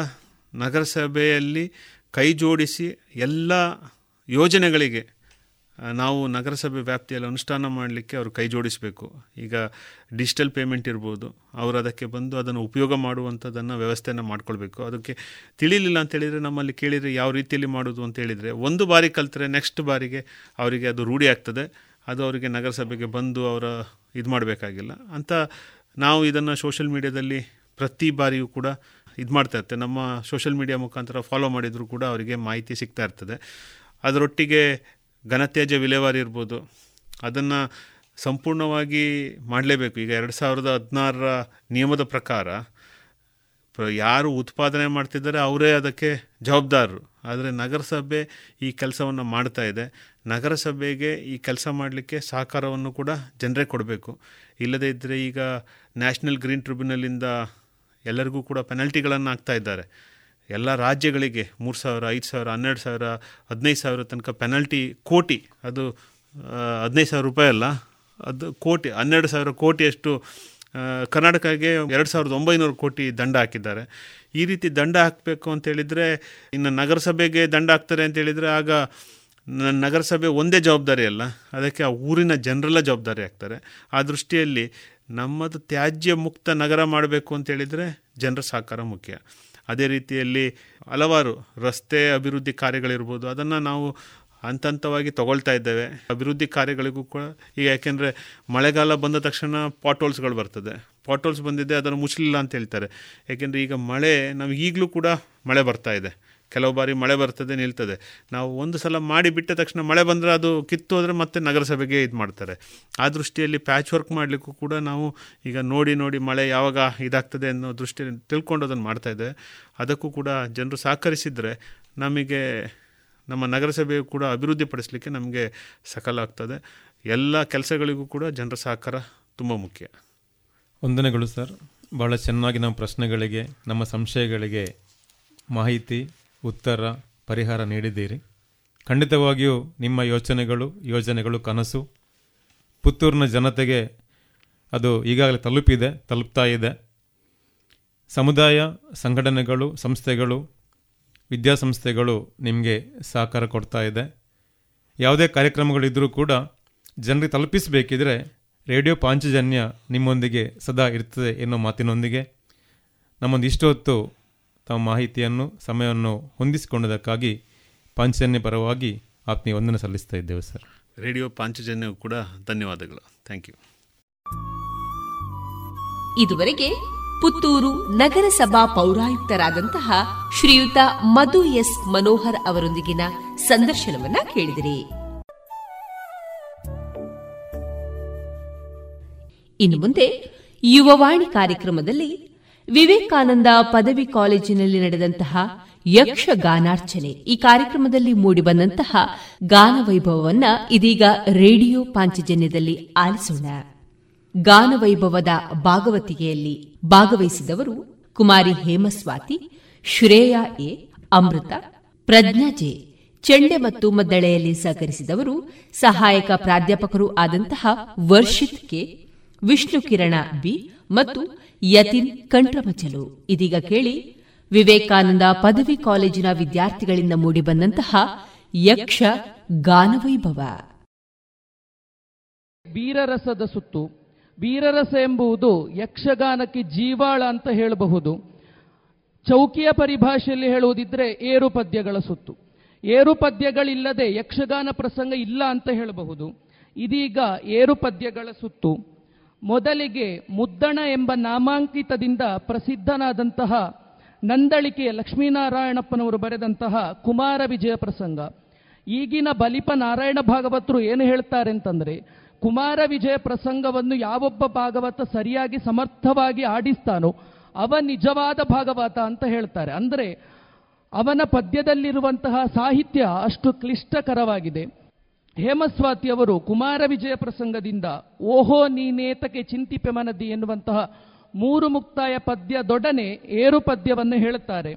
ನಗರಸಭೆಯಲ್ಲಿ ಕೈ ಜೋಡಿಸಿ ಎಲ್ಲ ಯೋಜನೆಗಳಿಗೆ ನಾವು ನಗರಸಭೆ ವ್ಯಾಪ್ತಿಯಲ್ಲಿ ಅನುಷ್ಠಾನ ಮಾಡಲಿಕ್ಕೆ ಅವರು ಕೈ ಜೋಡಿಸಬೇಕು. ಈಗ ಡಿಜಿಟಲ್ ಪೇಮೆಂಟ್ ಇರ್ಬೋದು, ಅವರು ಅದಕ್ಕೆ ಬಂದು ಅದನ್ನು ಉಪಯೋಗ ಮಾಡುವಂಥದ್ದನ್ನು ವ್ಯವಸ್ಥೆಯನ್ನು ಮಾಡ್ಕೊಳ್ಬೇಕು. ಅದಕ್ಕೆ ತಿಳಿಲಿಲ್ಲ ಅಂತ ಹೇಳಿದರೆ ನಮ್ಮಲ್ಲಿ ಕೇಳಿದರೆ ಯಾವ ರೀತಿಯಲ್ಲಿ ಮಾಡೋದು ಅಂತ ಹೇಳಿದರೆ, ಒಂದು ಬಾರಿ ಕಲ್ತರೆ ನೆಕ್ಸ್ಟ್ ಬಾರಿಗೆ ಅವರಿಗೆ ಅದು ರೂಢಿ ಆಗ್ತದೆ. ಅದು ಅವರಿಗೆ ನಗರಸಭೆಗೆ ಬಂದು ಅವರ ಇದು ಮಾಡಬೇಕಾಗಿಲ್ಲ. ಅಂತ ನಾವು ಇದನ್ನು ಸೋಷಲ್ ಮೀಡಿಯಾದಲ್ಲಿ ಪ್ರತಿ ಬಾರಿಯೂ ಕೂಡ ಇದು ಮಾಡ್ತಾ ಇರ್ತೇವೆ. ನಮ್ಮ ಸೋಷಲ್ ಮೀಡಿಯಾ ಮುಖಾಂತರ ಫಾಲೋ ಮಾಡಿದರೂ ಕೂಡ ಅವರಿಗೆ ಮಾಹಿತಿ ಸಿಗ್ತಾ ಇರ್ತದೆ. ಅದರೊಟ್ಟಿಗೆ ಘನತ್ಯಾಜ್ಯ ವಿಲೇವಾರಿ ಇರ್ಬೋದು. ಅದನ್ನು ಸಂಪೂರ್ಣವಾಗಿ ಮಾಡಲೇಬೇಕು. ಈಗ ಎರಡು ಸಾವಿರದ ಹದಿನಾರರ ನಿಯಮದ ಪ್ರಕಾರ ಯಾರು ಉತ್ಪಾದನೆ ಮಾಡ್ತಿದ್ದಾರೆ ಅವರೇ ಅದಕ್ಕೆ ಜವಾಬ್ದಾರರು. ಆದರೆ ನಗರಸಭೆ ಈ ಕೆಲಸವನ್ನು ಮಾಡ್ತಾ ಇದೆ. ನಗರಸಭೆಗೆ ಈ ಕೆಲಸ ಮಾಡಲಿಕ್ಕೆ ಸಹಕಾರವನ್ನು ಕೂಡ ಜನರೇ ಕೊಡಬೇಕು. ಇಲ್ಲದೇ ಇದ್ದರೆ ಈಗ ನ್ಯಾಷನಲ್ ಗ್ರೀನ್ ಟ್ರಿಬ್ಯುನಲಿಂದ ಎಲ್ಲರಿಗೂ ಕೂಡ ಪೆನಲ್ಟಿಗಳನ್ನು ಹಾಕ್ತಾ ಇದ್ದಾರೆ. ಎಲ್ಲ ರಾಜ್ಯಗಳಿಗೆ ಮೂರು ಸಾವಿರ, ಐದು ಸಾವಿರ, ಹನ್ನೆರಡು ಸಾವಿರ, ಹದಿನೈದು ಸಾವಿರ ತನಕ ಪೆನಲ್ಟಿ ಕೋಟಿ. ಅದು ಹದಿನೈದು ಸಾವಿರ ರೂಪಾಯಿ ಅಲ್ಲ. ಅದು ಕೋಟಿ, ಹನ್ನೆರಡು ಸಾವಿರ ಕೋಟಿಯಷ್ಟು ಕರ್ನಾಟಕಕ್ಕೆ ಎರಡು ಸಾವಿರದ ಒಂಬೈನೂರು ಕೋಟಿ ದಂಡ ಹಾಕಿದ್ದಾರೆ. ಈ ರೀತಿ ದಂಡ ಹಾಕಬೇಕು ಅಂತೇಳಿದರೆ ಇನ್ನು ನಗರಸಭೆಗೆ ದಂಡ ಹಾಕ್ತಾರೆ ಅಂತೇಳಿದರೆ ಆಗ ನಗರಸಭೆ ಒಂದೇ ಜವಾಬ್ದಾರಿ ಅಲ್ಲ. ಅದಕ್ಕೆ ಆ ಊರಿನ ಜನರೆಲ್ಲ ಜವಾಬ್ದಾರಿ ಆಗ್ತಾರೆ. ಆ ದೃಷ್ಟಿಯಲ್ಲಿ ನಮ್ಮದು ತ್ಯಾಜ್ಯ ಮುಕ್ತ ನಗರ ಮಾಡಬೇಕು ಅಂತೇಳಿದರೆ ಜನರ ಸಹಕಾರ ಮುಖ್ಯ. ಅದೇ ರೀತಿಯಲ್ಲಿ ಹಲವಾರು ರಸ್ತೆ ಅಭಿವೃದ್ಧಿ ಕಾರ್ಯಗಳಿರ್ಬೋದು. ಅದನ್ನು ನಾವು ಹಂತ ಹಂತವಾಗಿ ತಗೊಳ್ತಾ ಇದ್ದೇವೆ. ಅಭಿವೃದ್ಧಿ ಕಾರ್ಯಗಳಿಗೂ ಕೂಡ ಈಗ ಯಾಕೆಂದರೆ ಮಳೆಗಾಲ ಬಂದ ತಕ್ಷಣ ಪಾಟೋಲ್ಸ್ಗಳು ಬರ್ತದೆ. ಪಾಟೋಲ್ಸ್ ಬಂದಿದೆ ಅದನ್ನು ಮುಚ್ಚಲಿಲ್ಲ ಅಂತ ಹೇಳ್ತಾರೆ. ಯಾಕೆಂದರೆ ಈಗ ಮಳೆ ನಮಗೆ ಈಗಲೂ ಕೂಡ ಮಳೆ ಬರ್ತಾ ಇದೆ. ಕೆಲವು ಬಾರಿ ಮಳೆ ಬರ್ತದೆ, ನಿಲ್ತದೆ. ನಾವು ಒಂದು ಸಲ ಮಾಡಿ ಬಿಟ್ಟ ತಕ್ಷಣ ಮಳೆ ಬಂದರೆ ಅದು ಕಿತ್ತು ಹೋದರೆ ಮತ್ತೆ ನಗರಸಭೆಗೆ ಇದು ಮಾಡ್ತಾರೆ. ಆ ದೃಷ್ಟಿಯಲ್ಲಿ ಪ್ಯಾಚ್ ವರ್ಕ್ ಮಾಡಲಿಕ್ಕೂ ಕೂಡ ನಾವು ಈಗ ನೋಡಿ ನೋಡಿ ಮಳೆ ಯಾವಾಗ ಇದಾಗ್ತದೆ ಅನ್ನೋ ದೃಷ್ಟಿಯಲ್ಲಿ ತಿಳ್ಕೊಂಡು ಅದನ್ನು ಇದ್ದೇವೆ ಅದಕ್ಕೂ ಕೂಡ ಜನರು ಸಹಕರಿಸಿದರೆ ನಮಗೆ ನಮ್ಮ ನಗರಸಭೆಯು ಕೂಡ ಅಭಿವೃದ್ಧಿಪಡಿಸಲಿಕ್ಕೆ ನಮಗೆ ಸಕಲ ಆಗ್ತದೆ. ಎಲ್ಲ ಕೆಲಸಗಳಿಗೂ ಕೂಡ ಜನರ ಸಹಕಾರ ತುಂಬ ಮುಖ್ಯ. ವಂದನೆಗಳು ಸರ್. ಭಾಳ ಚೆನ್ನಾಗಿ ನಮ್ಮ ಪ್ರಶ್ನೆಗಳಿಗೆ, ನಮ್ಮ ಸಂಶಯಗಳಿಗೆ ಮಾಹಿತಿ ಉತ್ತರ ಪರಿಹಾರ ನೀಡಿದ್ದೀರಿ. ಖಂಡಿತವಾಗಿಯೂ ನಿಮ್ಮ ಯೋಚನೆಗಳು, ಯೋಜನೆಗಳು ಕನಸು. ಪುತ್ತೂರಿನ ಜನತೆಗೆ ಅದು ಈಗಾಗಲೇ ತಲುಪಿದೆ, ತಲುಪ್ತಾ ಇದೆ. ಸಮುದಾಯ, ಸಂಘಟನೆಗಳು, ಸಂಸ್ಥೆಗಳು, ವಿದ್ಯಾಸಂಸ್ಥೆಗಳು ನಿಮಗೆ ಸಹಕಾರ ಕೊಡ್ತಾ ಇದೆ. ಯಾವುದೇ ಕಾರ್ಯಕ್ರಮಗಳಿದ್ದರೂ ಕೂಡ ಜನರಿಗೆ ತಲುಪಿಸಬೇಕಿದ್ರೆ ರೇಡಿಯೋ ಪಾಂಚಜನ್ಯ ನಿಮ್ಮೊಂದಿಗೆ ಸದಾ ಇರ್ತದೆ ಎನ್ನುವ ಮಾತಿನೊಂದಿಗೆ ನಮ್ಮೊಂದು ಇಷ್ಟು ಹೊತ್ತು ತಮ್ಮ ಮಾಹಿತಿಯನ್ನು ಸಮಯವನ್ನು ಹೊಂದಿಸಿಕೊಂಡದಕ್ಕಾಗಿ ಪಾಂಚಜನ್ಯ ಪರವಾಗಿ ಆತ್ಮೀಯ ವಂದನೆ ಸಲ್ಲಿಸ್ತಾ ಇದ್ದೇವೆ ಸರ್. ರೇಡಿಯೋ ಪಾಂಚಜನ್ಯವು ಕೂಡ ಧನ್ಯವಾದಗಳು. ಥ್ಯಾಂಕ್ ಯು ಇದುವರೆಗೆ ಪುತ್ತೂರು ನಗರಸಭಾ ಪೌರಾಯುಕ್ತರಾದಂತಹ ಶ್ರೀಯುತ ಮಧು ಎಸ್ ಮನೋಹರ್ ಅವರೊಂದಿಗಿನ ಸಂದರ್ಶನವನ್ನ ಕೇಳಿದಿರಿ. ಇನ್ನು ಮುಂದೆ ಯುವವಾಣಿ ಕಾರ್ಯಕ್ರಮದಲ್ಲಿ ವಿವೇಕಾನಂದ ಪದವಿ ಕಾಲೇಜಿನಲ್ಲಿ ನಡೆದಂತಹ ಯಕ್ಷಗಾನಾರ್ಚನೆ ಈ ಕಾರ್ಯಕ್ರಮದಲ್ಲಿ ಮೂಡಿಬಂದಂತಹ ಗಾನ ವೈಭವವನ್ನ ಇದೀಗ ರೇಡಿಯೋ ಪಾಂಚಜನ್ಯದಲ್ಲಿ ಆಲಿಸೋಣ. ಗಾನವೈಭವದ ಭಾಗವತಿಗೆಯಲ್ಲಿ ಭಾಗವಹಿಸಿದವರು Kumari Hemaswathi, Shreya A, Amrutha, Prajna J, ಚೆಂಡೆ ಮತ್ತು ಮದ್ದಳೆಯಲ್ಲಿ ಸಹಕರಿಸಿದವರು ಸಹಾಯಕ ಪ್ರಾಧ್ಯಾಪಕರು ಆದಂತಹ ವರ್ಷಿತ್ ಕೆ ವಿಷ್ಣು ಕಿರಣ ಬಿ ಮತ್ತು ಯತಿನ್ ಕಂಠಮಚಲು ಇದೀಗ ಕೇಳಿ, ವಿವೇಕಾನಂದ ಪದವಿ ಕಾಲೇಜಿನ ವಿದ್ಯಾರ್ಥಿಗಳಿಂದ ಮೂಡಿಬಂದಂತಹ ಯಕ್ಷ ಗಾನವೈಭವ. ವೀರರಸದ ಸುತ್ತು. ವೀರರಸ ಎಂಬುದು ಯಕ್ಷಗಾನಕ್ಕೆ ಜೀವಾಳ ಅಂತ ಹೇಳಬಹುದು. ಚೌಕಿಯ ಪರಿಭಾಷೆಯಲ್ಲಿ ಹೇಳುವುದಿದ್ರೆ ಏರು ಪದ್ಯಗಳ ಸುತ್ತು. ಏರು ಪದ್ಯಗಳಿಲ್ಲದೆ ಯಕ್ಷಗಾನ ಪ್ರಸಂಗ ಇಲ್ಲ ಅಂತ ಹೇಳಬಹುದು. ಇದೀಗ ಏರು ಪದ್ಯಗಳ ಸುತ್ತು. ಮೊದಲಿಗೆ ಮುದ್ದಣ ಎಂಬ ನಾಮಾಂಕಿತದಿಂದ ಪ್ರಸಿದ್ಧನಾದಂತಹ ನಂದಳಿಕೆಯ ಲಕ್ಷ್ಮೀನಾರಾಯಣಪ್ಪನವರು ಬರೆದಂತಹ ಕುಮಾರ ವಿಜಯ ಪ್ರಸಂಗ. ಈಗಿನ ಬಲಿಪ ನಾರಾಯಣ ಭಾಗವತರು ಏನು ಹೇಳ್ತಾರೆ ಅಂತಂದರೆ, ಕುಮಾರ ವಿಜಯ ಪ್ರಸಂಗವನ್ನು ಯಾವೊಬ್ಬ ಭಾಗವತ ಸರಿಯಾಗಿ ಸಮರ್ಥವಾಗಿ ಆಡಿಸ್ತಾನೋ ಅವ ನಿಜವಾದ ಭಾಗವತ ಅಂತ ಹೇಳ್ತಾರೆ. ಅಂದರೆ ಅವನ ಪದ್ಯದಲ್ಲಿರುವಂತಹ ಸಾಹಿತ್ಯ ಅಷ್ಟು ಕ್ಲಿಷ್ಟಕರವಾಗಿದೆ. ಹೇಮಸ್ವಾತಿ ಅವರು ಕುಮಾರ ವಿಜಯ ಪ್ರಸಂಗದಿಂದ, ಓಹೋ ನೀನೇತಕ್ಕೆ ಚಿಂತಿಪೆ ಮನದಿ ಎನ್ನುವಂತಹ ಮೂರು ಮುಕ್ತಾಯ ಪದ್ಯದೊಡನೆ ಏರು ಪದ್ಯವನ್ನು ಹೇಳುತ್ತಾರೆ.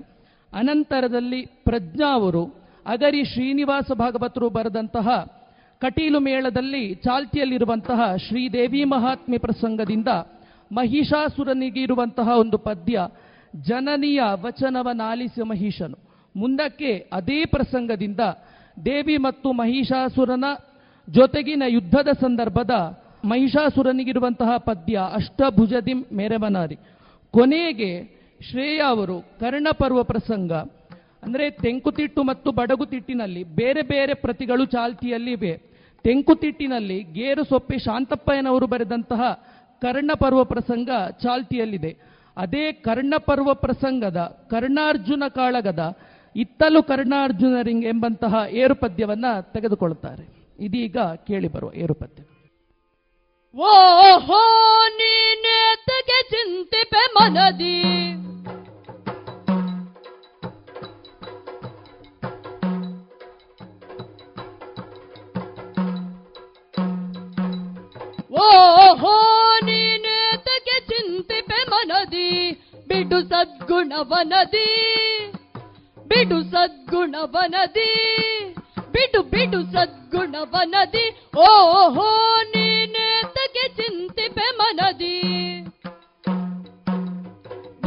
ಅನಂತರದಲ್ಲಿ ಪ್ರಜ್ಞಾ ಅವರು ಅಗರಿ ಶ್ರೀನಿವಾಸ ಭಾಗವತರು ಬರೆದಂತಹ ಕಟೀಲು ಮೇಳದಲ್ಲಿ ಚಾಲ್ತಿಯಲ್ಲಿರುವಂತಹ ಶ್ರೀದೇವಿ ಮಹಾತ್ಮೆ ಪ್ರಸಂಗದಿಂದ ಮಹಿಷಾಸುರನಿಗಿರುವಂತಹ ಒಂದು ಪದ್ಯ, ಜನನಿಯ ವಚನವನಾಲಿಸಿ ಮಹಿಷನು. ಮುಂದಕ್ಕೆ ಅದೇ ಪ್ರಸಂಗದಿಂದ ದೇವಿ ಮತ್ತು ಮಹಿಷಾಸುರನ ಜೊತೆಗಿನ ಯುದ್ಧದ ಸಂದರ್ಭದ ಮಹಿಷಾಸುರನಿಗಿರುವಂತಹ ಪದ್ಯ ಅಷ್ಟಭುಜದಿ ಮೇರೆವನಾರಿ ಕೊನೆಗೆ ಶ್ರೇಯ ಅವರು ಕರ್ಣಪರ್ವ ಪ್ರಸಂಗ. ಅಂದರೆ ತೆಂಕುತಿಟ್ಟು ಮತ್ತು ಬಡಗುತಿಟ್ಟಿನಲ್ಲಿ ಬೇರೆ ಬೇರೆ ಪ್ರತಿಗಳು ಚಾಲ್ತಿಯಲ್ಲಿವೆ ತೆಂಕುತಿಟ್ಟಿನಲ್ಲಿ ಗೇರು ಸೊಪ್ಪೆ ಶಾಂತಪ್ಪಯ್ಯನವರು ಬರೆದಂತಹ ಕರ್ಣಪರ್ವ ಪ್ರಸಂಗ ಚಾಲ್ತಿಯಲ್ಲಿದೆ. ಅದೇ ಕರ್ಣಪರ್ವ ಪ್ರಸಂಗದ ಕರ್ಣಾರ್ಜುನ ಕಾಳಗದ ಇತ್ತಲು ಕರ್ಣಾರ್ಜುನರಿಂಗ್ ಎಂಬಂತಹ ಏರುಪದ್ಯವನ್ನ ತೆಗೆದುಕೊಳ್ಳುತ್ತಾರೆ. ಇದೀಗ ಕೇಳಿ ಬರುವ ಏರುಪದ್ಯ. ಓಹೋ ನೀನೇತಗೆ ಚಿಂತಿಪೆ ಮನದಿ. ಓಹೋ ನೀನೇತಗೆ ಚಿಂತಿಪೆ ಮನದಿ. ಬಿಡು ಸದ್ಗುಣವನದಿ. ಬಿಡು ಸದ್ಗುಣವನದಿ, ಬಿಡು ಬಿಡು ಸದ್ಗುಣವನದಿ, ಓಹೋ ನೀನೇತಗೆ ಚಿಂತಿಪೆ ಮನದಿ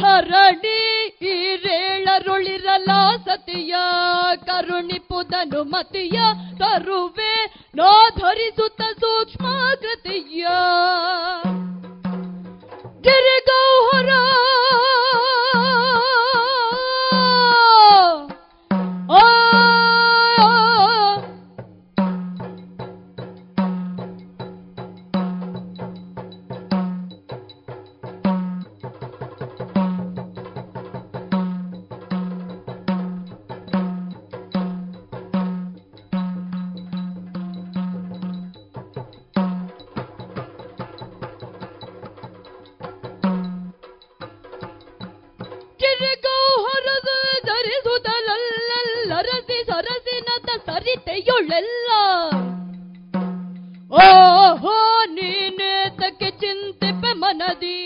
ಧರಣಿ ಈರೇಳರುಳಿರಲ ರೇಳರುಳಿರಲ ಸತಿಯ ಕರುಣಿಪುದನು ಮತಿಯ, ತರುವೆ ನೋ ಧರಿಸುತ್ತ ಸೂಕ್ಷ್ಮಾಕೃತಿಯ ಗಿರಿಗೌಹರ ಸರಿತೆಯುಳೆಲ್ಲ ಓಹೋ ನೀನೇತಕ್ಕೆ ಚಿಂತೆಪೆ ಮನದಿ.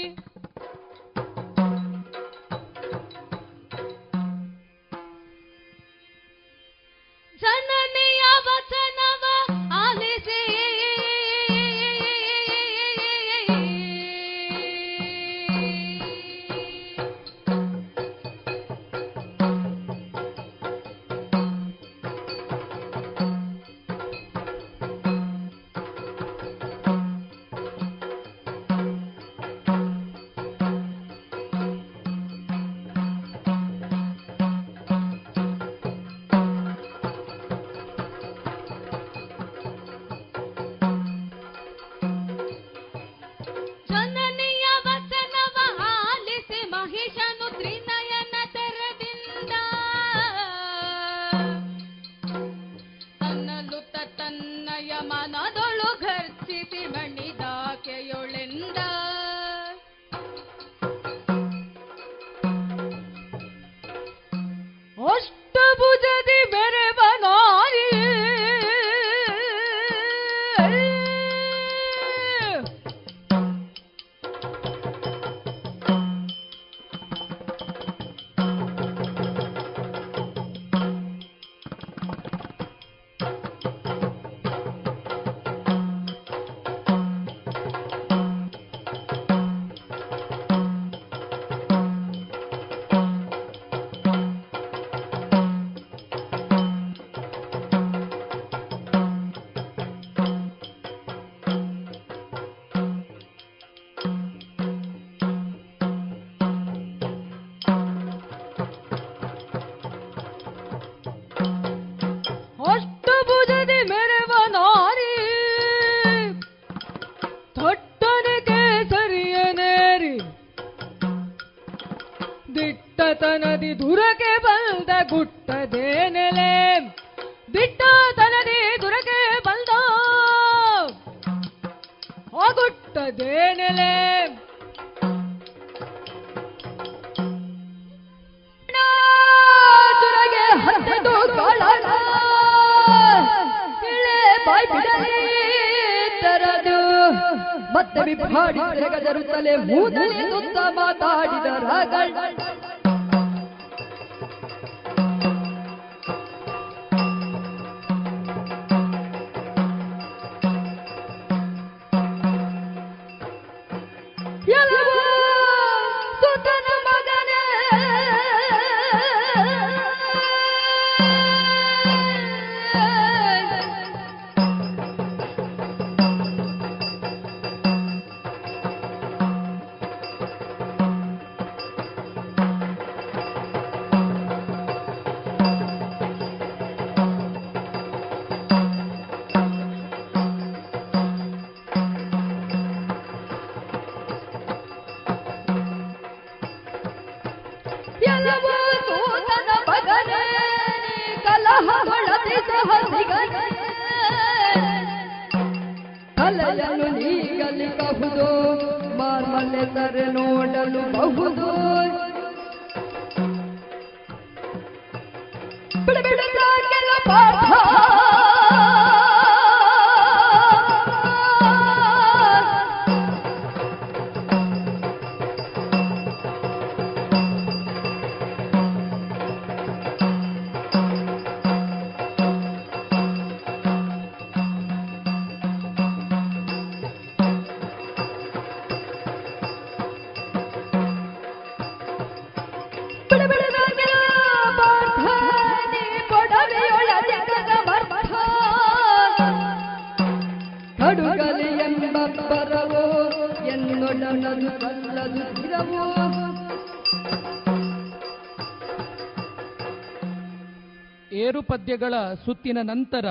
ಪದ್ಯಗಳ ಸುತ್ತಿನ ನಂತರ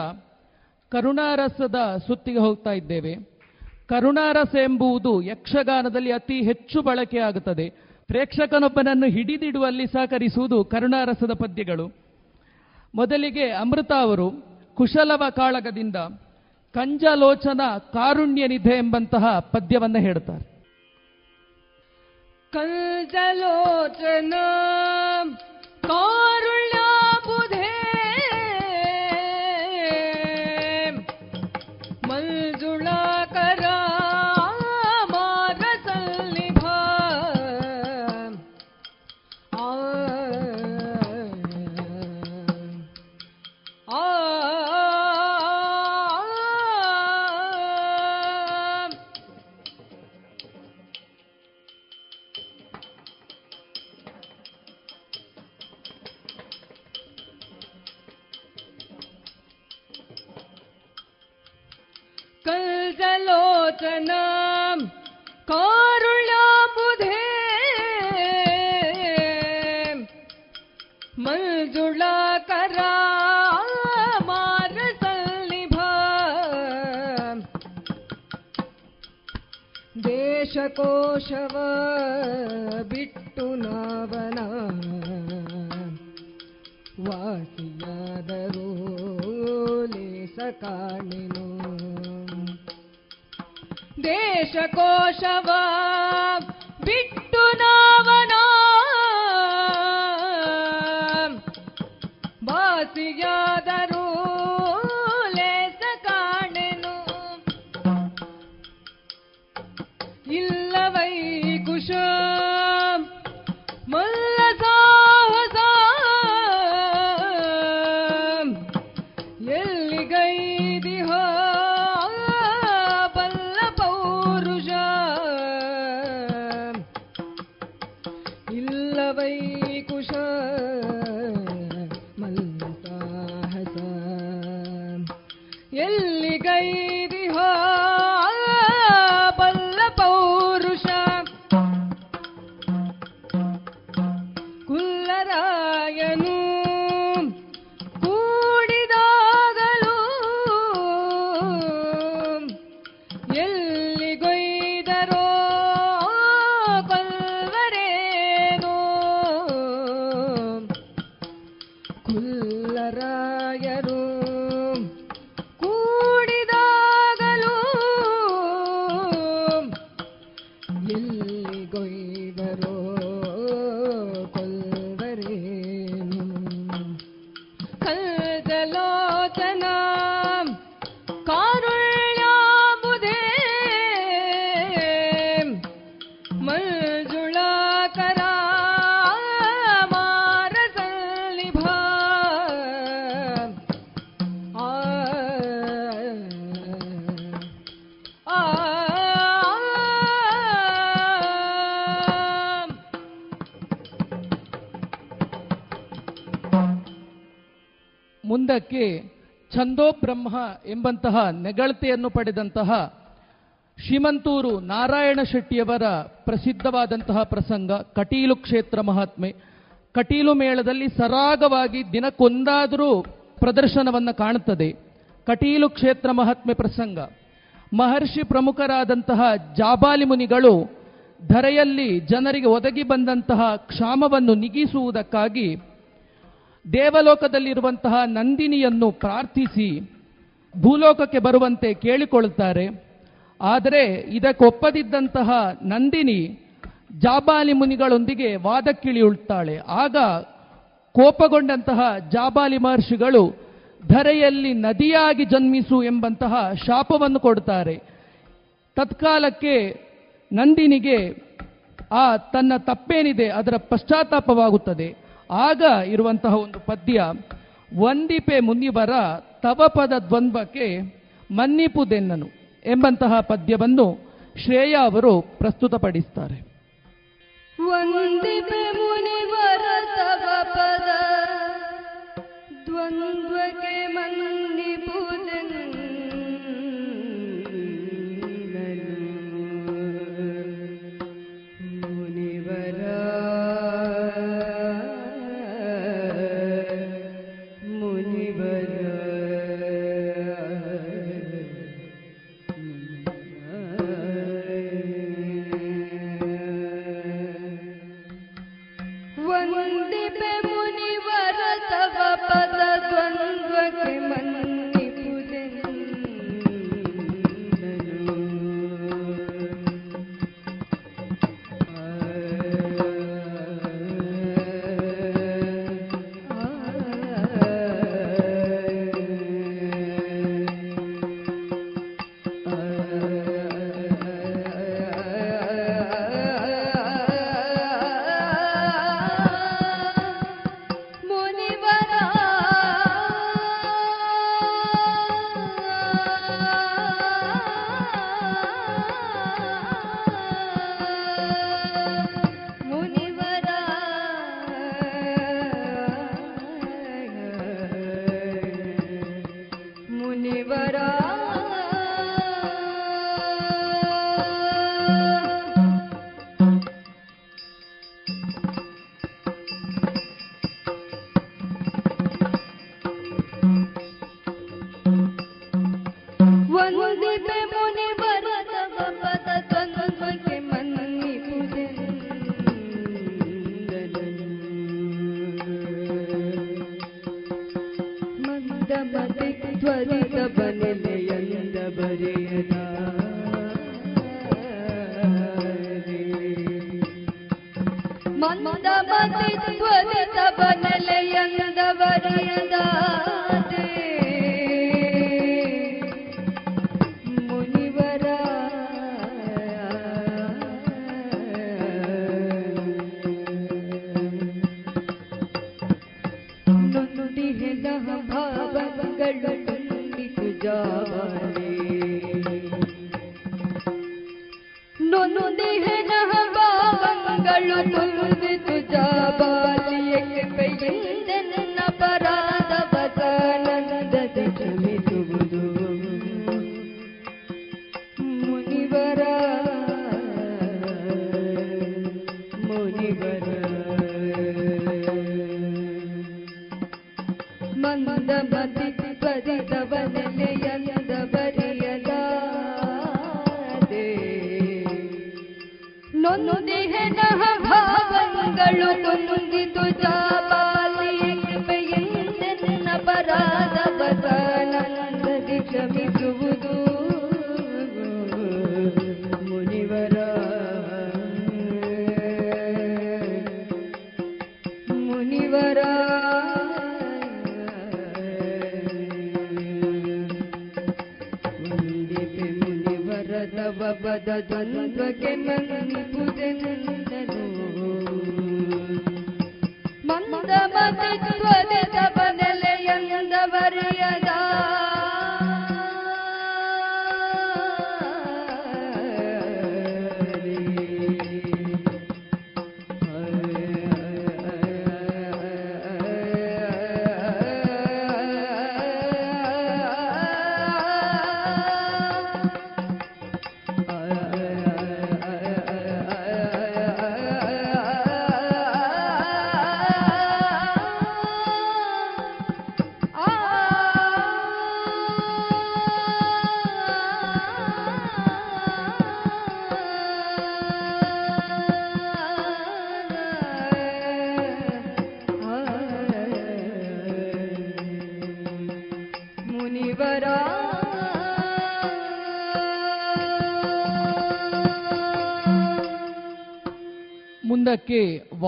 ಕರುಣಾರಸದ ಸುತ್ತಿಗೆ ಹೋಗ್ತಾ ಇದ್ದೇವೆ. ಕರುಣಾರಸ ಎಂಬುದು ಯಕ್ಷಗಾನದಲ್ಲಿ ಅತಿ ಹೆಚ್ಚು ಬಳಕೆಯಾಗುತ್ತದೆ ಪ್ರೇಕ್ಷಕನೊಬ್ಬನನ್ನು ಹಿಡಿದಿಡುವಲ್ಲಿ ಸಹಕರಿಸುವುದು ಕರುಣಾರಸದ ಪದ್ಯಗಳು. ಮೊದಲಿಗೆ ಅಮೃತ ಅವರು ಕುಶಲವ ಕಾಳಗದಿಂದ ಕಂಜಲೋಚನ ಕಾರುಣ್ಯ ನಿಧೆ ಎಂಬಂತಹ ಪದ್ಯವನ್ನು ಹೇಳ್ತಾರೆ ಕಲ್ಜಲೋಚನ ಮಾರಸಲ್ಲಿಭ ದೇಶಕೋಶವ ಬಿಟ್ಟು ನಾವನ. ವಾಸಿಯಾದರೂ ಲೇಸ ಕಾಣಿನು. ದೇಶಕೋಶವ ಛಂದೋಬ್ರಹ್ಮ ಎಂಬಂತಹ ನೆಗಳತೆಯನ್ನು ಪಡೆದಂತಹ ಶ್ರೀಮಂತೂರು ನಾರಾಯಣ ಶೆಟ್ಟಿಯವರ ಪ್ರಸಿದ್ಧವಾದಂತಹ ಪ್ರಸಂಗ, ಕಟೀಲು ಕ್ಷೇತ್ರ ಮಹಾತ್ಮೆ. ಕಟೀಲು ಮೇಳದಲ್ಲಿ ಸರಾಗವಾಗಿ ದಿನಕ್ಕೊಂದಾದರೂ ಪ್ರದರ್ಶನವನ್ನು ಕಾಣುತ್ತದೆ. ಕಟೀಲು ಕ್ಷೇತ್ರ ಮಹಾತ್ಮೆ ಪ್ರಸಂಗ. ಮಹರ್ಷಿ ಪ್ರಮುಖರಾದಂತಹ ಜಾಬಾಲಿ ಮುನಿಗಳು ಧರೆಯಲ್ಲಿ ಜನರಿಗೆ ಒದಗಿ ಬಂದಂತಹ ಕ್ಷಾಮವನ್ನು ನಿಗಿಸುವುದಕ್ಕಾಗಿ ದೇವಲೋಕದಲ್ಲಿರುವಂತಹ ನಂದಿನಿಯನ್ನು ಪ್ರಾರ್ಥಿಸಿ ಭೂಲೋಕಕ್ಕೆ ಬರುವಂತೆ ಕೇಳಿಕೊಳ್ಳುತ್ತಾರೆ. ಆದರೆ ಇದಕ್ಕೊಪ್ಪದಿದ್ದಂತಹ ನಂದಿನಿ ಜಾಬಾಲಿ ಮುನಿಗಳೊಂದಿಗೆ ವಾದಕ್ಕಿಳಿಯುಳ್ತಾಳೆ ಆಗ ಕೋಪಗೊಂಡಂತಹ ಜಾಬಾಲಿ ಮಹರ್ಷಿಗಳು ಧರೆಯಲ್ಲಿ ನದಿಯಾಗಿ ಜನ್ಮಿಸು ಎಂಬಂತಹ ಶಾಪವನ್ನು ಕೊಡ್ತಾರೆ ತತ್ಕಾಲಕ್ಕೆ ನಂದಿನಿಗೆ ಆ ತನ್ನ ತಪ್ಪೇನಿದೆ ಅದರ ಪಶ್ಚಾತ್ತಾಪವಾಗುತ್ತದೆ. ಆಗ ಇರುವಂತಹ ಒಂದು ಪದ್ಯ, ವಂದಿಪೆ ಮುನಿವರ ತವಪದ ದ್ವಂದ್ವಕ್ಕೆ ಮನ್ನಿಪುದೆನ್ನನು ಎಂಬಂತಹ ಪದ್ಯವನ್ನು ಶ್ರೇಯ ಅವರು ಪ್ರಸ್ತುತಪಡಿಸ್ತಾರೆ ವಂದಿಪೆ ಮುನಿವರ ತವ ಪದ ದ್ವಂದ್ವಕ್ಕೆ ಮನ್ನಿಪುದೆನ್ನನು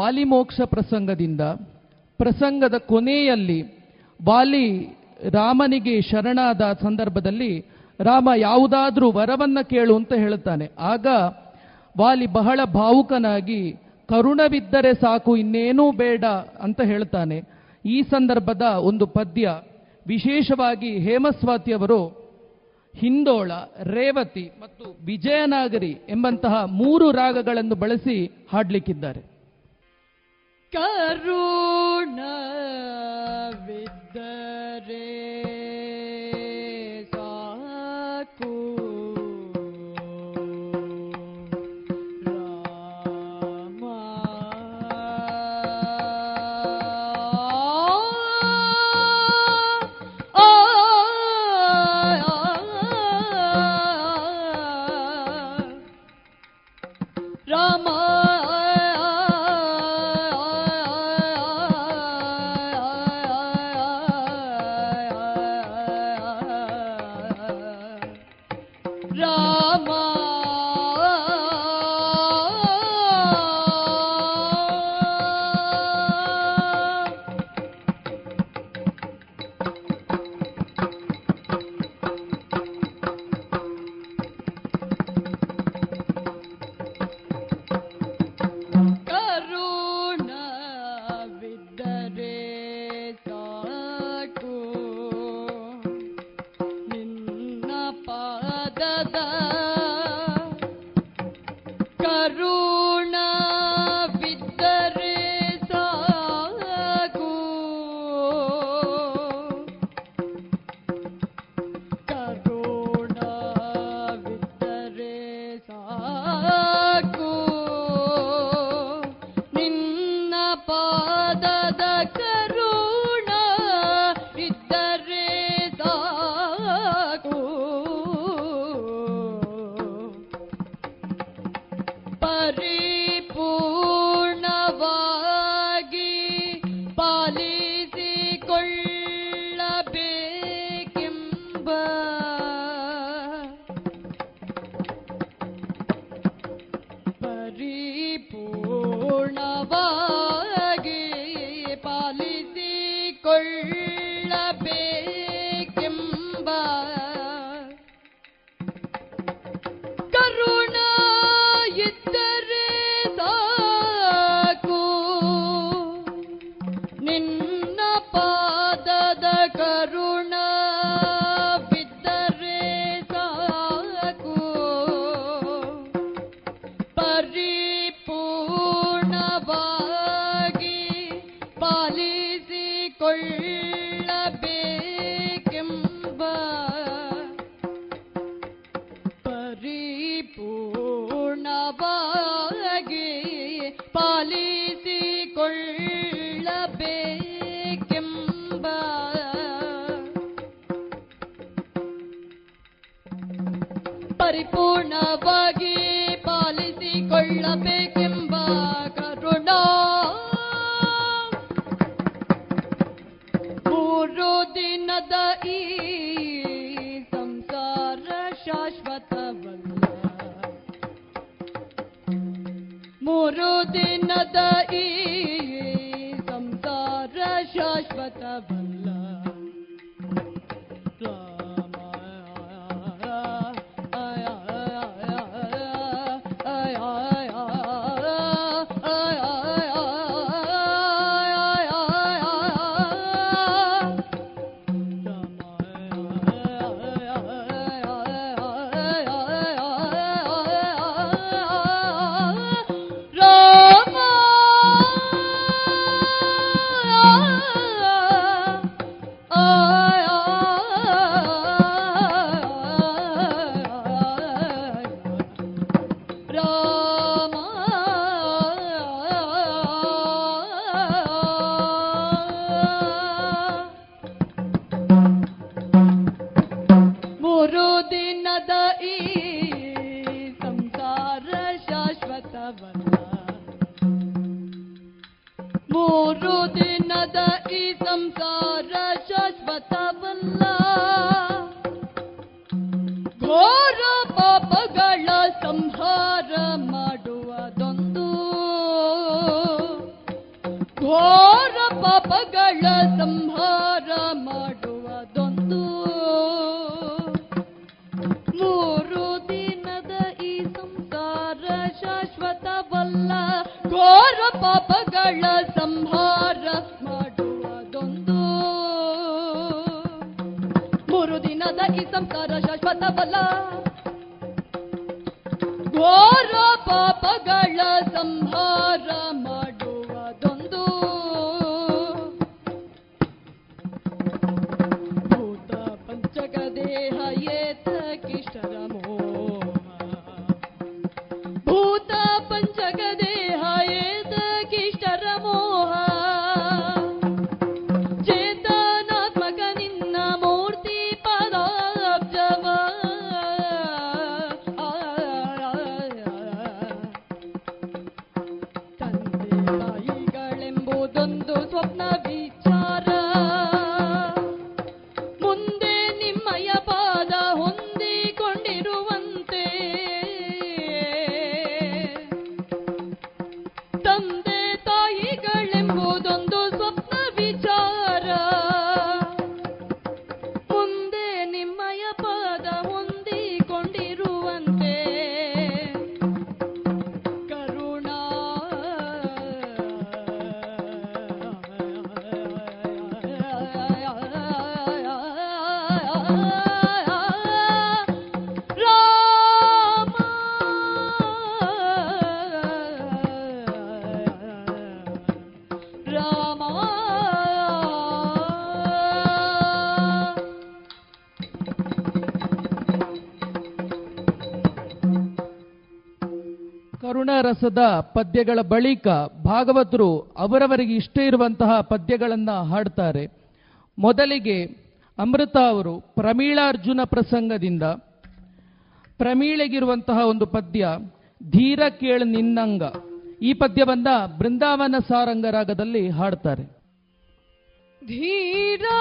ವಾಲಿಮೋಕ್ಷ ಪ್ರಸಂಗದಿಂದ, ಪ್ರಸಂಗದ ಕೊನೆಯಲ್ಲಿ ವಾಲಿ ರಾಮನಿಗೆ ಶರಣಾದ ಸಂದರ್ಭದಲ್ಲಿ ರಾಮ ಯಾವುದಾದ್ರೂ ವರವನ್ನ ಕೇಳು ಅಂತ ಹೇಳುತ್ತಾನೆ. ಆಗ ವಾಲಿ ಬಹಳ ಭಾವುಕನಾಗಿ, ಕರುಣವಿದ್ದರೆ ಸಾಕು, ಇನ್ನೇನೂ ಬೇಡ ಅಂತ ಹೇಳ್ತಾನೆ ಈ ಸಂದರ್ಭದ ಒಂದು ಪದ್ಯ, ವಿಶೇಷವಾಗಿ ಹೇಮಸ್ವಾತಿಯವರು ಹಿಂದೋಳ, ರೇವತಿ ಮತ್ತು ವಿಜಯನಾಗರಿ ಎಂಬಂತಹ ಮೂರು ರಾಗಗಳನ್ನು ಬಳಸಿ ಹಾಡ್ಲಿಕ್ಕಿದ್ದಾರೆ. ಕರುಣವಿದ್ದರೆ ವ್ಯಾಸದ ಪದ್ಯಗಳ ಬಳಿಕ ಭಾಗವತರು ಅವರವರಿಗೆ ಇಷ್ಟ ಇರುವಂತಹ ಪದ್ಯಗಳನ್ನು ಹಾಡ್ತಾರೆ. ಮೊದಲಿಗೆ ಅಮೃತ ಅವರು ಪ್ರಮೀಳಾರ್ಜುನ ಪ್ರಸಂಗದಿಂದ ಪ್ರಮೀಳೆಗಿರುವಂತಹ ಒಂದು ಪದ್ಯ, ಧೀರ ಕೇಳ ನಿನ್ನಂಗ ಈ ಪದ್ಯವನ್ನ ಬೃಂದಾವನ ಸಾರಂಗರಾಗದಲ್ಲಿ ಹಾಡ್ತಾರೆ. ಧೀರಾ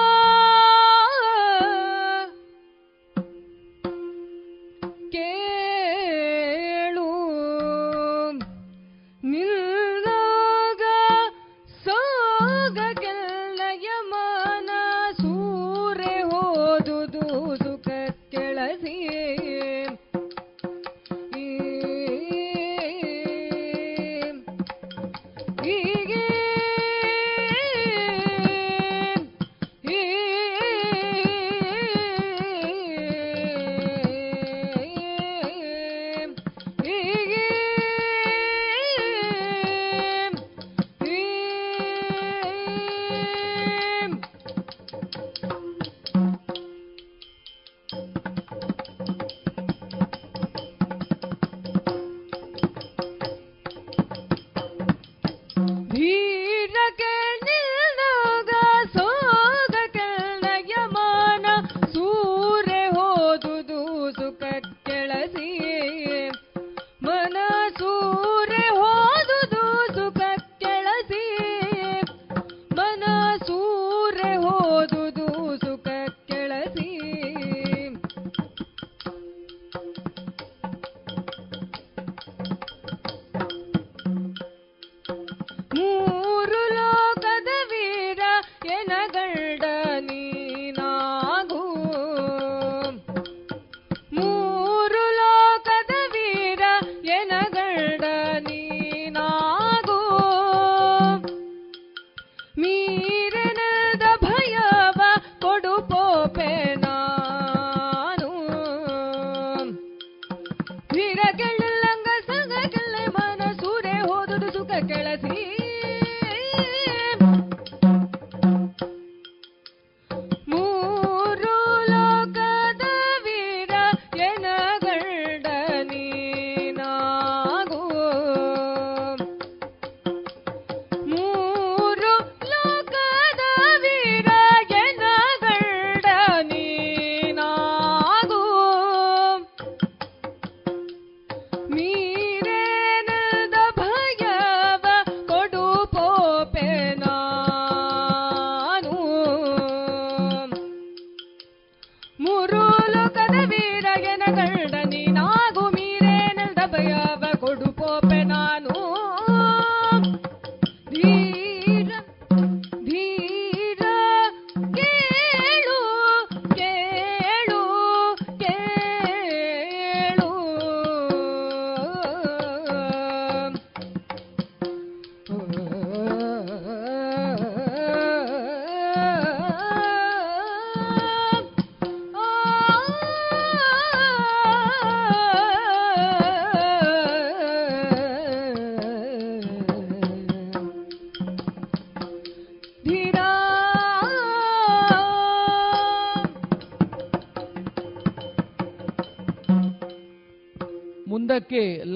Yeah.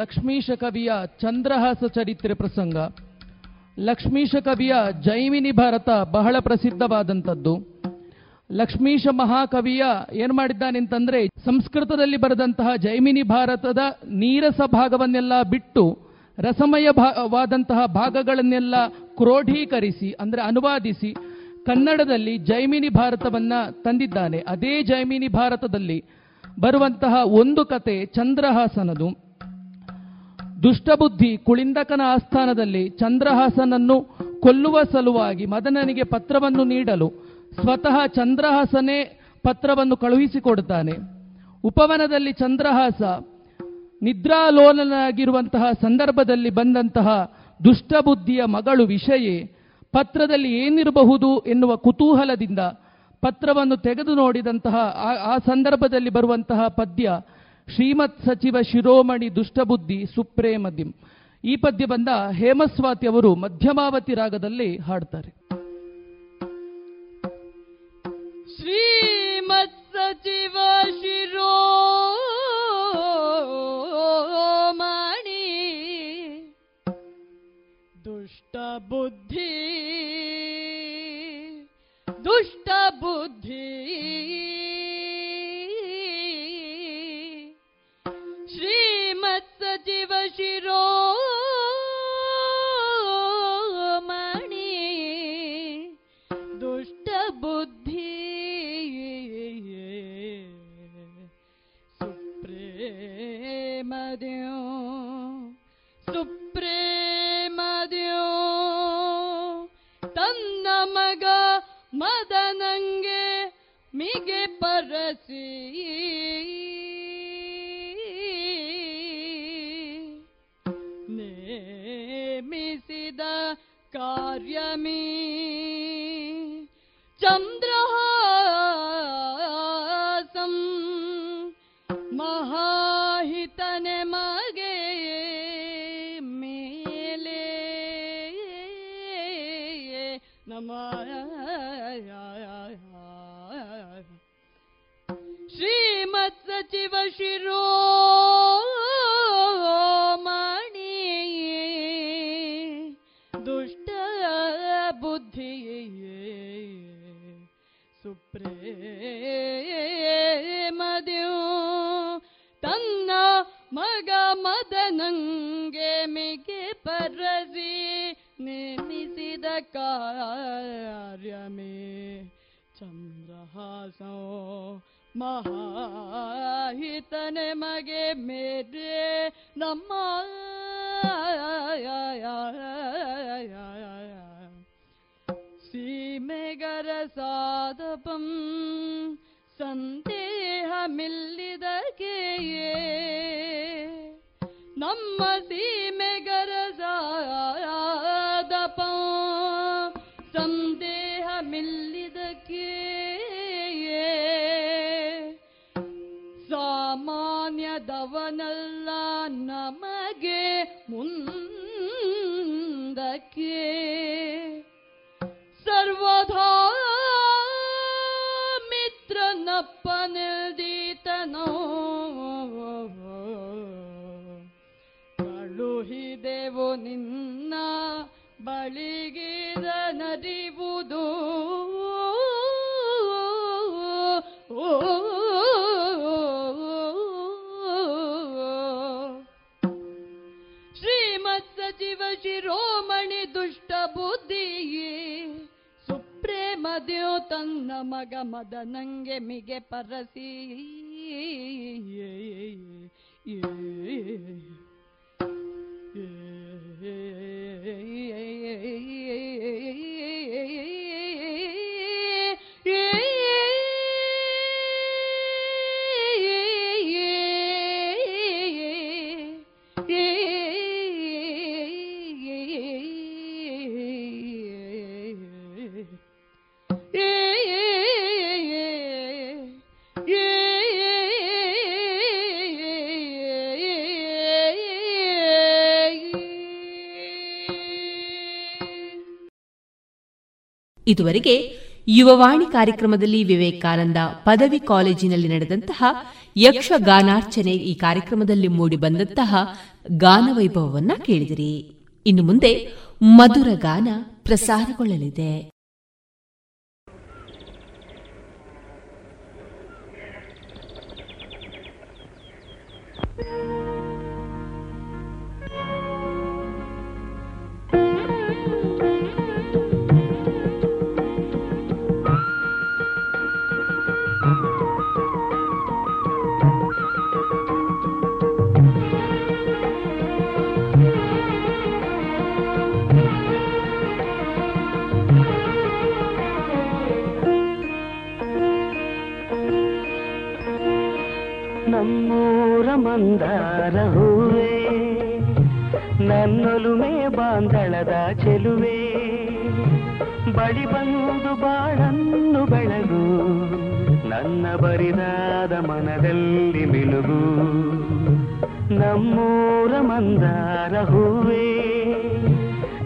ಲಕ್ಷ್ಮೀಶ ಕವಿಯ ಚಂದ್ರಹಾಸ ಚರಿತ್ರೆ ಪ್ರಸಂಗ. ಲಕ್ಷ್ಮೀಶ ಕವಿಯ ಜೈಮಿನಿ ಭಾರತ ಬಹಳ ಪ್ರಸಿದ್ಧವಾದಂಥದ್ದು. ಲಕ್ಷ್ಮೀಶ ಮಹಾಕವಿಯ ಏನ್ ಮಾಡಿದ್ದಾನೆ ಅಂತಂದ್ರೆ ಸಂಸ್ಕೃತದಲ್ಲಿ ಬರೆದಂತಹ ಜೈಮಿನಿ ಭಾರತದ ನೀರಸ ಭಾಗವನ್ನೆಲ್ಲ ಬಿಟ್ಟು ರಸಮಯ ವಾದಂತಹ ಭಾಗಗಳನ್ನೆಲ್ಲ ಕ್ರೋಢೀಕರಿಸಿ, ಅಂದ್ರೆ ಅನುವಾದಿಸಿ ಕನ್ನಡದಲ್ಲಿ ಜೈಮಿನಿ ಭಾರತವನ್ನ ತಂದಿದ್ದಾನೆ. ಅದೇ ಜೈಮಿನಿ ಭಾರತದಲ್ಲಿ ಬರುವಂತಹ ಒಂದು ಕತೆ ಚಂದ್ರಹಾಸನದು. ದುಷ್ಟಬುದ್ಧಿ ಕುಳಿಂದಕನ ಆಸ್ಥಾನದಲ್ಲಿ ಚಂದ್ರಹಾಸನನ್ನು ಕೊಲ್ಲುವ ಸಲುವಾಗಿ ಮದನನಿಗೆ ಪತ್ರವನ್ನು ನೀಡಲು ಸ್ವತಃ ಚಂದ್ರಹಾಸನೇ ಪತ್ರವನ್ನು ಕಳುಹಿಸಿಕೊಡುತ್ತಾನೆ. ಉಪವನದಲ್ಲಿ ಚಂದ್ರಹಾಸ ನಿದ್ರಾಲೋಲನಾಗಿರುವಂತಹ ಸಂದರ್ಭದಲ್ಲಿ ಬಂದಂತಹ ದುಷ್ಟಬುದ್ಧಿಯ ಮಗಳು ವಿಷಯೇ ಪತ್ರದಲ್ಲಿ ಏನಿರಬಹುದು ಎನ್ನುವ ಕುತೂಹಲದಿಂದ ಪತ್ರವನ್ನು ತೆಗೆದು ನೋಡಿದಂತಹ ಆ ಸಂದರ್ಭದಲ್ಲಿ ಬರುವಂತಹ ಪದ್ಯ ಶ್ರೀಮತ್ ಸಚಿವ ಶಿರೋಮಣಿ ದುಷ್ಟಬುದ್ಧಿ ಸುಪ್ರೇಮದಿಂ ಈ ಪದ್ಯ ಬಂದ ಹೇಮಸ್ವಾತಿ ಅವರು ಮಧ್ಯಮಾವತಿ ರಾಗದಲ್ಲಿ ಹಾಡ್ತಾರೆ. ಶ್ರೀಮತ್ ಸಚಿವ ಶಿರೋಮಣಿ ದುಷ್ಟ ಬುದ್ಧಿ ದುಷ್ಟ ಬುದ್ಧಿ ಸಚಿವ ಶಿರೋ ಮಣಿ ದುಷ್ಟ ಬುದ್ಧಿ ಸುಪ್ರೇಮದ್ಯೋ ಸುಪ್ರೇಮದ್ಯೋ ತನ್ನ ಮಗ ಮದನಂಗೆ ಮಿಗೆ ಪರಸಿ कार्यमि चन्द्र महाहितनमगे मेले नमा। श्रीमत्सचिवशिरो ಸುಪ್ರೇಮದ್ಯೋ ತನ್ನ ಮಗ ಮದನಂಗೆ ಮಿಗೆ ಪರಸಿ ನೇಮಿಸಿದ ಕಾರ್ಯಮೇ ಚಂದ್ರಹಾಸೋ ಮಹಾಹಿತನೆ ಮಗೆ ಮೇರೆ ನಮ್ಮ ಸೀಮೆಗರ ಸಾಧಪಂ ಸಂದೇಹಮಿಲ್ಲಿದಕೆಯೇ. ನಮ್ಮ ಸೀಮೆಗರ ಬಳಿಗಿದ ನರಿವುದು ಶ್ರೀಮತ್ ಸಚಿವ ಶಿರೋಮಣಿ ದುಷ್ಟ ಬುದ್ಧಿಯೇ ಸುಪ್ರೇಮದ್ಯೋ ತನ್ನ ಮಗ ಮದನಂಗೆ ಮಿಗೆ ಪರಸಿ ಇದುವರೆಗೆ ಯುವವಾಣಿ ಕಾರ್ಯಕ್ರಮದಲ್ಲಿ ವಿವೇಕಾನಂದ ಪದವಿ ಕಾಲೇಜಿನಲ್ಲಿ ನಡೆದಂತಹ ಯಕ್ಷಗಾನಾರ್ಚನೆ ಈ ಕಾರ್ಯಕ್ರಮದಲ್ಲಿ ಮೂಡಿಬಂದಂತಹ ಗಾನವೈಭವವನ್ನ ಕೇಳಿದಿರಿ. ಇನ್ನು ಮುಂದೆ ಮಧುರ ಗಾನ ಪ್ರಸಾರಗೊಳ್ಳಲಿದೆ. ಮಂದಾರ ಹೂವೆ ನನ್ನೊಲುಮೆ ಬಾಂಧಳದ ಚೆಲುವೆ, ಬಳಿ ಬಂದು ಬಾಳನ್ನು ಬೆಳಗು, ನನ್ನ ಬರಿದಾದ ಮನದಲ್ಲಿ ಮಿಲುಗು ನಮ್ಮೂರ ಮಂದಾರ ಹೂವೆ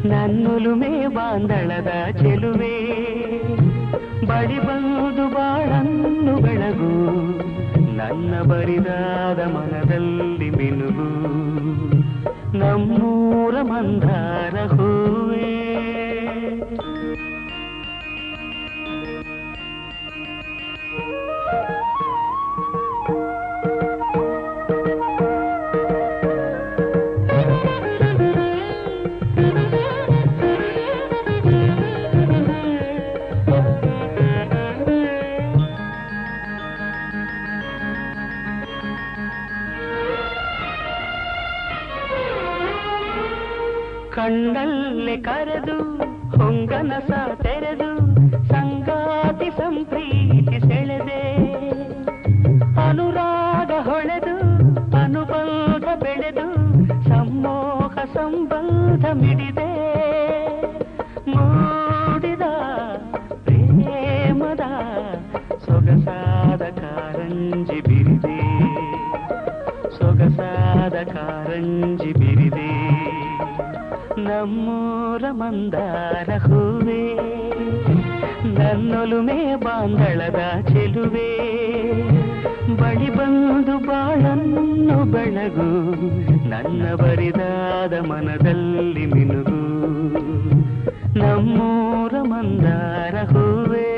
ನನ್ನೊಲುಮೆ ಬಾಂಧಳದ ಚೆಲುವೆ, ಬಳಿ ಬಂದು ಬಾಳನ್ನು ಬೆಳಗು. ನನ್ನ ಬರಿದಾದ ಮನದಲ್ಲಿ ಮಿನುಗು ನಮ್ಮೂರ ಮಂದಾರ ಹೂವೇ. ಕಣ್ಣಲ್ಲಿ ಕರೆದು ಹೊಂಗನಸ ತೆರೆದು ಸಂಗಾತಿ ಸಂಪ್ರೀತಿ ಸೆಳೆದೆ ಅನುರಾಗ ಹೊಳೆದು ಅನುಬಂಧ ಬೆಳೆದು ಸಮ್ಮೋಹ ಸಂಬಂಧ ಮಿಡಿದೆ ಮೂಡಿದ ಪ್ರೇಮದ ಸೊಗಸಾದ ಕಾರಂಜಿ ಬಿರಿದೆ ಸೊಗಸಾದ ಕಾರಂಜಿ ಬಿರಿದೆ ನಮ್ಮೂರ ಮಂದಾರ ಹೂವೇ, ನನ್ನೊಲುಮೆ ಬಾಂಗಳದ ಚೆಲುವೆ. ಬಳಿ ಬಂದು ಬಾಳನ್ನು ಬೆಳಗು, ನನ್ನ ಬರಿದಾದ ಮನದಲ್ಲಿ ಮಿನುಗು. ನಮ್ಮೂರ ಮಂದಾರ ಹೂವೇ.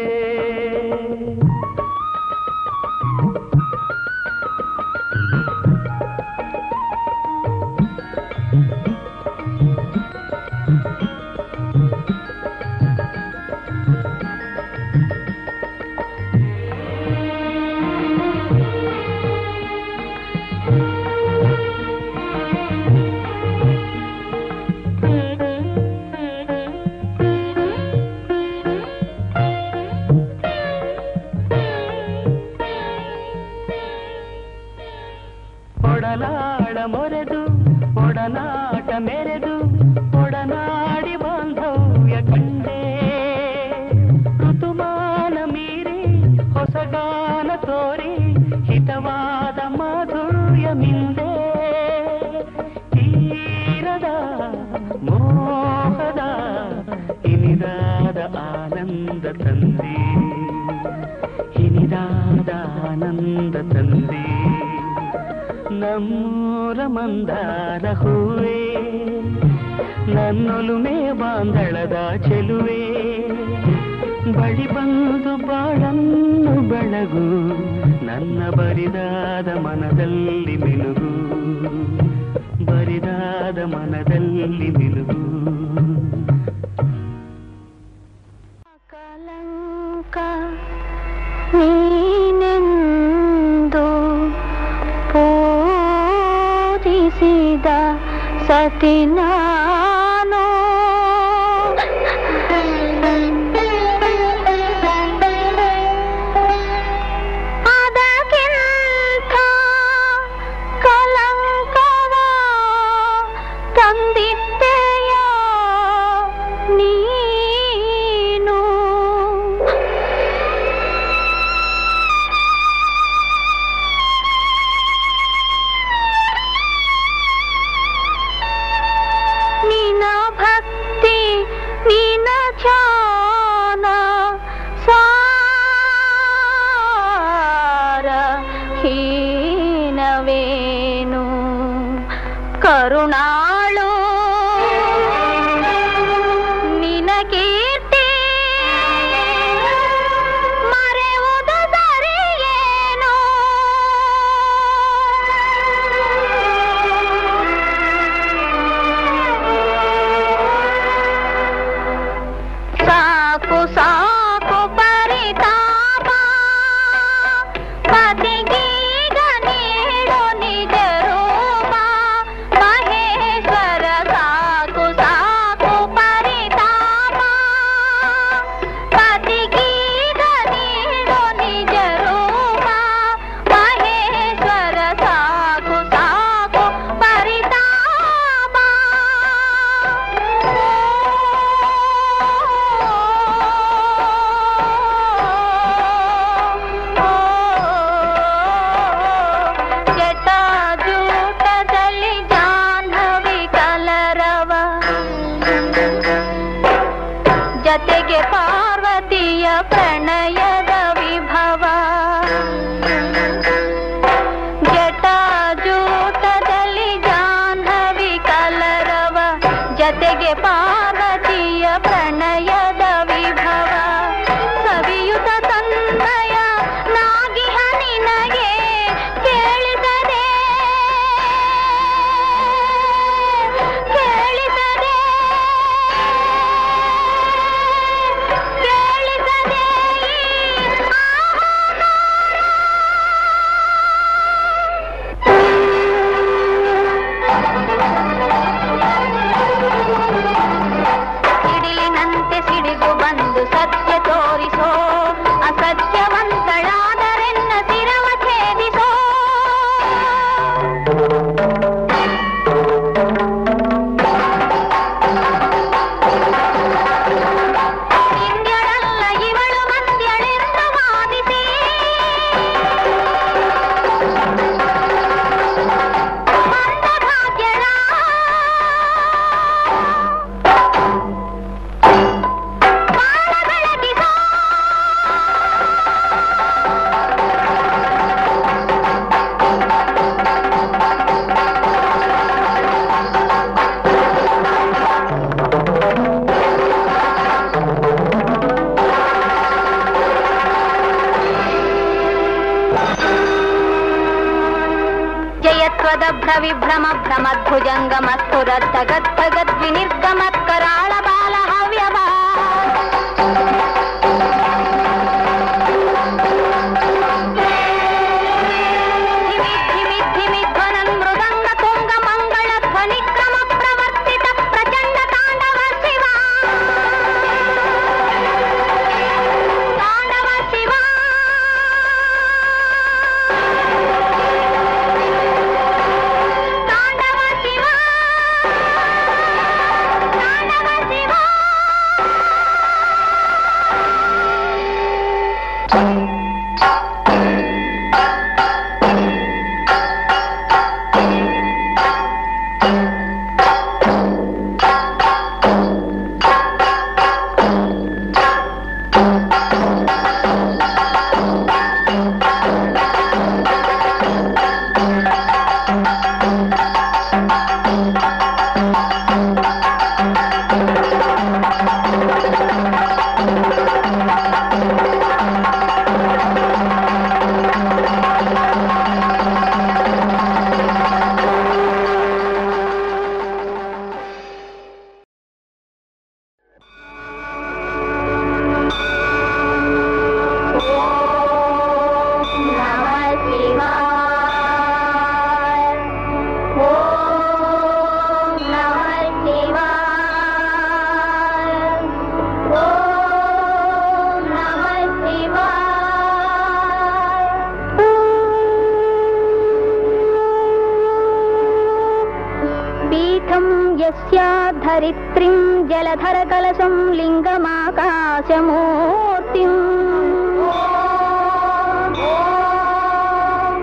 जलधरकलशं लिङ्गमाकाशमूर्तिम्।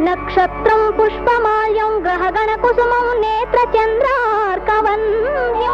नक्षत्रं पुष्पमाल्यं ग्रहगणकुसुमं नेत्रचन्द्रार्कवह्निम्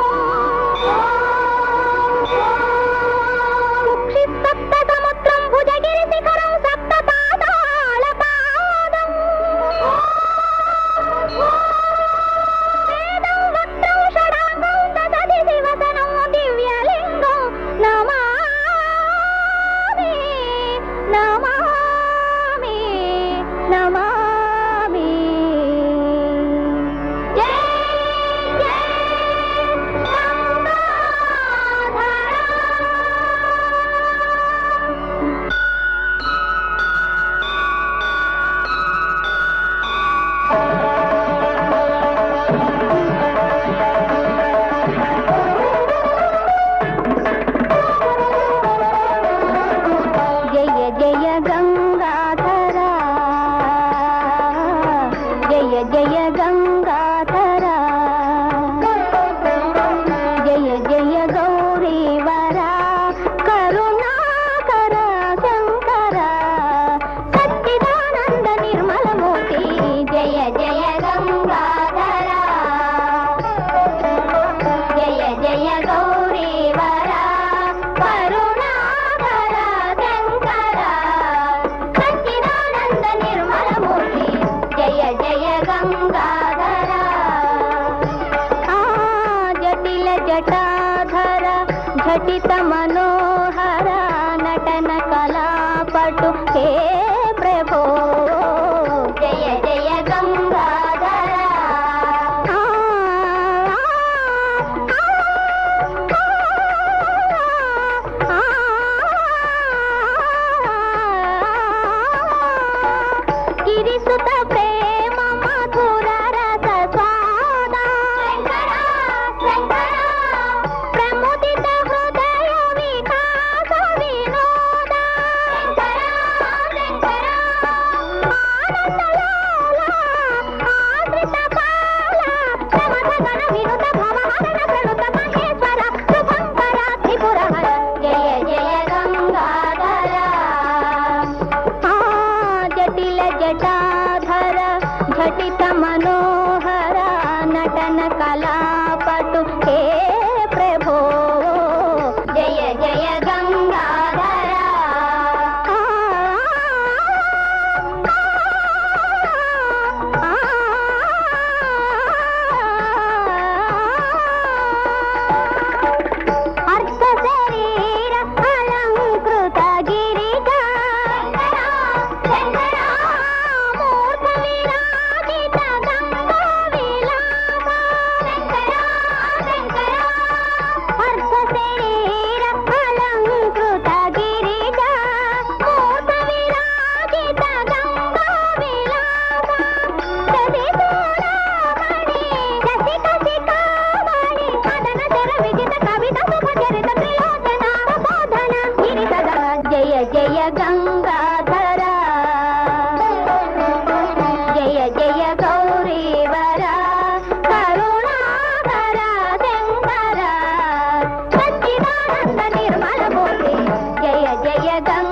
यदम्